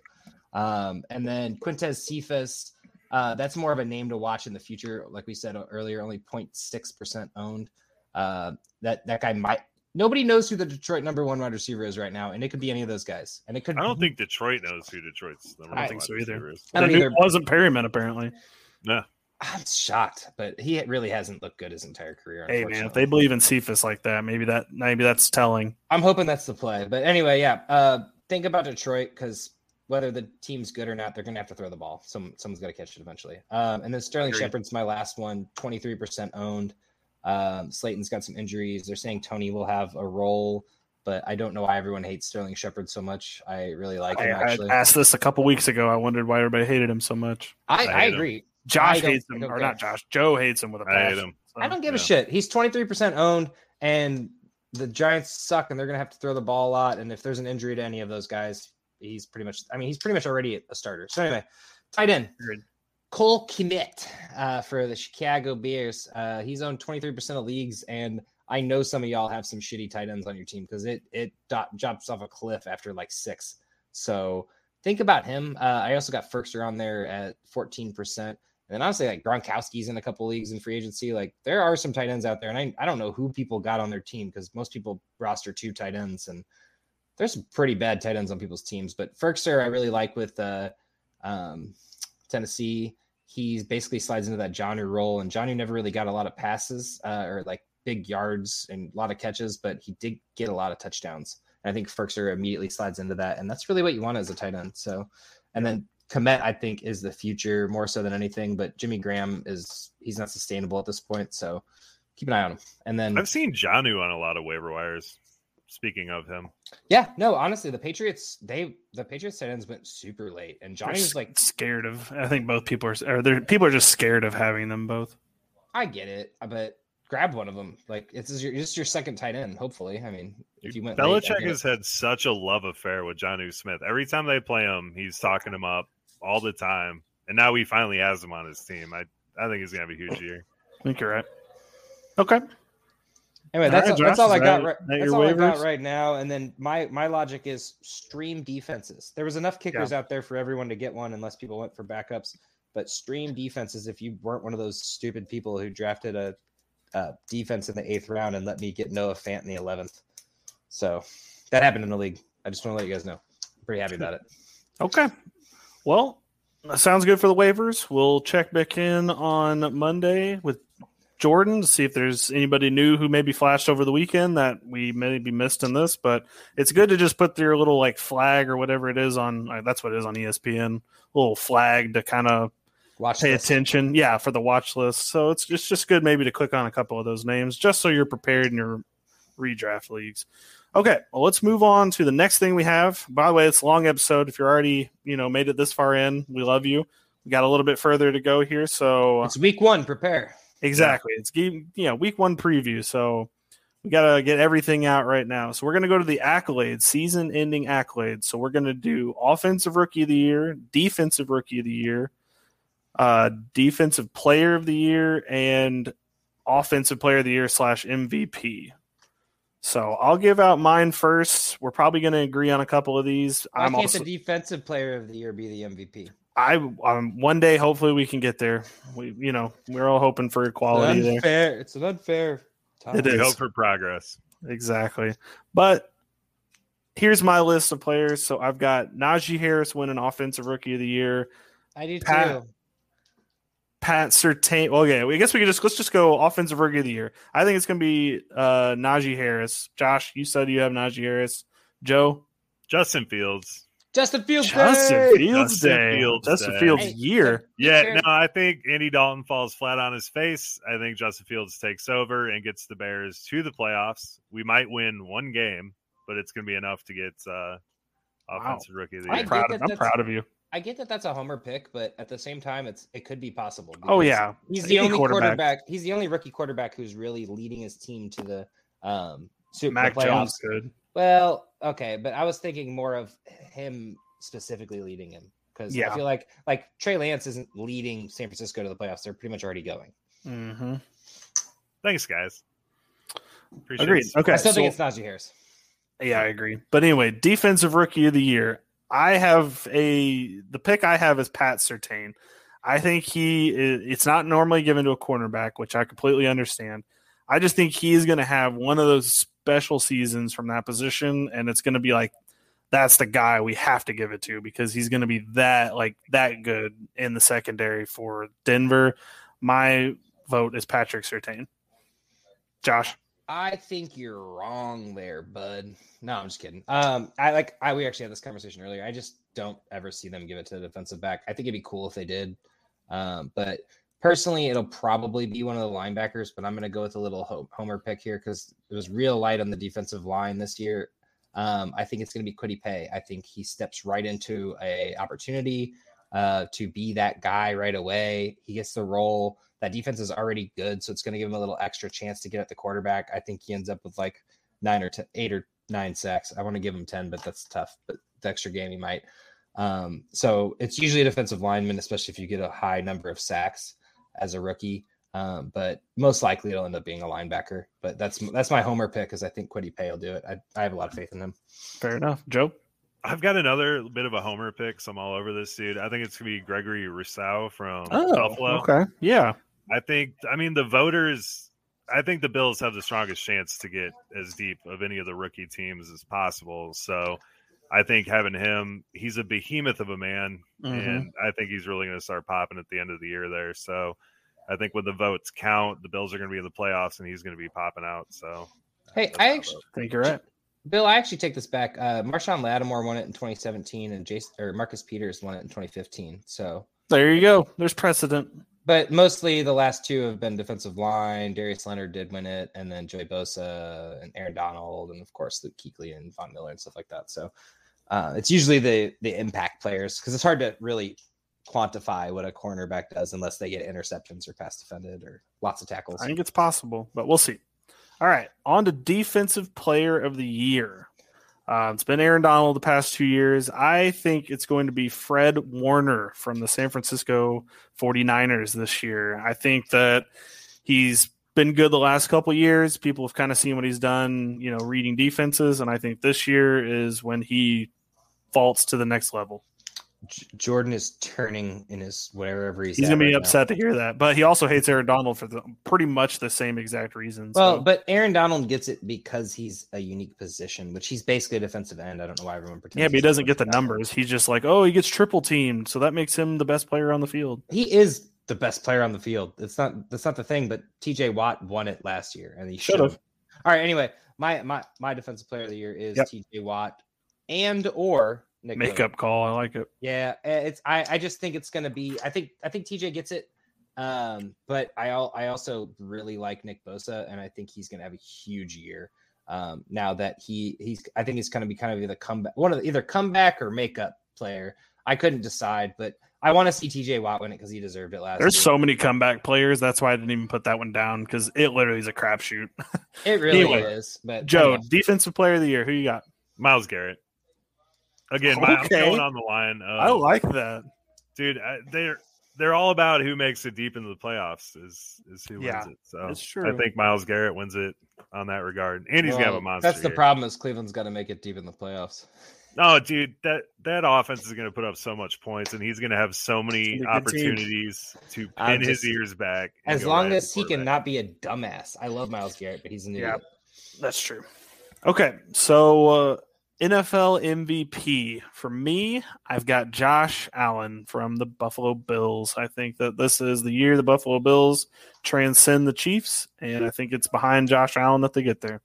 Um, and then Quintez Cephus, uh, that's more of a name to watch in the future. Like we said earlier, only 0.6% owned. Uh, that that guy might. Nobody knows who the Detroit number one wide receiver is right now, and it could be any of those guys. And it could. I don't think Detroit knows who Detroit's number I one think so either. receiver is. I don't They knew either. it wasn't Perriman apparently. No, I'm shocked, but he really hasn't looked good his entire career. Hey man, if they believe in Cephus like that, maybe that maybe that's telling. I'm hoping that's the play. But anyway, yeah. Uh, think about Detroit because whether the team's good or not, they're going to have to throw the ball. Some someone's got to catch it eventually. Um, and then Sterling Agreed. Shepard's my last one, 23% owned. Um, Slayton's got some injuries. They're saying Toney will have a role, but I don't know why everyone hates Sterling Shepard so much. I really like I, him I actually. asked this a couple weeks ago. I wondered why everybody hated him so much. I, I I, hate him. Agree. I Josh hates I him, or not Josh. Joe hates him with a I hate passion. him. So, I don't give Yeah. a shit. He's 23% owned, and the Giants suck, and they're going to have to throw the ball a lot. And if there's an injury to any of those guys, he's pretty much, I mean, he's pretty much already a starter. So anyway, tight end. Cole Kmet uh, for the Chicago Bears. Uh, he's owned 23% of leagues, and I know some of y'all have some shitty tight ends on your team because it it do- drops off a cliff after like six. So think about him. Uh, I also got Firkser on there at 14%. And honestly, like Gronkowski's in a couple leagues in free agency. Like there are some tight ends out there, and I, I don't know who people got on their team because most people roster two tight ends, and there's some pretty bad tight ends on people's teams. But Firkser, I really like with uh, um, Tennessee. He basically slides into that Jonnu role, and Jonnu never really got a lot of passes uh, or like big yards and a lot of catches, but he did get a lot of touchdowns. And I think Firkser immediately slides into that, and that's really what you want as a tight end. So, and then Kmet, I think, is the future more so than anything. But Jimmy Graham is he's not sustainable at this point, so keep an eye on him. And then I've seen Jonnu on a lot of waiver wires. Speaking of him, yeah, no, honestly, the Patriots they the Patriots tight ends went super late, and They're Johnny was like, scared of. I think both people are, or they're, people are just scared of having them both. I get it, uh, but grab one of them. Like it's just your, it's your second tight end. Hopefully, I mean, if you went Belichick get has had such a love affair with Jonnu Smith. Every time they play him, he's talking him up all the time. And now he finally has him on his team. I, I think he's gonna have a huge year. I think you're right. Okay. Anyway, All that's right, all, that's all I got. that- Right, that's your all I got right now. And then my my logic is stream defenses. There was enough kickers out there for everyone to get one, unless people went for backups. But stream defenses, if you weren't one of those stupid people who drafted a, a defense in the eighth round and let me get Noah Fant in the eleventh, so that happened in the league. I just want to let you guys know. I'm pretty happy about it. Okay. Well, that sounds good for the waivers. We'll check back in on Monday with Jordan to see if there's anybody new who maybe flashed over the weekend that we maybe missed in this. But it's good to just put your little like flag or whatever it is on. That's what it is on ESPN. Little flag to kind of Watch pay attention. Yeah, for the watch list. So it's just just good maybe to click on a couple of those names just so you're prepared in your redraft leagues. Okay, well let's move on to the next thing we have. By the way, it's a long episode. If you're already you know made it this far in, we love you. We got a little bit further to go here, so It's week one. Prepare. exactly it's game you know week one preview. So we got to get everything out right now. So we're going to go to the accolades, season ending accolades. So we're going to do offensive rookie of the year, defensive rookie of the year, uh, defensive player of the year, and offensive player of the year slash MVP. So I'll give out mine first. We're probably going to agree on a couple of these. Why I'm can't also the defensive player of the year be the MVP? I um, one day hopefully we can get there. We you know we're all hoping for It's equality there. It's an unfair. It We is. hope for progress. Exactly. But here's my list of players. So I've got Najee Harris winning Offensive Rookie of the Year. I do Pat- too. Pat Surtain. Well, okay, I guess we could just let's just go Offensive Rookie of the Year. I think it's going to be uh, Najee Harris. Josh, you said you have Najee Harris. Joe, Justin Fields. Justin Fields. Justin Day! Fields Justin Day. Fields Justin Day. Fields Hey, year. Yeah, no, I think Andy Dalton falls flat on his face. I think Justin Fields takes over and gets the Bears to the playoffs. We might win one game, but it's going to be enough to get uh, offensive rookie of the I year. get Proud that of, I'm proud of you. I get that that's a homer pick, but at the same time, it's it could be possible. Oh yeah, he's the Any only quarterback. quarterback. He's the only rookie quarterback who's really leading his team to the um Super Mac playoffs. Jones good. Well, okay, but I was thinking more of him specifically leading him because Yeah. I feel like like Trey Lance isn't leading San Francisco to the playoffs; they're pretty much already going. Mm-hmm. Thanks, guys. Appreciate Agreed. it. Okay, I still so think it's Najee Harris. Yeah, I agree. But anyway, defensive rookie of the year. I have a the pick I have is Pat Surtain. I think he it's not normally given to a cornerback, which I completely understand. I just think he's going to have one of those special seasons from that position, and it's going to be like that's the guy we have to give it to because he's going to be that like that good in the secondary for Denver. My vote is Patrick Surtain. Josh. I think you're wrong there, bud. No, I'm just kidding. Um, I like I we actually had this conversation earlier. I just don't ever see them give it to the defensive back. I think it'd be cool if they did. Um, but personally, it'll probably be one of the linebackers, but I'm going to go with a little homer pick here because it was real light on the defensive line this year. Um, I think it's going to be Kwity Paye. I think he steps right into a opportunity uh, to be that guy right away. He gets the role. That defense is already good, so it's going to give him a little extra chance to get at the quarterback. I think he ends up with like nine or ten, eight or nine sacks. I want to give him ten, but that's tough. But the extra game he might. Um, so it's usually a defensive lineman, especially if you get a high number of sacks as a rookie. Um, but most likely it'll end up being a linebacker. But that's that's my homer pick because I think Kwity Paye will do it. I, I have a lot of faith in him. Fair enough, Joe. I've got another bit of a homer pick, so I'm all over this dude. I think it's gonna be Gregory Rousseau from oh, Buffalo. Okay, yeah. I think. I mean, the voters. I think the Bills have the strongest chance to get as deep of any of the rookie teams as possible. So, I think having him, he's a behemoth of a man, mm-hmm. and I think he's really going to start popping at the end of the year there. So, I think when the votes count, the Bills are going to be in the playoffs, and he's going to be popping out. So, hey, I actually think you're right. Bill, I actually take this back. Uh, Marshon Lattimore won it in 2017, and Jason or Marcus Peters won it in 2015. So there you go. There's precedent. But mostly the last two have been defensive line. Darius Leonard did win it, and then Joey Bosa and Aaron Donald, and of course Luke Kuechly and Von Miller and stuff like that. So uh, it's usually the the impact players because it's hard to really quantify what a cornerback does unless they get interceptions or pass defended or lots of tackles. I think it's possible, but we'll see. All right, on to defensive player of the year. Uh, it's been Aaron Donald the past two years. I think it's going to be Fred Warner from the San Francisco 49ers this year. I think that he's been good the last couple years. People have kind of seen what he's done, you know, reading defenses, and I think this year is when he faults to the next level. Jordan is turning in his wherever he's. He's gonna be right upset now. to hear that, but he also hates Aaron Donald for the pretty much the same exact reasons. Well, so. but Aaron Donald gets it because he's a unique position, which he's basically a defensive end. I don't know why everyone pretends. Yeah, but he doesn't get the numbers. He's just like, oh, he gets triple teamed, so that makes him the best player on the field. He is the best player on the field. It's not that's not the thing, but T.J. Watt won it last year, and he should have. All right. Anyway, my my my defensive player of the year is yep. T.J. Watt, and or Nick makeup call. I like it. Yeah, eh, it's. I. I just think it's going to be. I think. I think TJ gets it. Um, but I. I also really like Nick Bosa, and I think he's going to have a huge year. Um, now that he he's. I think he's going to be kind of either comeback, one of the, either comeback or makeup player. I couldn't decide, but I want to see TJ Watt win it because he deserved it last. There's year. so many comeback players. That's why I didn't even put that one down because it literally is a crapshoot. It <laughs> really anyway, is. But Joe, defensive player of the year, who you got? Myles Garrett. Again, my, okay. I'm going on the line. Of, I like that, dude. I, they're they're all about who makes it deep into the playoffs. Is is who yeah, wins it? So it's true. I think Myles Garrett wins it on that regard, and he's well, gonna have a monster. That's the year. problem. Is Cleveland's got to make it deep in the playoffs. No, dude, that that offense is going to put up so much points, and he's going to have so many opportunities team. to pin just, his ears back. As long right as he can not be a dumbass. I love Myles Garrett, but he's an idiot. Yeah, that's true. Okay, so uh, NFL MVP for me, I've got Josh Allen from the Buffalo Bills. I think that this is the year the Buffalo Bills transcend the Chiefs, and I think it's behind Josh Allen that they get there.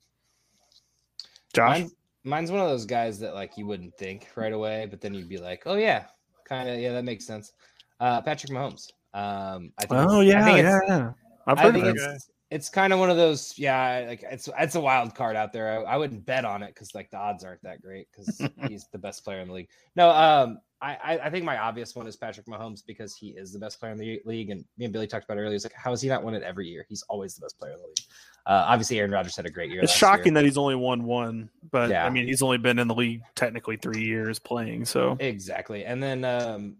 Josh, Mine, mine's one of those guys that like you wouldn't think right away, but then you'd be like, oh yeah, kind of yeah, that makes sense. Uh, Patrick Mahomes. Um, I think oh yeah, yeah, yeah. I've heard I think it's, it's kind of one of those yeah like it's it's a wild card out there i, I wouldn't bet on it because like the odds aren't that great because <laughs> he's the best player in the league no um I, I think my obvious one is Patrick Mahomes because he is the best player in the league, and me and Billy talked about it earlier. It's like, how has he not won it every year? He's always the best player in the league. Uh, obviously, Aaron Rodgers had a great year. It's shocking year. that he's only won one, but yeah. I mean, he's only been in the league technically three years playing. So exactly, and then um,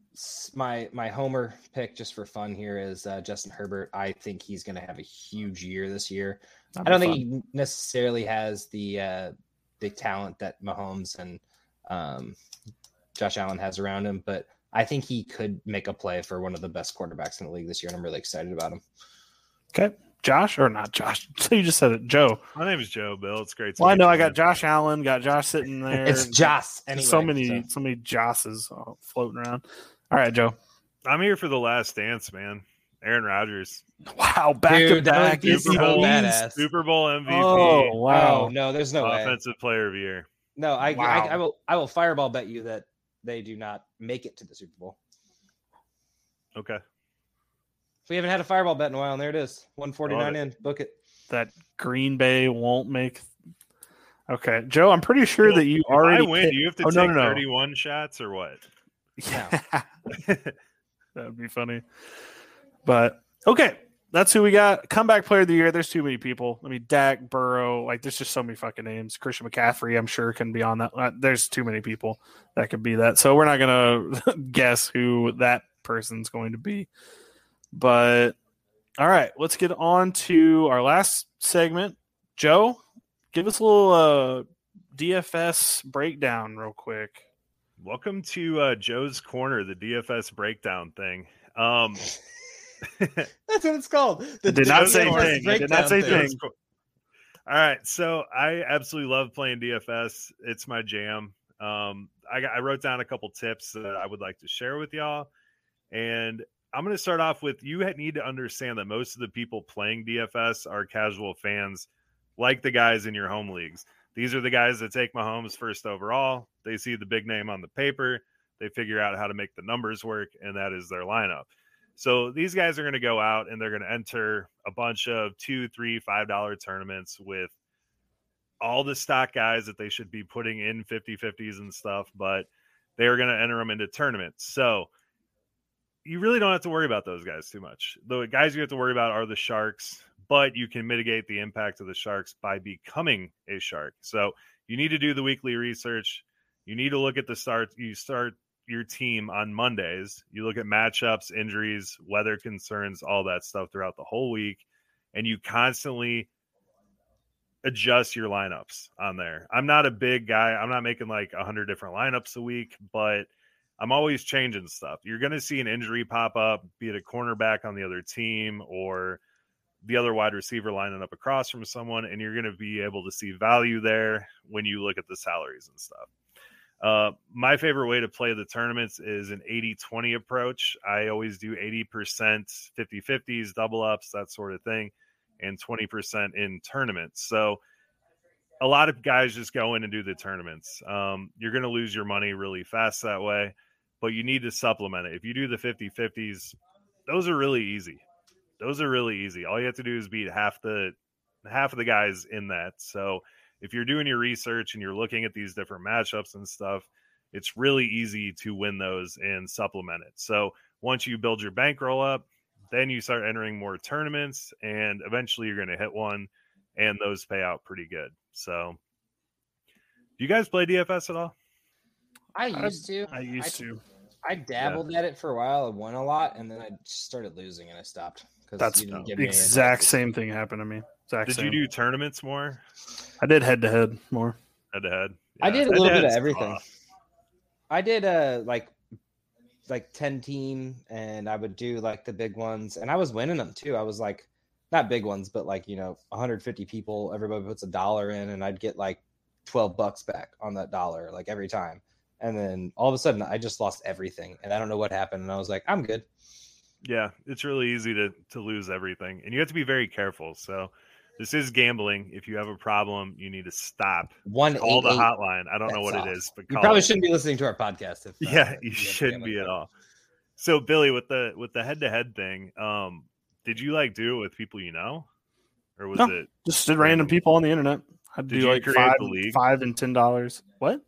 my my homer pick just for fun here is uh, Justin Herbert. I think he's going to have a huge year this year. That'd I don't think he necessarily has the uh, big talent that Mahomes and um, Josh Allen has around him, but I think he could make a play for one of the best quarterbacks in the league this year, and I'm really excited about him. Okay. Josh or not Josh? <laughs> So you just said it, Joe. My name is Joe Bill. It's great. to Well, I know you, I got. Josh Allen, got Josh sitting <laughs> there. It's Joss. Anyway, so many, so- so many Josses uh, floating around. All right, Joe. I'm here for the last dance, man. Aaron Rodgers, Wow, back to Dude, that back. would Super Bowl, badass. Super Bowl MVP, Oh wow! Oh no, there's no way. Offensive Player of the Year. No, I, Wow. I I will I will fireball bet you that they do not make it to the Super Bowl. Okay. We haven't had a fireball bet in a while, and there it is. 149 Love in. Book it. That Green Bay won't make. Okay, Joe. I'm pretty sure Well, that you If already. I win, picked- you have to Oh, no, take no, no. 31 shots or what? Yeah. <laughs> that would be funny. But okay, that's who we got. Comeback player of the year. There's too many people. I mean, Dak, Burrow. Like, there's just so many fucking names. Christian McCaffrey, I'm sure, can be on that. Uh, There's too many people that could be that. So we're not gonna <laughs> guess who that person's going to be. But all right, let's get on to our last segment. Joe, give us a little uh, DFS breakdown, real quick. Welcome to uh, Joe's Corner, the DFS breakdown thing. Um, <laughs> That's what it's called. The Did not say thing. Did not say thing. thing. All right, so I absolutely love playing DFS. It's my jam. Um, I, I wrote down a couple tips that I would like to share with y'all, and I'm going to start off with you need to understand that most of the people playing DFS are casual fans, like the guys in your home leagues. These are the guys that take Mahomes first overall. They see the big name on the paper, they figure out how to make the numbers work, and that is their lineup. So these guys are going to go out and they're going to enter a bunch of two, three, five dollar tournaments with all the stock guys that they should be putting in 50 50s and stuff, but they are going to enter them into tournaments. So you really don't have to worry about those guys too much. The guys you have to worry about are the sharks, but you can mitigate the impact of the sharks by becoming a shark. So you need to do the weekly research. You need to look at the start. You start your team on Mondays. You look at matchups, injuries, weather concerns, all that stuff throughout the whole week, and you constantly adjust your lineups on there. I'm not a big guy. I'm not making like 100 different lineups a week, but I'm always changing stuff. You're going to see an injury pop up, be it a cornerback on the other team or the other wide receiver lining up across from someone, and you're going to be able to see value there when you look at the salaries and stuff. Uh, my favorite way to play the tournaments is an 80 20 approach. I always do 80% 50 50s, double ups, that sort of thing, and 20% in tournaments. So a lot of guys just go in and do the tournaments. Um, you're going to lose your money really fast that way, but you need to supplement it. If you do the 50 50s, those are really easy. Those are really easy. All you have to do is beat half the half of the guys in that. So if you're doing your research and you're looking at these different matchups and stuff, it's really easy to win those and supplement it. So once you build your bankroll up, then you start entering more tournaments and eventually you're going to hit one and those pay out pretty good. So do you guys play DFS at all? I used to. I used to. I dabbled at it for a while. I won a lot, and then I just started losing, and I stopped. 'Cause That's you didn't the give me exact advice. same thing happened to me. Exact Did same. you do tournaments more I did head to head more. head to head? I did a little bit of Head-to-head's everything. tough. I did uh like like 10 team and I would do like the big ones and I was winning them too. I was like not big ones, but like, you know, 150 people, everybody puts a dollar in and I'd get like 12 bucks back on that dollar like every time. And then all of a sudden I just lost everything and I don't know what happened and I was like, I'm good. Yeah, it's really easy to to lose everything, and you have to be very careful. So this is gambling. If you have a problem, you need to stop. One Call the eight eight. hotline. I don't know what it off. is, but You probably it. shouldn't be listening to our podcast. If, uh, Yeah, if you have shouldn't be at all. So Billy, with the with the head to head thing, um, did you like do it with people you know, or was No. it? Just did random people on the internet. I'd Did do you like create five, the league? five and ten dollars. What?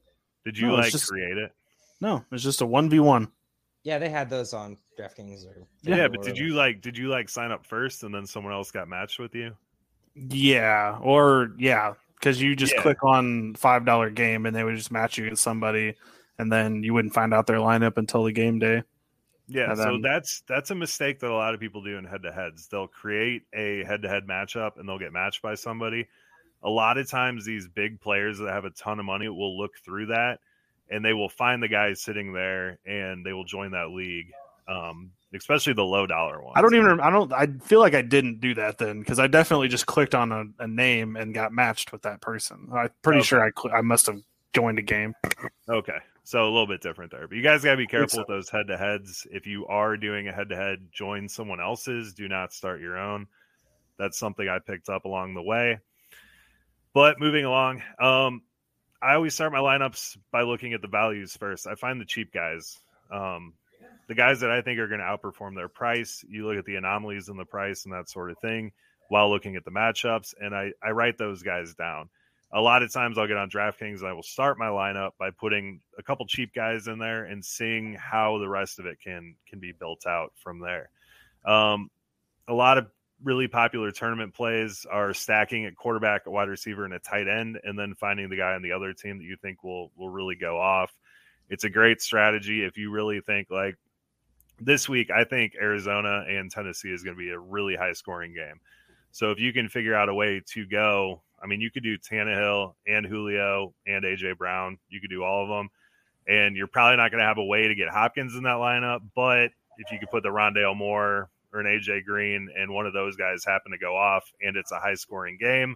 Did you No, like just- create it? No, it's just a one v one. Yeah, they had those on DraftKings or Yeah, but did you like did you like sign up first and then someone else got matched with you? Yeah, or yeah, because you just Yeah. click on five dollar game and they would just match you with somebody, and then you wouldn't find out their lineup until the game day. Yeah, And so that's that's a mistake that a lot of people do in head to heads. They'll create a head to head matchup and they'll get matched by somebody. A a lot of times these big players that have a ton of money will look through that and they will find the guys sitting there and they will join that league. Um, especially the low dollar ones. I don't even. I don't. I feel like I didn't do that then because I definitely just clicked on a, a, name and got matched with that person. I'm pretty okay. sure I cl- I must have joined a game. Okay, so a little bit different there. But you guys gotta be careful with those head to heads. If you are doing a head to head, join someone else's. Do not start your own. That's something I picked up along the way. But moving along, um, I always start my lineups by looking at the values first. I find the cheap guys. Um, the guys that I think are going to outperform their price. You look at the anomalies in the price and that sort of thing while looking at the matchups, and I, I write those guys down. A lot of times I'll get on DraftKings and I will start my lineup by putting a couple cheap guys in there and seeing how the rest of it can can be built out from there. Um, a lot of really popular tournament plays are stacking at quarterback, a wide receiver, and a tight end, and then finding the guy on the other team that you think will will really go off. It's a great strategy if you really think like this week, I think Arizona and Tennessee is going to be a really high scoring game. So if you can figure out a way to go, I mean, you could do Tannehill and Julio and AJ Brown. You could do all of them, and you're probably not going to have a way to get Hopkins in that lineup. But if you could put the Rondale Moore or an AJ Green and one of those guys happen to go off, and it's a high scoring game,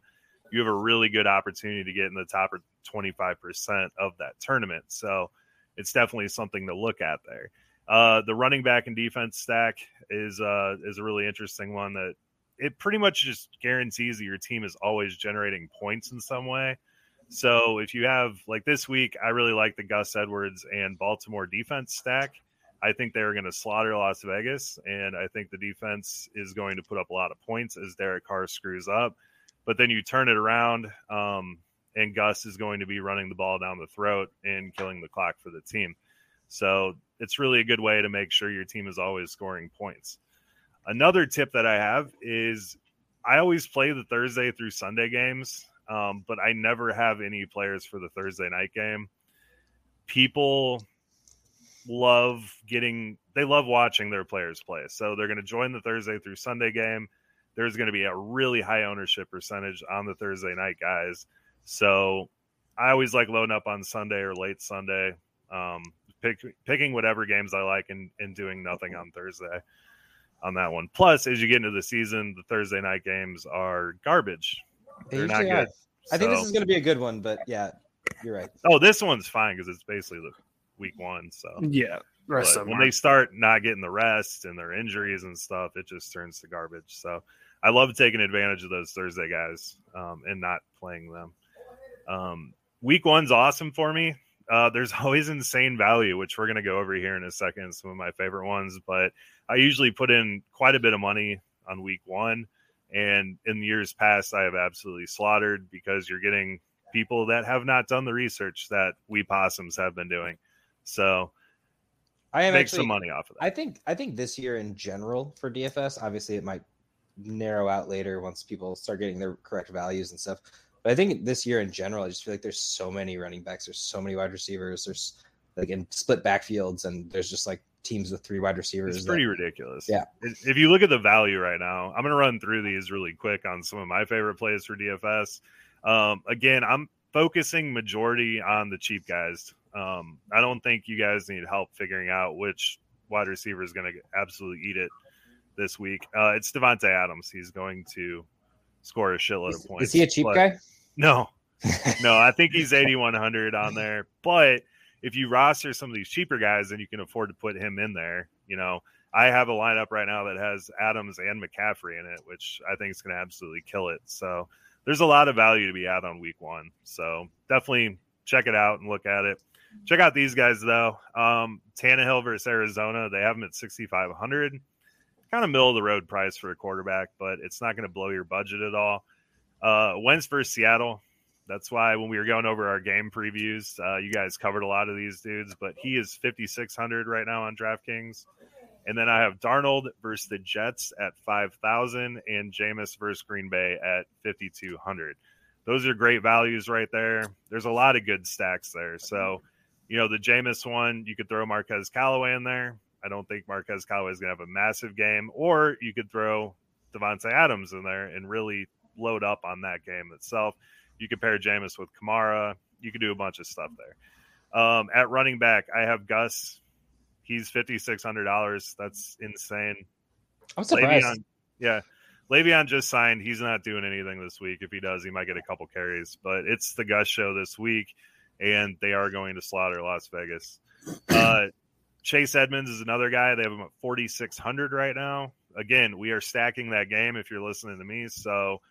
you have a really good opportunity to get in the top 25% of that tournament. So it's definitely something to look at there. Uh, the running back and defense stack is uh, is a really interesting one that it pretty much just guarantees that your team is always generating points in some way. So if you have like this week, I really like the Gus Edwards and Baltimore defense stack. I think they're going to slaughter Las Vegas, and I think the defense is going to put up a lot of points as Derek Carr screws up. But then you turn it around, um, and Gus is going to be running the ball down the throat and killing the clock for the team. So it's really a good way to make sure your team is always scoring points. Another tip that I have is I always play the Thursday through Sunday games, um, but I never have any players for the Thursday night game. People love getting, they love watching their players play. So they're going to join the Thursday through Sunday game. There's going to be a really high ownership percentage on the Thursday night guys. So I always like loading up on Sunday or late Sunday. Um, pick, picking whatever games I like and, and doing nothing on Thursday on that one. Plus, as you get into the season, the Thursday night games are garbage. They're not good. I think this is going to be a good one, but yeah, you're right. Oh, this one's fine because it's basically the week one. So yeah, rest when they start not getting the rest and their injuries and stuff, it just turns to garbage. So I love taking advantage of those Thursday guys um, and not playing them. Um, week one's awesome for me. Uh, there's <laughs> always insane value, which we're going to go over here in a second. Some of my favorite ones, but I usually put in quite a bit of money on week one. And in years past, I have absolutely slaughtered because you're getting people that have not done the research that we possums have been doing. So I am make actually, some money off of that. I think I think this year in general for DFS, obviously it might narrow out later once people start getting their correct values and stuff. But I think this year in general, I just feel like there's so many running backs, there's so many wide receivers, there's like in split backfields, and there's just like teams with three wide receivers. It's pretty that, ridiculous. Yeah. If you look at the value right now, I'm going to run through these really quick on some of my favorite plays for DFS. Um, again, I'm focusing majority on the cheap guys. Um, I don't think you guys need help figuring out which wide receiver is going to absolutely eat it this week. Uh, it's Davante Adams. He's going to score a shitload is, of points. Is he a cheap but, guy? No, <laughs> no, I think he's 8,100 on there. But if you roster some of these cheaper guys, then you can afford to put him in there. You know, I have a lineup right now that has Adams and McCaffrey in it, which I think is going to absolutely kill it. So there's a lot of value to be had on week one. So definitely check it out and look at it. Check out these guys though. Um, Tannehill versus Arizona, they have them at 6,500 kind of middle of the road price for a quarterback, but it's not going to blow your budget at all. Uh, Wentz versus Seattle. That's why when we were going over our game previews, uh, you guys covered a lot of these dudes, but he is 5,600 right now on DraftKings. And then I have Darnold versus the Jets at 5,000 and Jameis versus Green Bay at 5,200. Those are great values right there. There's a lot of good stacks there. So, you know, the Jameis one, you could throw Marquez Callaway in there. I don't think Marquez Callaway is going to have a massive game, or you could throw Davante Adams in there and really load up on that game itself. You could pair Jameis with Kamara. You could do a bunch of stuff there. Um, at running back, I have Gus. He's fifty six hundred dollars. That's insane. I'm surprised. Le'Veon, yeah, Le'Veon just signed. He's not doing anything this week. If he does, he might get a couple carries. But it's the Gus show this week, and they are going to slaughter Las Vegas. Uh, Chase Edmonds is another guy. They have him at 4,600 right now. Again, we are stacking that game if you're listening to me. So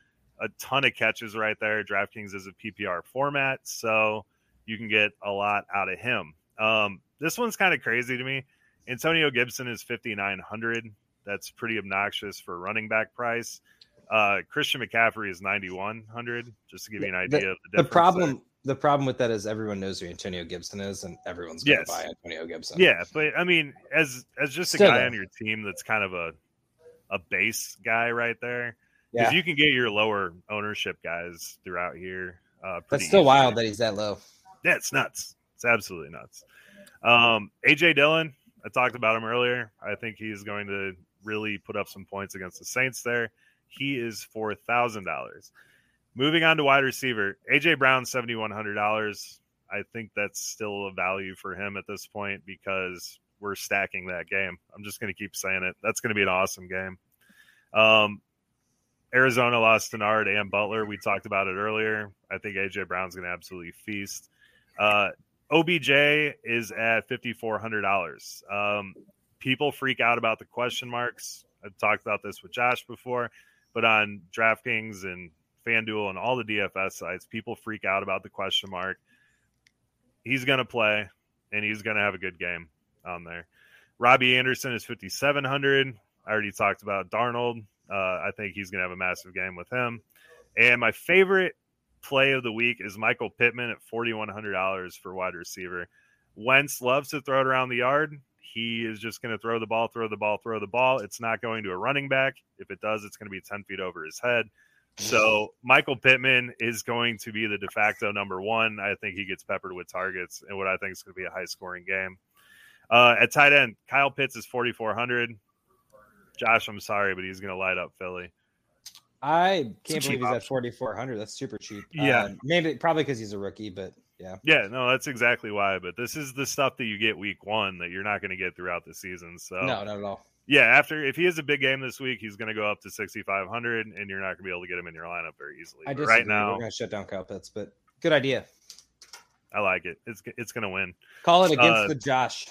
a ton of catches right there. DraftKings is a PPR format, so you can get a lot out of him. Um, this one's kind of crazy to me. Antonio Gibson is 5,900. That's pretty obnoxious for running back price. Uh, Christian McCaffrey is 9,100, just to give you an idea the, of the the problem. The problem with that is everyone knows who Antonio Gibson is, and everyone's going to Yes. buy Antonio Gibson. Yeah, but I mean, as as just a guy though. on your team that's kind of a a base guy right there, because yeah. you can get your lower ownership guys throughout here. Uh, pretty That's still easily. wild that he's that low. Yeah, it's nuts. It's absolutely nuts. Um, AJ Dillon, I talked about him earlier. I think he's going to really put up some points against the Saints there. He is four thousand dollars. Moving on to wide receiver, AJ Brown, seventy one hundred dollars. I think that's still a value for him at this point because we're stacking that game. I'm just going to keep saying it. That's going to be an awesome game. Um, Arizona lost Denard and Butler. We talked about it earlier. I think AJ Brown's going to absolutely feast. Uh, OBJ is at fifty four hundred dollars. Um, people freak out about the question marks. I've talked about this with Josh before, but on DraftKings and FanDuel and all the DFS sites, people freak out about the question mark. He's going to play, and he's going to have a good game on there. Robbie Anderson is fifty seven hundred. I already talked about Darnold. Uh, I think he's going to have a massive game with him. And my favorite play of the week is Michael Pittman at forty one hundred dollars for wide receiver. Wentz loves to throw it around the yard. He is just going to throw the ball, throw the ball, throw the ball. It's not going to a running back. If it does, it's going to be ten feet over his head. So Michael Pittman is going to be the de facto number one. I think he gets peppered with targets and what I think is going to be a high scoring game. Uh, at tight end, Kyle Pitts is forty four hundred. Josh, I'm sorry, but he's going to light up Philly. I can't believe he's at 4,400. That's super cheap. Yeah. Uh, maybe probably because he's a rookie, but yeah. Yeah, no, that's exactly why. But this is the stuff that you get week one that you're not going to get throughout the season. So No, not at all. Yeah, after if he has a big game this week, he's going to go up to 6,500, and you're not going to be able to get him in your lineup very easily. I disagree. right now, We're going to shut down Kyle Pitts, but good idea. I like it. It's it's going to win. Call it against Uh, the Josh.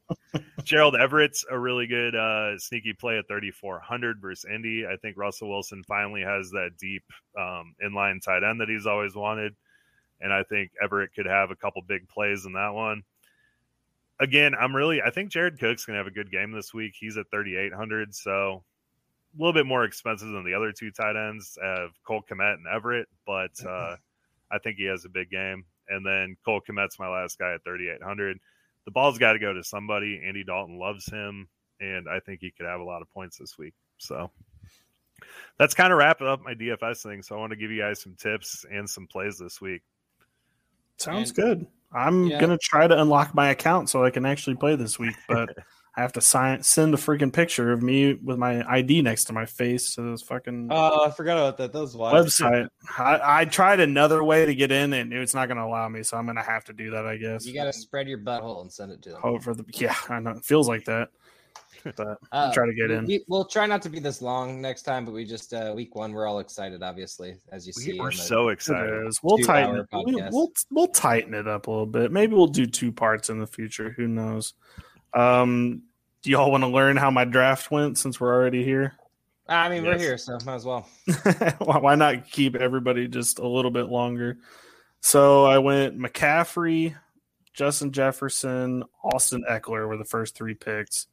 <laughs> Gerald Everett's a really good uh, sneaky play at 3,400 versus Indy. I think Russell Wilson finally has that deep um, inline tight end that he's always wanted. And I think Everett could have a couple big plays in that one. Again, I'm really, I think Jared Cook's going to have a good game this week. He's at 3,800. So a little bit more expensive than the other two tight ends of Cole Kmet and Everett. But <laughs> uh, I think he has a big game. And then Cole Kmet's my last guy at 3,800 the ball's got to go to somebody. Andy Dalton loves him, and I think he could have a lot of points this week. So that's kind of wrapping up my DFS thing. So I want to give you guys some tips and some plays this week. Sounds And- good. I'm Yeah. gonna try to unlock my account so I can actually play this week, <laughs> but I have to sign send a freaking picture of me with my ID next to my face to this fucking Oh, I forgot about that. That was wild. website. I, I tried another way to get in and it's not gonna allow me, so I'm gonna have to do that, I guess. You got to spread your butthole and send it to them. hope for the yeah, I know it feels like that. But Uh, try to get in. We, we'll try not to be this long next time, but we just uh, week one. We're all excited, obviously, as you see. We are so excited. We'll tighten it. We, we'll we'll tighten it up a little bit. Maybe we'll do two parts in the future. Who knows? Um, do y'all want to learn how my draft went since we're already here? I mean, we're here, so might as well. <laughs> why why not keep everybody just a little bit longer? So I went McCaffrey, Justin Jefferson, Austin Ekeler were the first three picks,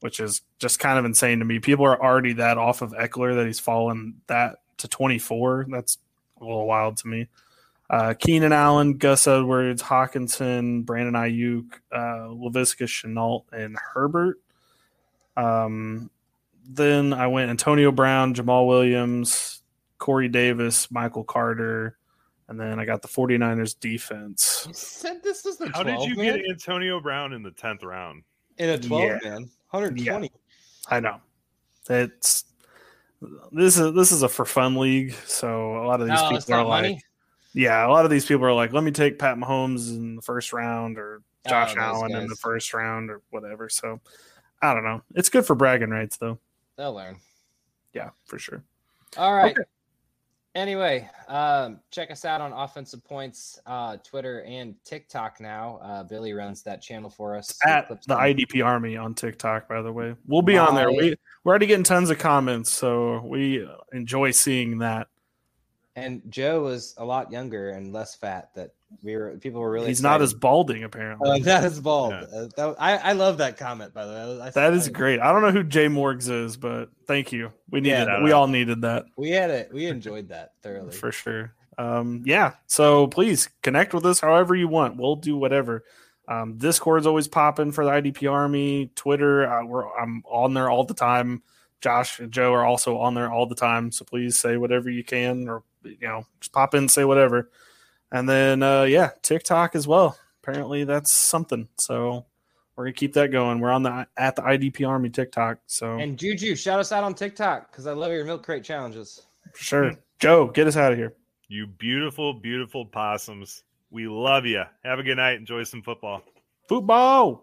which is just kind of insane to me. People are already that off of Ekeler that he's fallen that to 24. That's a little wild to me. Uh, Keenan Allen, Gus Edwards, Hockenson, Brandon Aiyuk, uh, Laviska Shenault, and Herbert. Um, then I went Antonio Brown, Jamaal Williams, Corey Davis, Michael Carter, and then I got the 49ers defense. You said this is the How did you man? get Antonio Brown in the 10th round? in a 12 Yeah. man? 120. I know. It's this is this is a for fun league, so a lot of these oh, No, people are like money. Yeah, a lot of these people are like, let me take Pat Mahomes in the first round or oh, Josh Oh, Allen in the first round or whatever. So I don't know. It's good for bragging rights though. They'll learn. Yeah, for sure. All right. Okay. Anyway, um, check us out on Offensive Points, uh, Twitter and TikTok now. Uh, Billy runs that channel for us. At the them. IDP Army on TikTok, by the way. We'll be on there. We we're already getting tons of comments, so we enjoy seeing that. And Joe was a lot younger and less fat. That we were people were really. He's not as balding apparently. Uh, that is bald. Yeah. Uh, that, I I love that comment by the way. I, that is I- great. I don't know who Jay Morgs is, but thank you. We Yeah, needed shout we all needed that. We had it. We enjoyed that thoroughly. for sure. Um, yeah. So please connect with us however you want. We'll do whatever. Um, Discord's always popping for the IDP Army. Twitter, uh, we're I'm on there all the time. Josh and Joe are also on there all the time. So please say whatever you can, or you know, just pop in, say whatever. And then uh, yeah, TikTok as well. Apparently that's something. So we're gonna keep that going. We're on the at the IDP Army TikTok. So And Juju, shout us out on TikTok because I love your milk crate challenges. for sure, Joe, get us out of here. You beautiful, beautiful possums. We love you. Have a good night. Enjoy some football. Football.